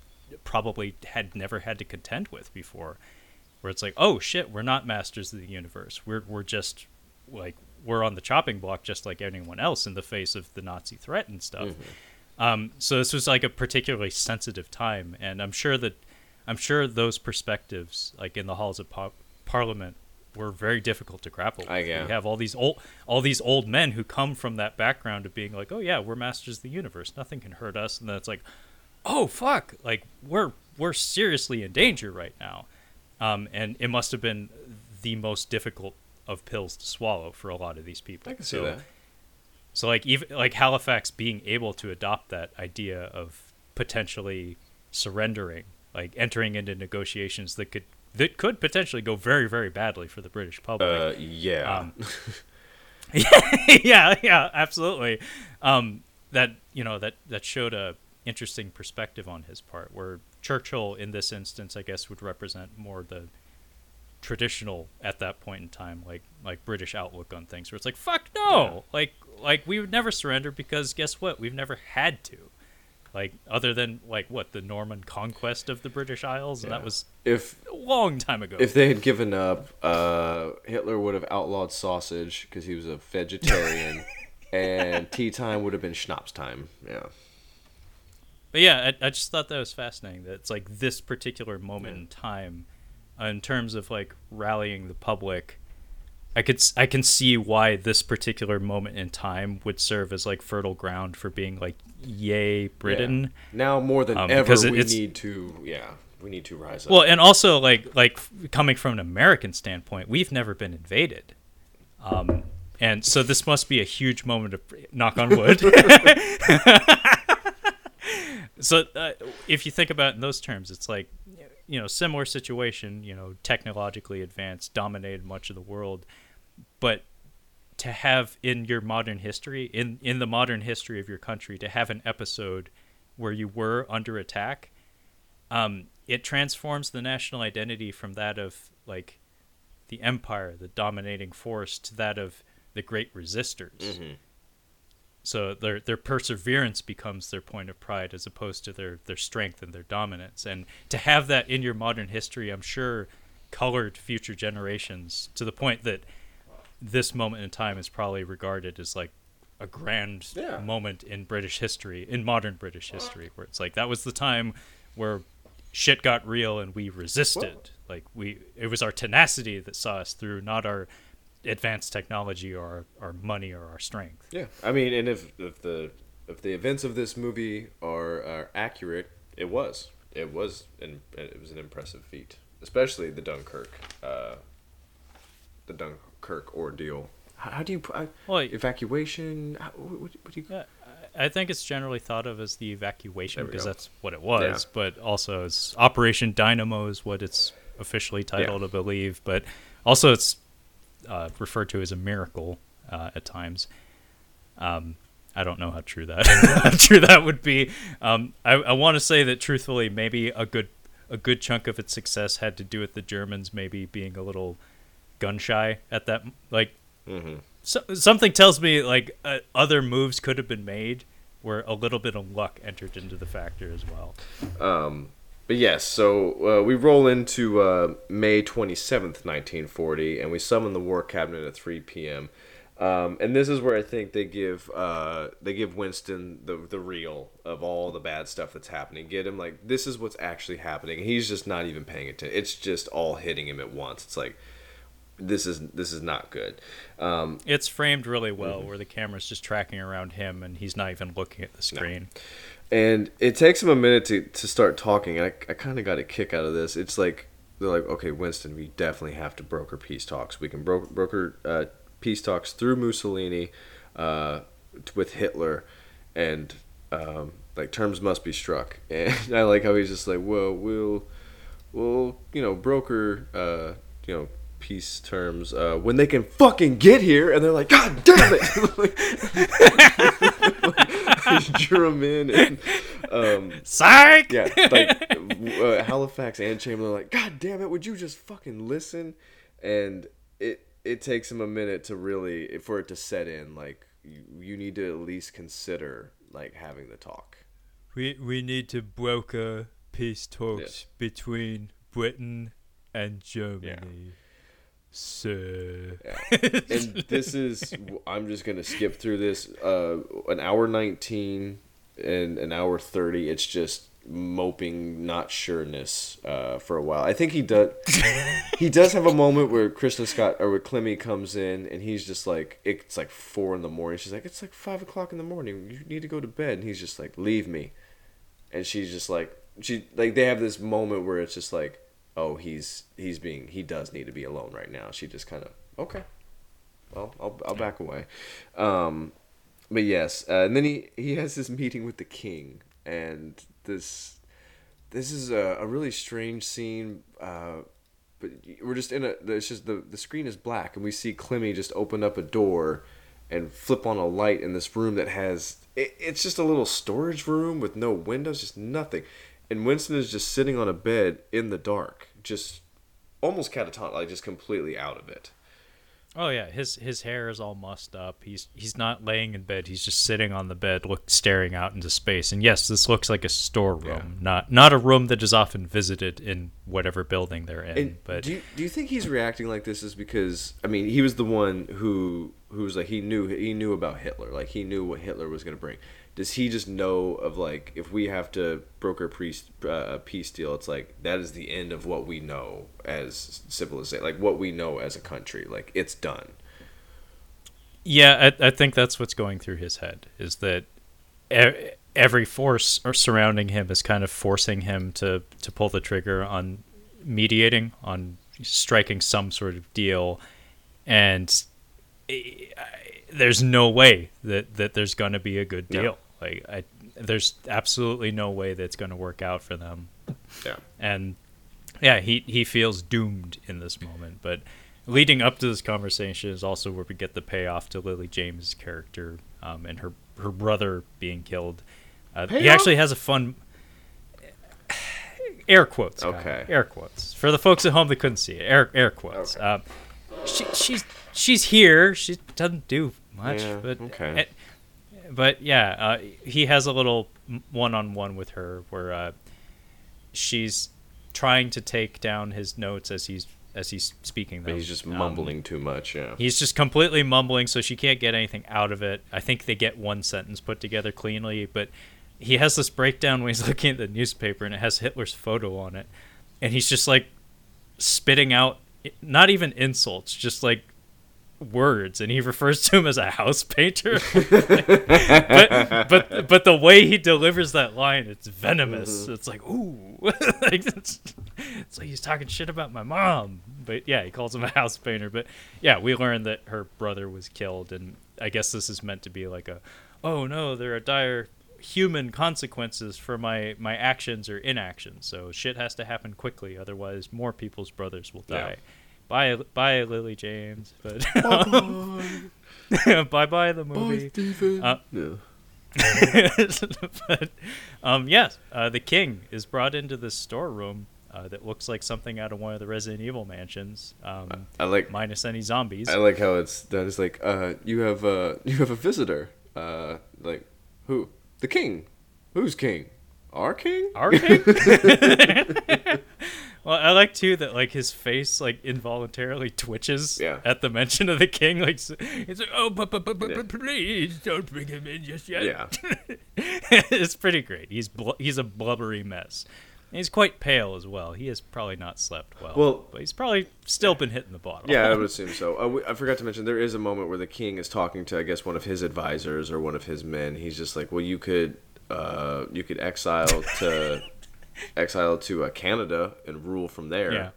S1: probably had never had to contend with before where it's like oh shit we're not masters of the universe we're we're just like we're on the chopping block just like anyone else in the face of the Nazi threat and stuff um, so this was like a particularly sensitive time and I'm sure that I'm sure those perspectives like in the halls of par- parliament were very difficult to grapple with.
S2: I- yeah.
S1: You have all these old all these old men who come from that background of being like, "Oh yeah, we're masters of the universe. Nothing can hurt us." And then it's like, "Oh fuck, like we're we're seriously in danger right now." Um, and it must have been the most difficult of pills to swallow for a lot of these people.
S2: I can see
S1: so,
S2: that.
S1: so like even like Halifax being able to adopt that idea of potentially surrendering, like entering into negotiations that could that could potentially go very very badly for the British public.
S2: Uh, yeah.
S1: Um, yeah, yeah, absolutely. Um, that you know that that showed a interesting perspective on his part, where Churchill in this instance, I guess, would represent more the traditional at that point in time, like like British outlook on things, where it's like fuck no, like like we would never surrender because guess what, we've never had to. Like other than like what the Norman conquest of the British Isles, and
S2: Yeah.
S1: that was
S2: if
S1: a long time ago.
S2: if they had given up, uh, Hitler would have outlawed sausage because he was a vegetarian, and tea time would have been schnapps time. Yeah.
S1: But yeah, I, I just thought that was fascinating. That it's like this particular moment
S2: Yeah.
S1: in time, uh, in terms of like rallying the public. I could I can see why this particular moment in time would serve as like fertile ground for being like, yay Britain.
S2: Yeah. Now more than
S1: Um,
S2: ever,
S1: it-
S2: we need to. Yeah, we need to rise up.
S1: Well, and also like like coming from an American standpoint, we've never been invaded, um, and so this must be a huge moment of knock on wood. so uh, if you think about it in those terms, it's like you know similar situation, you know technologically advanced, dominated much of the world, but to have in your modern history, in in the modern history of your country, to have an episode where you were under attack um, it transforms the national identity from that of like the empire, the dominating force, to that of the great resistors.
S2: Mhm.
S1: So their their perseverance becomes their point of pride as opposed to their their strength and their dominance. And to have that in your modern history, I'm sure colored future generations to the point that this moment in time is probably regarded as like a grand
S2: Yeah.
S1: moment in British history, in modern British history, where it's like that was the time where shit got real and we resisted. Like we, it was our tenacity that saw us through, not our advanced technology or our, our money or our strength.
S2: Yeah, I mean, and if if the if the events of this movie are, are accurate, it was it was an it was an impressive feat, especially the Dunkirk, uh, the Dunkirk ordeal. How, how do you I,
S1: Well,
S2: evacuation? How, what, what, do you?
S1: Yeah, I think it's generally thought of as the evacuation because that's what it was,
S2: Yeah.
S1: but also it's Operation Dynamo is what it's officially titled, I believe. But also it's uh, referred to as a miracle uh, at times. Um, I don't know how true that how true that would be. Um, I, I want to say that truthfully, maybe a good a good chunk of its success had to do with the Germans maybe being a little gun shy at that like
S2: Mm-hmm.
S1: so, something tells me like uh, other moves could have been made where a little bit of luck entered into the factor as well.
S2: Um, but yes, so uh, we roll into uh, May 27th, 1940, and we summon the War Cabinet at 3 p.m. Um, and this is where I think they give uh, they give Winston the the real of all the bad stuff that's happening. Get him like this is what's actually happening. He's just not even paying attention. It's just all hitting him at once. It's like this is this is not good. Um,
S1: It's framed really well where the camera's just tracking around him and he's not even looking at the screen.
S2: and it takes him a minute to, to start talking. I, I kind of got a kick out of this. It's like they're like, okay, Winston, we definitely have to broker peace talks. We can bro- broker uh, peace talks through Mussolini, uh, with Hitler, and um, like terms must be struck. And I like how he's just like, well, we'll we'll you know broker uh, you know peace terms uh, when they can fucking get here, and they're like, God damn it! Drew him in, and um,
S1: Psych!
S2: yeah, like uh, Halifax and Chamberlain, are like, God damn it, would you just fucking listen? And it it takes him a minute to really for it to set in. Like you, you need to at least consider like having the talk.
S1: We we need to broker peace talks
S2: Yes.
S1: between Britain and Germany. Sir.
S2: And this is I'm just gonna skip through this. Uh, an hour nineteen and an hour thirty. It's just moping, not sureness uh, for a while. I think he does. he does have a moment where Kristin Scott or where Clemmy comes in and he's just like it's like four in the morning. She's like it's like five o'clock in the morning. You need to go to bed. And he's just like leave me, and she's just like she like they have this moment where it's just like oh he's he's being he does need to be alone right now. She just kind of okay, well I'll I'll back away, um, but yes, uh, and then he he has this meeting with the king and this this is a, a really strange scene. Uh, but we're just in a. It's just the the screen is black, and we see Clemmy just open up a door and flip on a light in this room that has. It, it's just a little storage room with no windows, just nothing. And Winston is just sitting on a bed in the dark, just almost catatonic, like just completely out of it.
S1: Oh yeah, his his hair is all mussed up. He's he's not laying in bed. He's just sitting on the bed, look staring out into space. And yes, this looks like a storeroom,
S2: Yeah.
S1: not not a room that is often visited in whatever building they're in.
S2: And
S1: but
S2: do you, do you think he's reacting like this is because I mean he was the one who who was like he knew he knew about Hitler like he knew what Hitler was going to bring. Does he just know of like if we have to broker a peace uh, a peace deal, it's like that is the end of what we know as civilization, like what we know as a country, like it's done.
S1: Yeah, I, I think that's what's going through his head is that every force or surrounding him is kind of forcing him to, to pull the trigger on mediating, on striking some sort of deal, and I- there's no way that, that there's going to be a good
S2: No.
S1: Like, I, there's absolutely no way that's going to work out for them
S2: Yeah.
S1: and yeah, he he feels doomed in this moment. But leading up to this conversation is also where we get the payoff to Lily James' character um, and her her brother being killed. Uh, he actually has a fun air quotes.
S2: Okay.
S1: air quotes for the folks at home that couldn't see it. Air air quotes.
S2: Okay.
S1: Um, she, she's she's here. She doesn't do much,
S2: Yeah,
S1: but
S2: okay.
S1: But yeah, uh, he has a little one on one with her where uh, she's trying to take down his notes as he's as he's speaking.
S2: But he's just
S1: Um,
S2: mumbling too much. Yeah.
S1: He's just completely mumbling, so she can't get anything out of it. I think they get one sentence put together cleanly, but he has this breakdown when he's looking at the newspaper and it has Hitler's photo on it, and he's just like spitting out not even insults, just like words, and he refers to him as a house painter. but but but the way he delivers that line, it's venomous. Mm-hmm. It's like ooh, like it's, it's like he's talking shit about my mom. But yeah, he calls him a house painter. But yeah, we learned that her brother was killed, and I guess this is meant to be like a, oh no, there are dire human consequences for my my actions or inactions. So shit has to happen quickly, otherwise more people's brothers will
S2: Yeah.
S1: Die. Bye, bye, Lily James. But bye, bye, the movie. Uh,
S2: yeah.
S1: but um, yes, uh, the king is brought into this storeroom uh, that looks like something out of one of the Resident Evil mansions, um,
S2: I like
S1: minus any zombies.
S2: I like how it's done. It's like, uh, you have uh, you have a visitor. Uh, like who? The king. Who's king? Our king.
S1: Our king. Well, I like too that like his face like involuntarily twitches
S2: Yeah.
S1: at the mention of the king. Like it's like, oh, but, but, but, but please don't bring him in just yet.
S2: Yeah.
S1: it's pretty great. He's bl- he's a blubbery mess. And He's quite pale as well. He has probably not slept well.
S2: Well-
S1: but he's probably still been hitting the bottle.
S2: Yeah, I would assume so. Uh, we, I forgot to mention there is a moment where the king is talking to, I guess, one of his advisors or one of his men. He's just like, "Well, you could, uh, you could exile to, exile to uh, Canada and rule from there."
S1: Yeah.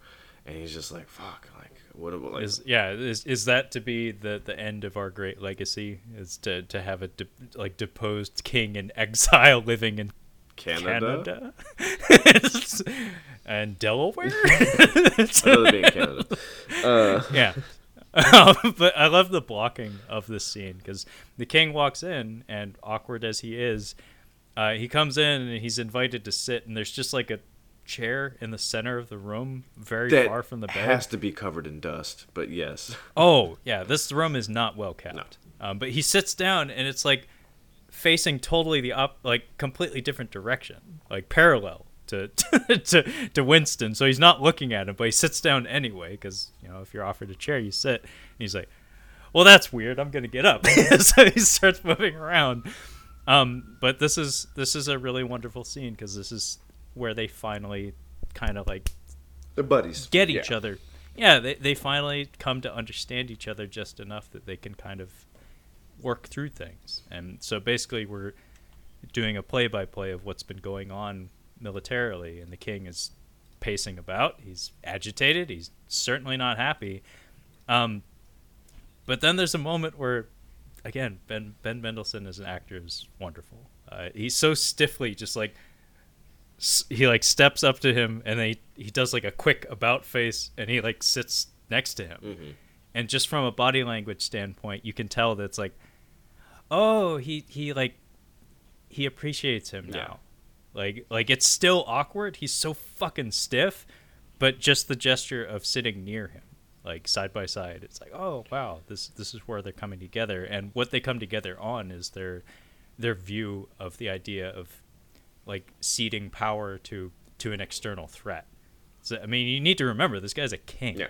S2: And he's just like, "Fuck, like, what? am- Like,
S1: Is yeah is is that to be the the end of our great legacy? Is to to have a de- like deposed king in exile living in
S2: Canada?
S1: Canada and Delaware.
S2: I'd rather be in Canada. Uh,
S1: yeah. Um, but I love the blocking of this scene because the king walks in, and awkward as he is, uh, he comes in and he's invited to sit, and there's just like a chair in the center of the room, very
S2: that
S1: far from the bed.
S2: has to be covered in dust, but yes.
S1: Oh, yeah, this room is not well kept. Um, but he sits down and it's like facing totally the up, like completely different direction, like parallel to to to Winston. So he's not looking at him, but he sits down anyway because you know if you're offered a chair, you sit. And he's like, "Well, that's weird. I'm gonna get up." so he starts moving around. Um, but this is this is a really wonderful scene because this is where they finally kind of like
S2: They're buddies.
S1: get each
S2: Yeah.
S1: other. Yeah, they, they finally come to understand each other just enough that they can kind of work through things. And so basically, we're doing a play by play of what's been going on militarily, and the king is pacing about. He's agitated. He's certainly not happy. Um, but then there's a moment where, again, Ben Ben Mendelsohn as an actor is wonderful. Uh, he's so stiffly just like s- he like steps up to him and then he, he does like a quick about face and he like sits next to him
S2: Mm-hmm.
S1: and just from a body language standpoint you can tell that it's like oh he he like he appreciates him
S2: Yeah.
S1: now like like it's still awkward he's so fucking stiff but just the gesture of sitting near him like side by side it's like oh wow this this is where they're coming together and what they come together on is their their view of the idea of like ceding power to to an external threat. So I mean, you need to remember this guy's a king.
S2: Yeah.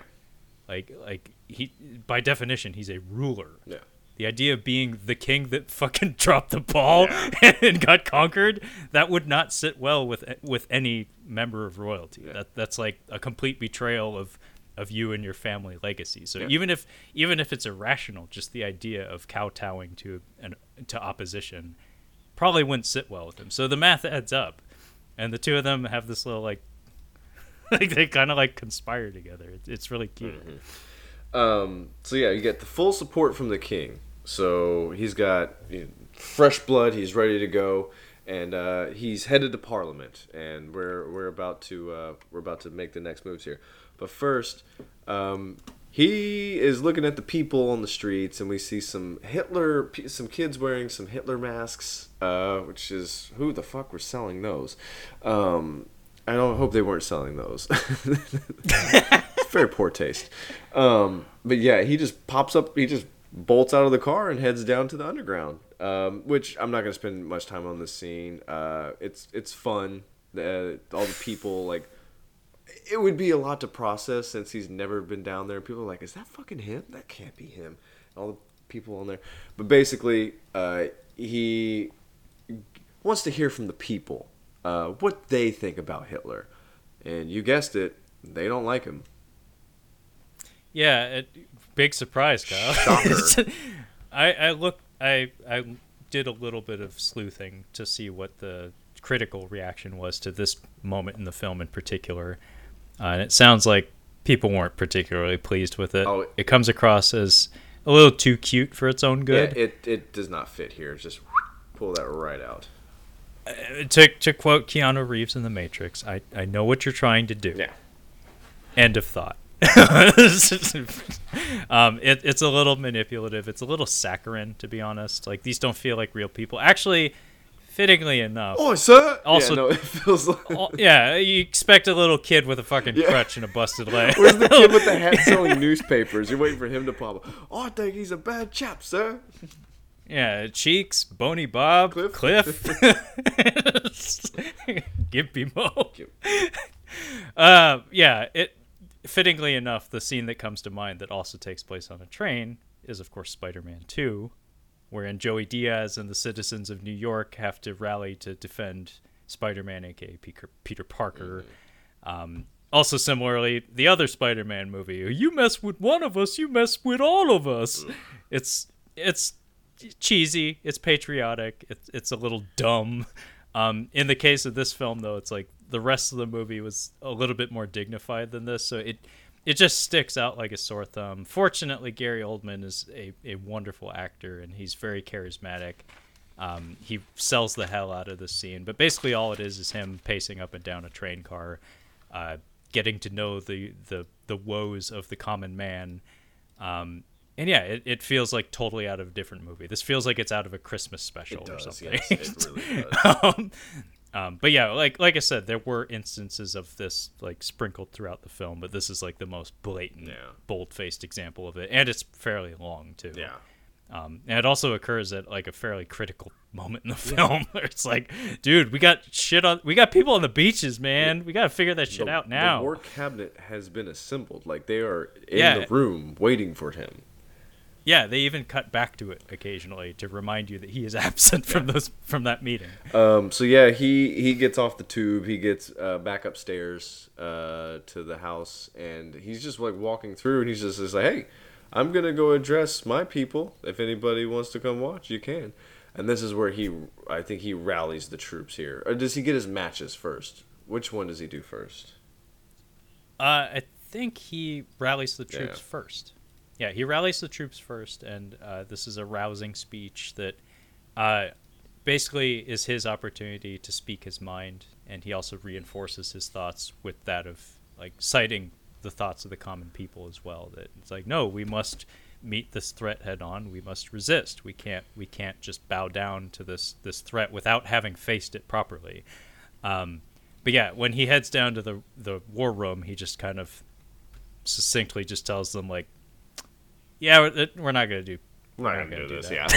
S1: Like like he by definition he's a ruler.
S2: Yeah.
S1: The idea of being the king that fucking dropped the ball and got conquered that would not sit well with with any member of royalty.
S2: Yeah.
S1: That that's like a complete betrayal of of you and your family legacy. So
S2: Yeah.
S1: even if even if it's irrational, just the idea of kowtowing to an to opposition probably wouldn't sit well with him. So the math adds up, and the two of them have this little like, like they kind of like conspire together. It's, it's really cute.
S2: Um, so yeah, you get the full support from the king. So he's got you know, fresh blood. He's ready to go, and uh, he's headed to Parliament. And we're we're about to uh, we're about to make the next moves here. But first, um, he is looking at the people on the streets, and we see some Hitler, some kids wearing some Hitler masks. Uh, which is who the fuck were selling those? Um, I don't hope they weren't selling those. very poor taste. Um, but yeah, he just pops up. He just bolts out of the car and heads down to the underground. Um, which I'm not gonna spend much time on this scene. Uh, it's it's fun. Uh, all the people like it would be a lot to process since he's never been down there. People are like, "Is that fucking him? That can't be him." All the people on there, but basically, uh, he wants to hear from the people uh, what they think about Hitler, and you guessed it, they don't like him.
S1: Yeah, it, big surprise, Kyle.
S2: Shocker.
S1: I I looked I I did a little bit of sleuthing to see what the critical reaction was to this moment in the film in particular, uh, and it sounds like people weren't particularly pleased with it.
S2: Oh.
S1: It comes across as a little too cute for its own good.
S2: Yeah, it it does not fit here. Just pull that right out.
S1: Uh, to to quote Keanu Reeves in The Matrix, I I know what you're trying to do.
S2: Yeah.
S1: End of thought. um, it, it's a little manipulative. It's a little saccharine, to be honest. Like these don't feel like real people. Actually, fittingly enough,
S2: Oh, sir.
S1: Also-
S2: yeah, no, it feels like.
S1: all- yeah, you expect a little kid with a fucking
S2: Yeah.
S1: crutch and a busted leg.
S2: Where's the kid with the hat selling newspapers? You're waiting for him to pop up. Oh, I think he's a bad chap, sir.
S1: yeah, cheeks, bony Bob,
S2: Cliff.
S1: Cliff, Gimpy Mo.
S2: Gimp.
S1: Uh, yeah, it fittingly enough, the scene that comes to mind that also takes place on a train is, of course, Spider-Man Two, wherein Joey Diaz and the citizens of New York have to rally to defend Spider-Man, aka Peter, Parker. Um, also, similarly, the other Spider-Man movie, you mess with one of us, you mess with all of us. It's it's cheesy, it's patriotic, it's it's a little dumb. Um, in the case of this film, though, it's like the rest of the movie was a little bit more dignified than this, so it it just sticks out like a sore thumb. Fortunately, Gary Oldman is a, a wonderful actor and he's very charismatic. Um, he sells the hell out of this scene, but basically all it is is him pacing up and down a train car, uh, getting to know the, the the woes of the common man. Um, and yeah, it, it feels like totally out of a different movie. This feels like it's out of a Christmas special
S2: It
S1: or
S2: does,
S1: something.
S2: yes, it really does.
S1: um, um, but yeah, like like I said, there were instances of this like sprinkled throughout the film, but this is like the most blatant,
S2: Yeah.
S1: bold-faced example of it, and it's fairly long too.
S2: Yeah.
S1: Um, and it also occurs at like a fairly critical moment in the film where it's like, dude, we got shit on, we got people on the beaches, man. We got to figure that shit
S2: The-
S1: out now.
S2: The war cabinet has been assembled. Like they are in
S1: Yeah.
S2: the room waiting for him.
S1: Yeah, they even cut back to it occasionally to remind you that he is absent from those from that meeting.
S2: Um, so yeah, he he gets off the tube. He gets uh, back upstairs uh, to the house, and he's just like walking through, and he's just, just like, "Hey, I'm gonna go address my people. If anybody wants to come watch, you can." And this is where he, I think, he rallies the troops here. Or does he get his matches first? Which one does he do first?
S1: Uh, I think he rallies the troops
S2: Yeah.
S1: first. Yeah, he rallies the troops first, and uh, this is a rousing speech that uh, basically is his opportunity to speak his mind, and he also reinforces his thoughts with that of like citing the thoughts of the common people as well. That it's like, no, we must meet this threat head on. We must resist. We can't. We can't just bow down to this this threat without having faced it properly. Um, but yeah, when he heads down to the the war room, he just kind of succinctly just tells them like, "Yeah, we're, we're not gonna do.
S2: We're
S1: not gonna do
S2: this.
S1: that.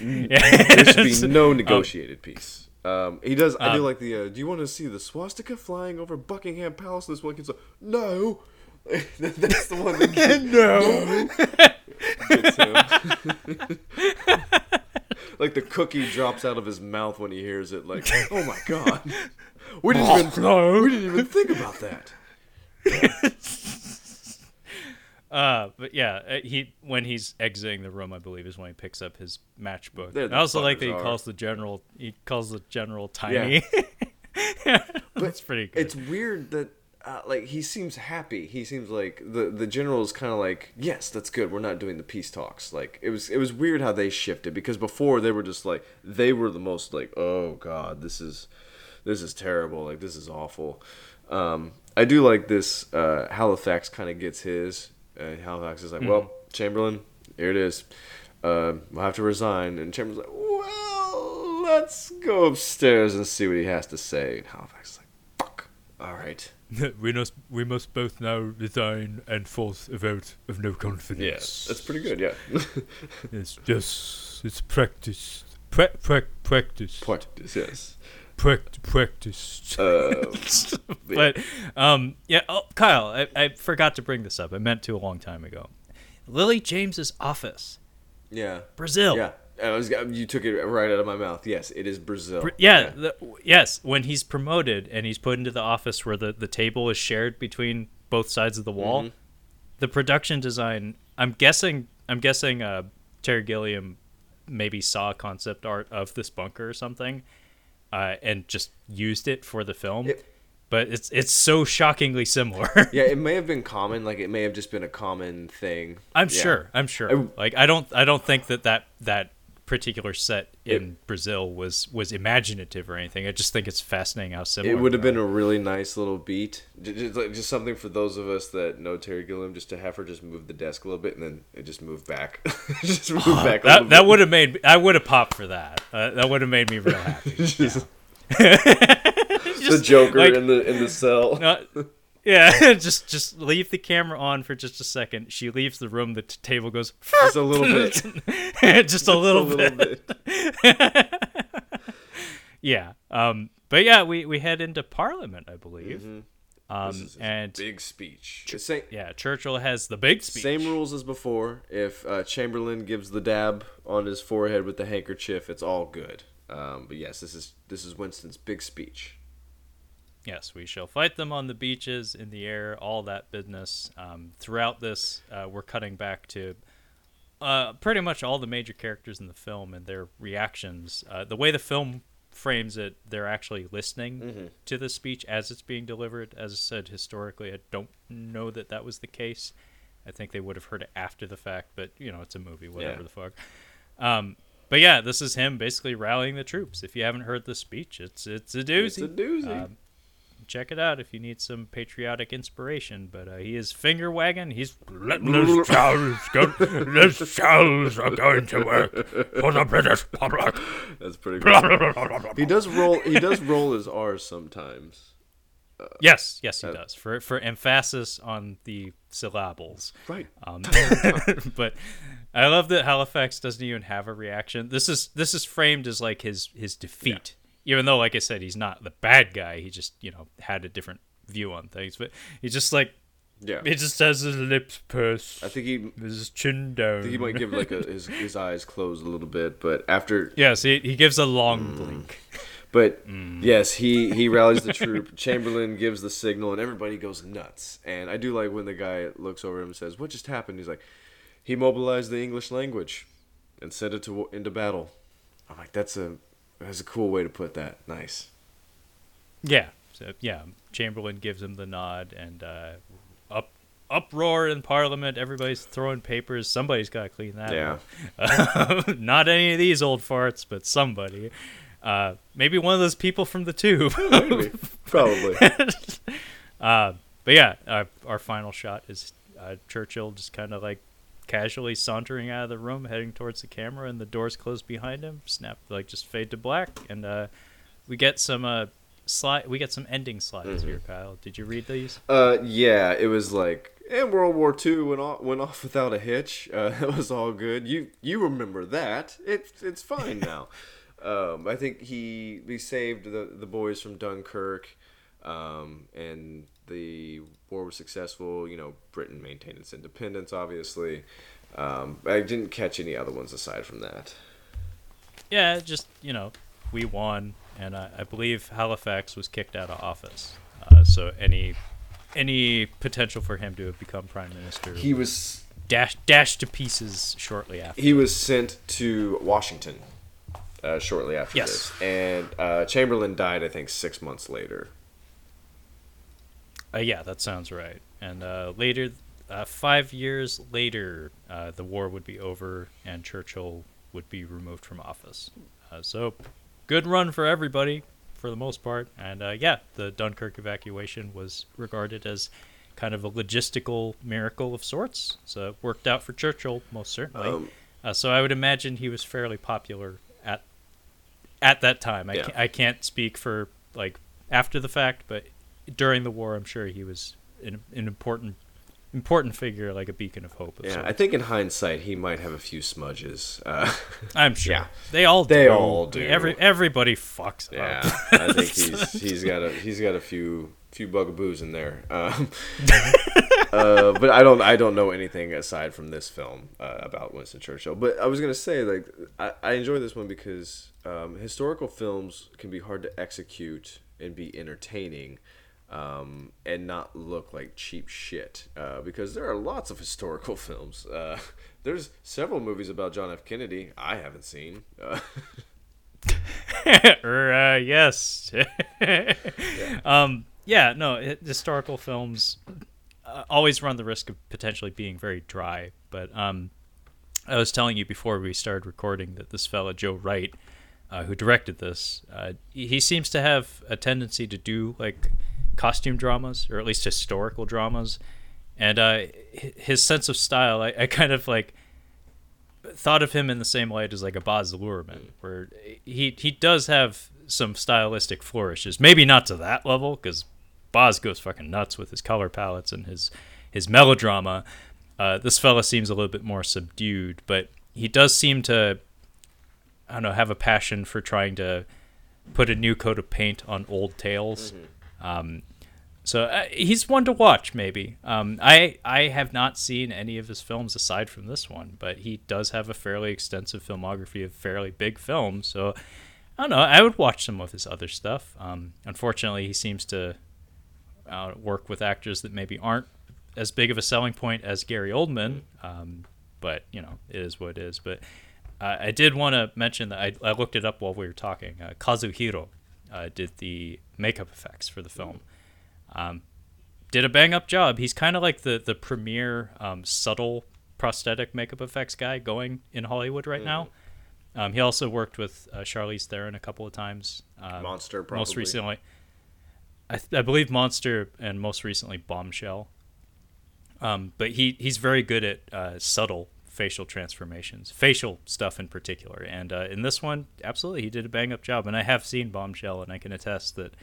S2: Yeah, there should be no negotiated peace. Um, he does. I do
S1: Um,
S2: like the. Uh, do you want to see the swastika flying over Buckingham Palace? This one kid's like, no. That's the one that gets, no. like the cookie drops out of his mouth when he hears it. Like, oh my god, we didn't even
S1: no.
S2: we didn't even think about that.
S1: Uh, but yeah, uh, he when he's exiting the room, I believe is when he picks up his matchbook.
S2: There
S1: I
S2: the
S1: also like that he
S2: are.
S1: calls the general. He calls the general tiny. That's pretty good.
S2: It's weird that uh, like he seems happy. He seems like the the general is kind of like, yes, that's good. We're not doing the peace talks. Like it was it was weird how they shifted because before they were just like they were the most like, oh god, this is this is terrible. Like this is awful. Um, I do like this. Uh, Halifax kind of gets his. Uh, Halifax is like, well, Chamberlain, here it is. Uh, we'll have to resign. And Chamberlain's like, well, let's go upstairs and see what he has to say. And Halifax is like, fuck. All right.
S1: we must we must both now resign and force a vote of no confidence.
S2: Yes, that's pretty good. Yeah.
S1: It's just it's practice, pra- pra- practice.
S2: Practice, yes.
S1: Pract- practice.
S2: Uh,
S1: but um, yeah, oh, Kyle, I, I forgot to bring this up. I meant to a long time ago. Lily James's office,
S2: yeah.
S1: Brazil.
S2: Yeah. I was, you took it right out of my mouth. Yes, it is Brazil.
S1: Br- Yeah, the, yes. When he's promoted and he's put into the office where the, the table is shared between both sides of the wall,
S2: Mm-hmm.
S1: the production design. I'm guessing. I'm guessing. Uh, Terry Gilliam maybe saw concept art of this bunker or something, uh, and just used it for the film.
S2: It-
S1: but it's it's so shockingly similar.
S2: Yeah, it may have been common. Like it may have just been a common thing.
S1: I'm
S2: Yeah.
S1: sure. I'm sure.
S2: I-
S1: like I don't. I don't think that that that particular set in Brazil was was imaginative or anything. I just think it's fascinating how similar.
S2: It would have been a really nice little beat. Just, like, just something for those of us that know Terry Gilliam, just to have her just move the desk a little bit and then it just move back. just move back
S1: that that would have made I would have popped for that. Uh, that would have made me real happy.
S2: Just- the
S1: Just,
S2: Joker
S1: like,
S2: in the in the cell.
S1: not- yeah, just just leave the camera on for just a second. She leaves the room. The t- table goes
S2: Just a little bit.
S1: just a little,
S2: a little
S1: bit.
S2: bit.
S1: Yeah. Um. But yeah, we we head into Parliament, I believe. Um.
S2: Mm-hmm. This is
S1: and
S2: big speech. The same,
S1: yeah, Churchill has the big speech.
S2: same rules as before. If uh, Chamberlain gives the dab on his forehead with the handkerchief, it's all good. Um, but yes, this is this is Winston's big speech.
S1: Yes, we shall fight them on the beaches, in the air, all that business. Um, throughout this, uh, we're cutting back to uh, pretty much all the major characters in the film and their reactions. Uh, the way the film frames it, they're actually listening to the speech as it's being delivered. As I said, historically, I don't know that that was the case. I think they would have heard it after the fact, but you know, it's a movie, whatever
S2: Yeah.
S1: the fuck. Um, but yeah, this is him basically rallying the troops. If you haven't heard the speech, it's it's a doozy.
S2: It's a doozy.
S1: Um, check it out if you need some patriotic inspiration. But uh, he is finger wagging. He's letting those shells go. Those shells are going to work for the British public.
S2: That's pretty good. he does roll. He does roll his R's sometimes.
S1: yes, yes, he
S2: Uh,
S1: does for for emphasis on the syllables.
S2: Right.
S1: Um, but I love that Halifax doesn't even have a reaction. This is this is framed as like his his defeat, even though, like I said, he's not the bad guy. He just you know had a different view on things. But he just like
S2: Yeah.
S1: he just has his lips pursed,
S2: I think he.
S1: his chin down.
S2: I think he might give like a, his his eyes closed a little bit, but after
S1: yes, he, he gives a long
S2: Mm.
S1: blink.
S2: But
S1: Mm.
S2: yes, he he rallies the troop. Chamberlain gives the signal, and everybody goes nuts. And I do like when the guy looks over him and says, "What just happened?" He's like, "He mobilized the English language and sent it to into battle." I'm like, "That's a that's a cool way to put that. Nice."
S1: Yeah, so, yeah. Chamberlain gives him the nod, and uh, up uproar in Parliament. Everybody's throwing papers. Somebody's got to clean that
S2: Yeah.
S1: up. Not any of these old farts, but somebody. Uh, maybe one of those people from the tube.
S2: Maybe. Probably.
S1: uh, but yeah, uh, our final shot is uh, Churchill just kind of like casually sauntering out of the room, heading towards the camera, and the doors close behind him. Snap, like just fade to black, and uh, we get some uh, slide. We get some ending slides here, Kyle. Did you read these?
S2: Uh, yeah, it was like, and World War II went off went off without a hitch. Uh, it was all good. You you remember that? It's it's fine now. um, I think he he saved the the boys from Dunkirk, um, and the war was successful. You know, Britain maintained its independence, obviously. Um, I didn't catch any other ones aside from that.
S1: Yeah, just you know, we won, and I, I believe Halifax was kicked out of office. Uh, so any any potential for him to have become prime minister
S2: He was
S1: dashed dashed to pieces shortly after.
S2: he was sent to Washington uh, shortly after
S1: Yes.
S2: this, and uh, Chamberlain died, I think, six months later.
S1: Uh, yeah, that sounds right. And uh, later, uh, five years later, uh, the war would be over and Churchill would be removed from office. Uh, so, good run for everybody for the most part. And uh, yeah, the Dunkirk evacuation was regarded as kind of a logistical miracle of sorts. So, it worked out for Churchill, most certainly.
S2: Um,
S1: uh, so, I would imagine he was fairly popular at at that time. I,
S2: Yeah.
S1: can't, I can't speak for like after the fact, but during the war, I'm sure he was an, an important important figure, like a beacon of hope. Of
S2: Yeah,
S1: sorts.
S2: I think in hindsight he might have a few smudges. Uh,
S1: I'm sure.
S2: yeah.
S1: They all
S2: They
S1: do.
S2: all do.
S1: Every everybody fucks
S2: yeah,
S1: up.
S2: I think he's he's got a he's got a few few bugaboos in there. Um, uh, but I don't I don't know anything aside from this film uh, about Winston Churchill. But I was gonna say like I, I enjoy this one because um, historical films can be hard to execute and be entertaining. Um, and not look like cheap shit uh, because there are lots of historical films. Uh, there's several movies about John F. Kennedy I haven't seen. Uh,
S1: or, uh, yes. Um, yeah, no, historical films uh, always run the risk of potentially being very dry. But um, I was telling you before we started recording that this fella, Joe Wright, uh, who directed this, uh, he seems to have a tendency to do like costume dramas, or at least historical dramas. And uh, his sense of style, I, I kind of like thought of him in the same light as like a Baz Luhrmann, where he he does have some stylistic flourishes. Maybe not to that level, because Baz goes fucking nuts with his color palettes and his his melodrama. Uh, this fella seems a little bit more subdued, but he does seem to, I don't know, have a passion for trying to put a new coat of paint on old tales. Um, so uh, he's one to watch, maybe. Um, I I have not seen any of his films aside from this one, but he does have a fairly extensive filmography of fairly big films. So I don't know. I would watch some of his other stuff. Um, unfortunately, he seems to uh, work with actors that maybe aren't as big of a selling point as Gary Oldman. Um, but you know, it is what it is. But uh, I did want to mention that I, I looked it up while we were talking. Uh, Kazuhiro uh, did the makeup effects for the film. Um, did a bang up job. He's kind of like the the premier um, subtle prosthetic makeup effects guy going in Hollywood right now. Um, he also worked with uh, Charlize Theron a couple of times. Um,
S2: Monster,
S1: Most recently, I, th- I believe Monster, and most recently Bombshell. Um, but he he's very good at uh, subtle facial transformations, facial stuff in particular. And uh, in this one, absolutely, he did a bang up job. And I have seen Bombshell, and I can attest that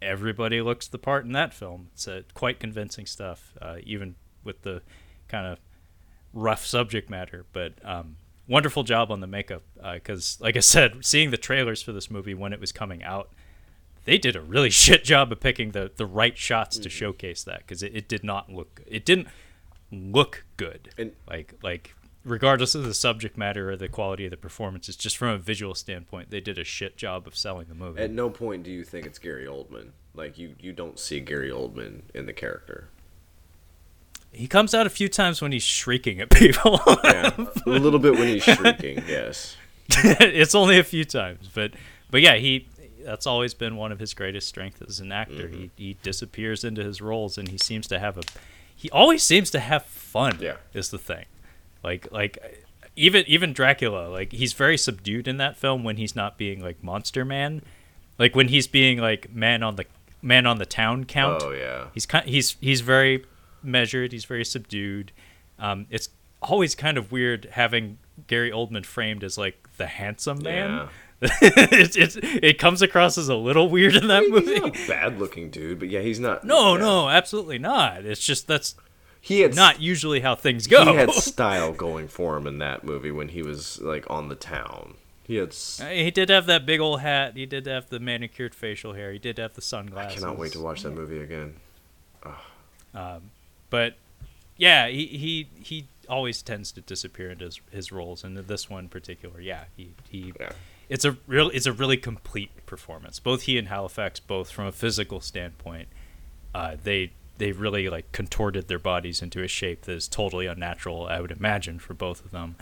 S1: everybody looks the part in that film. It's uh, quite convincing stuff, uh, even with the kind of rough subject matter. But um, wonderful job on the makeup because, like I said, seeing the trailers for this movie when it was coming out, they did a really shit job of picking the, the right shots to showcase that because it, it did not look it didn't look good
S2: And-
S1: like like regardless of the subject matter or the quality of the performances just from a visual standpoint they did a shit job of selling the movie
S2: At no point do you think it's Gary Oldman. Like you, you don't see Gary Oldman in the character.
S1: he comes out a few times when he's shrieking at people
S2: Yeah, a little bit when he's shrieking. Yes.
S1: it's only a few times, but but yeah, he that's always been one of his greatest strengths as an actor.
S2: Mm-hmm.
S1: He he disappears into his roles and he seems to have a he always seems to have fun.
S2: Yeah.
S1: is the thing. Like like even even Dracula, like he's very subdued in that film when he's not being like monster man. Like when he's being like man on the man on the town count.
S2: Oh yeah.
S1: He's kind he's he's very measured. He's very subdued. Um, it's always kind of weird having Gary Oldman framed as like the handsome man. it's, it's it comes across as a little weird in that
S2: He's
S1: movie.
S2: not a bad-looking dude, but yeah, he's not.
S1: No,
S2: yeah.
S1: no, absolutely not. It's just that's
S2: He had
S1: not usually how things go.
S2: He had style going for him in that movie when he was like on the town. He had. s-
S1: he did have that big old hat. He did have the manicured facial hair. He did have the sunglasses.
S2: I cannot wait to watch that movie again.
S1: Um, but yeah, he he he always tends to disappear into his, his roles, and in this one in particular, yeah, he he.
S2: Yeah.
S1: It's a real, it's a really complete performance. Both he and Halifax, both from a physical standpoint, uh, they they really like contorted their bodies into a shape that is totally unnatural. I would imagine for both of them,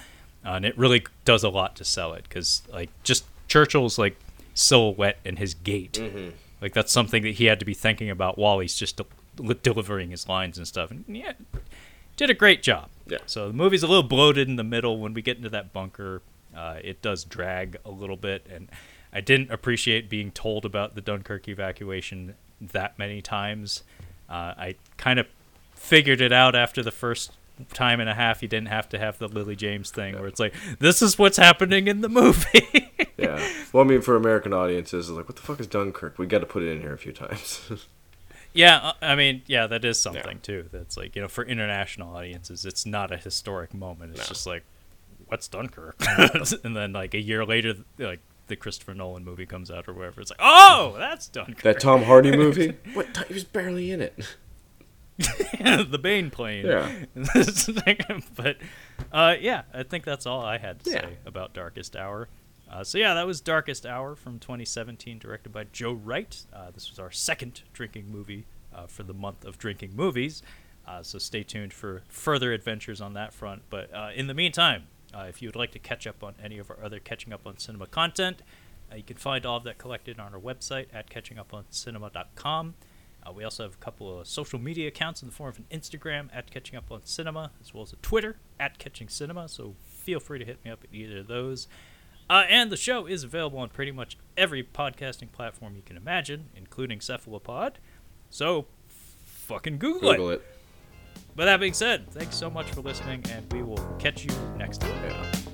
S1: uh, and it really does a lot to sell it because like just Churchill's like silhouette and his gait,
S2: Mm-hmm.
S1: like that's something that he had to be thinking about while he's just del- delivering his lines and stuff. And yeah, did a great job.
S2: Yeah.
S1: So the movie's a little bloated in the middle when we get into that bunker. Uh, it does drag a little bit, and I didn't appreciate being told about the Dunkirk evacuation that many times. Uh, I kind of figured it out after the first time and a half. You didn't have to have the Lily James thing where it's like, this is what's happening in the movie.
S2: Yeah. Well, I mean, for American audiences, it's like, what the fuck is Dunkirk? We got to put it in here a few times.
S1: Yeah, uh, I mean, yeah, that is something too. That's like you know, for international audiences, it's not a historic moment. It's
S2: No.
S1: just like, what's Dunkirk? and then like a year later, like the Christopher Nolan movie comes out or whatever. It's like, oh, that's Dunkirk.
S2: That Tom Hardy movie? what? He was barely in it.
S1: the Bane plane.
S2: Yeah.
S1: but uh, yeah, I think that's all I had to
S2: Yeah.
S1: say about Darkest Hour. Uh, so yeah, that was Darkest Hour from 2017, directed by Joe Wright. Uh, this was our second drinking movie uh, for the month of drinking movies. Uh, so stay tuned for further adventures on that front. But uh, in the meantime, uh, if you would like to catch up on any of our other catching up on cinema content, uh, you can find all of that collected on our website at catchinguponcinema.com. Uh, we also have a couple of social media accounts in the form of an Instagram at Catching Up on Cinema, as well as a Twitter at Catching Cinema. So feel free to hit me up at either of those. Uh, and the show is available on pretty much every podcasting platform you can imagine, including Cephalopod. So fucking Google,
S2: Google
S1: it.
S2: it.
S1: But that being said, thanks so much for listening, and we will catch you next time.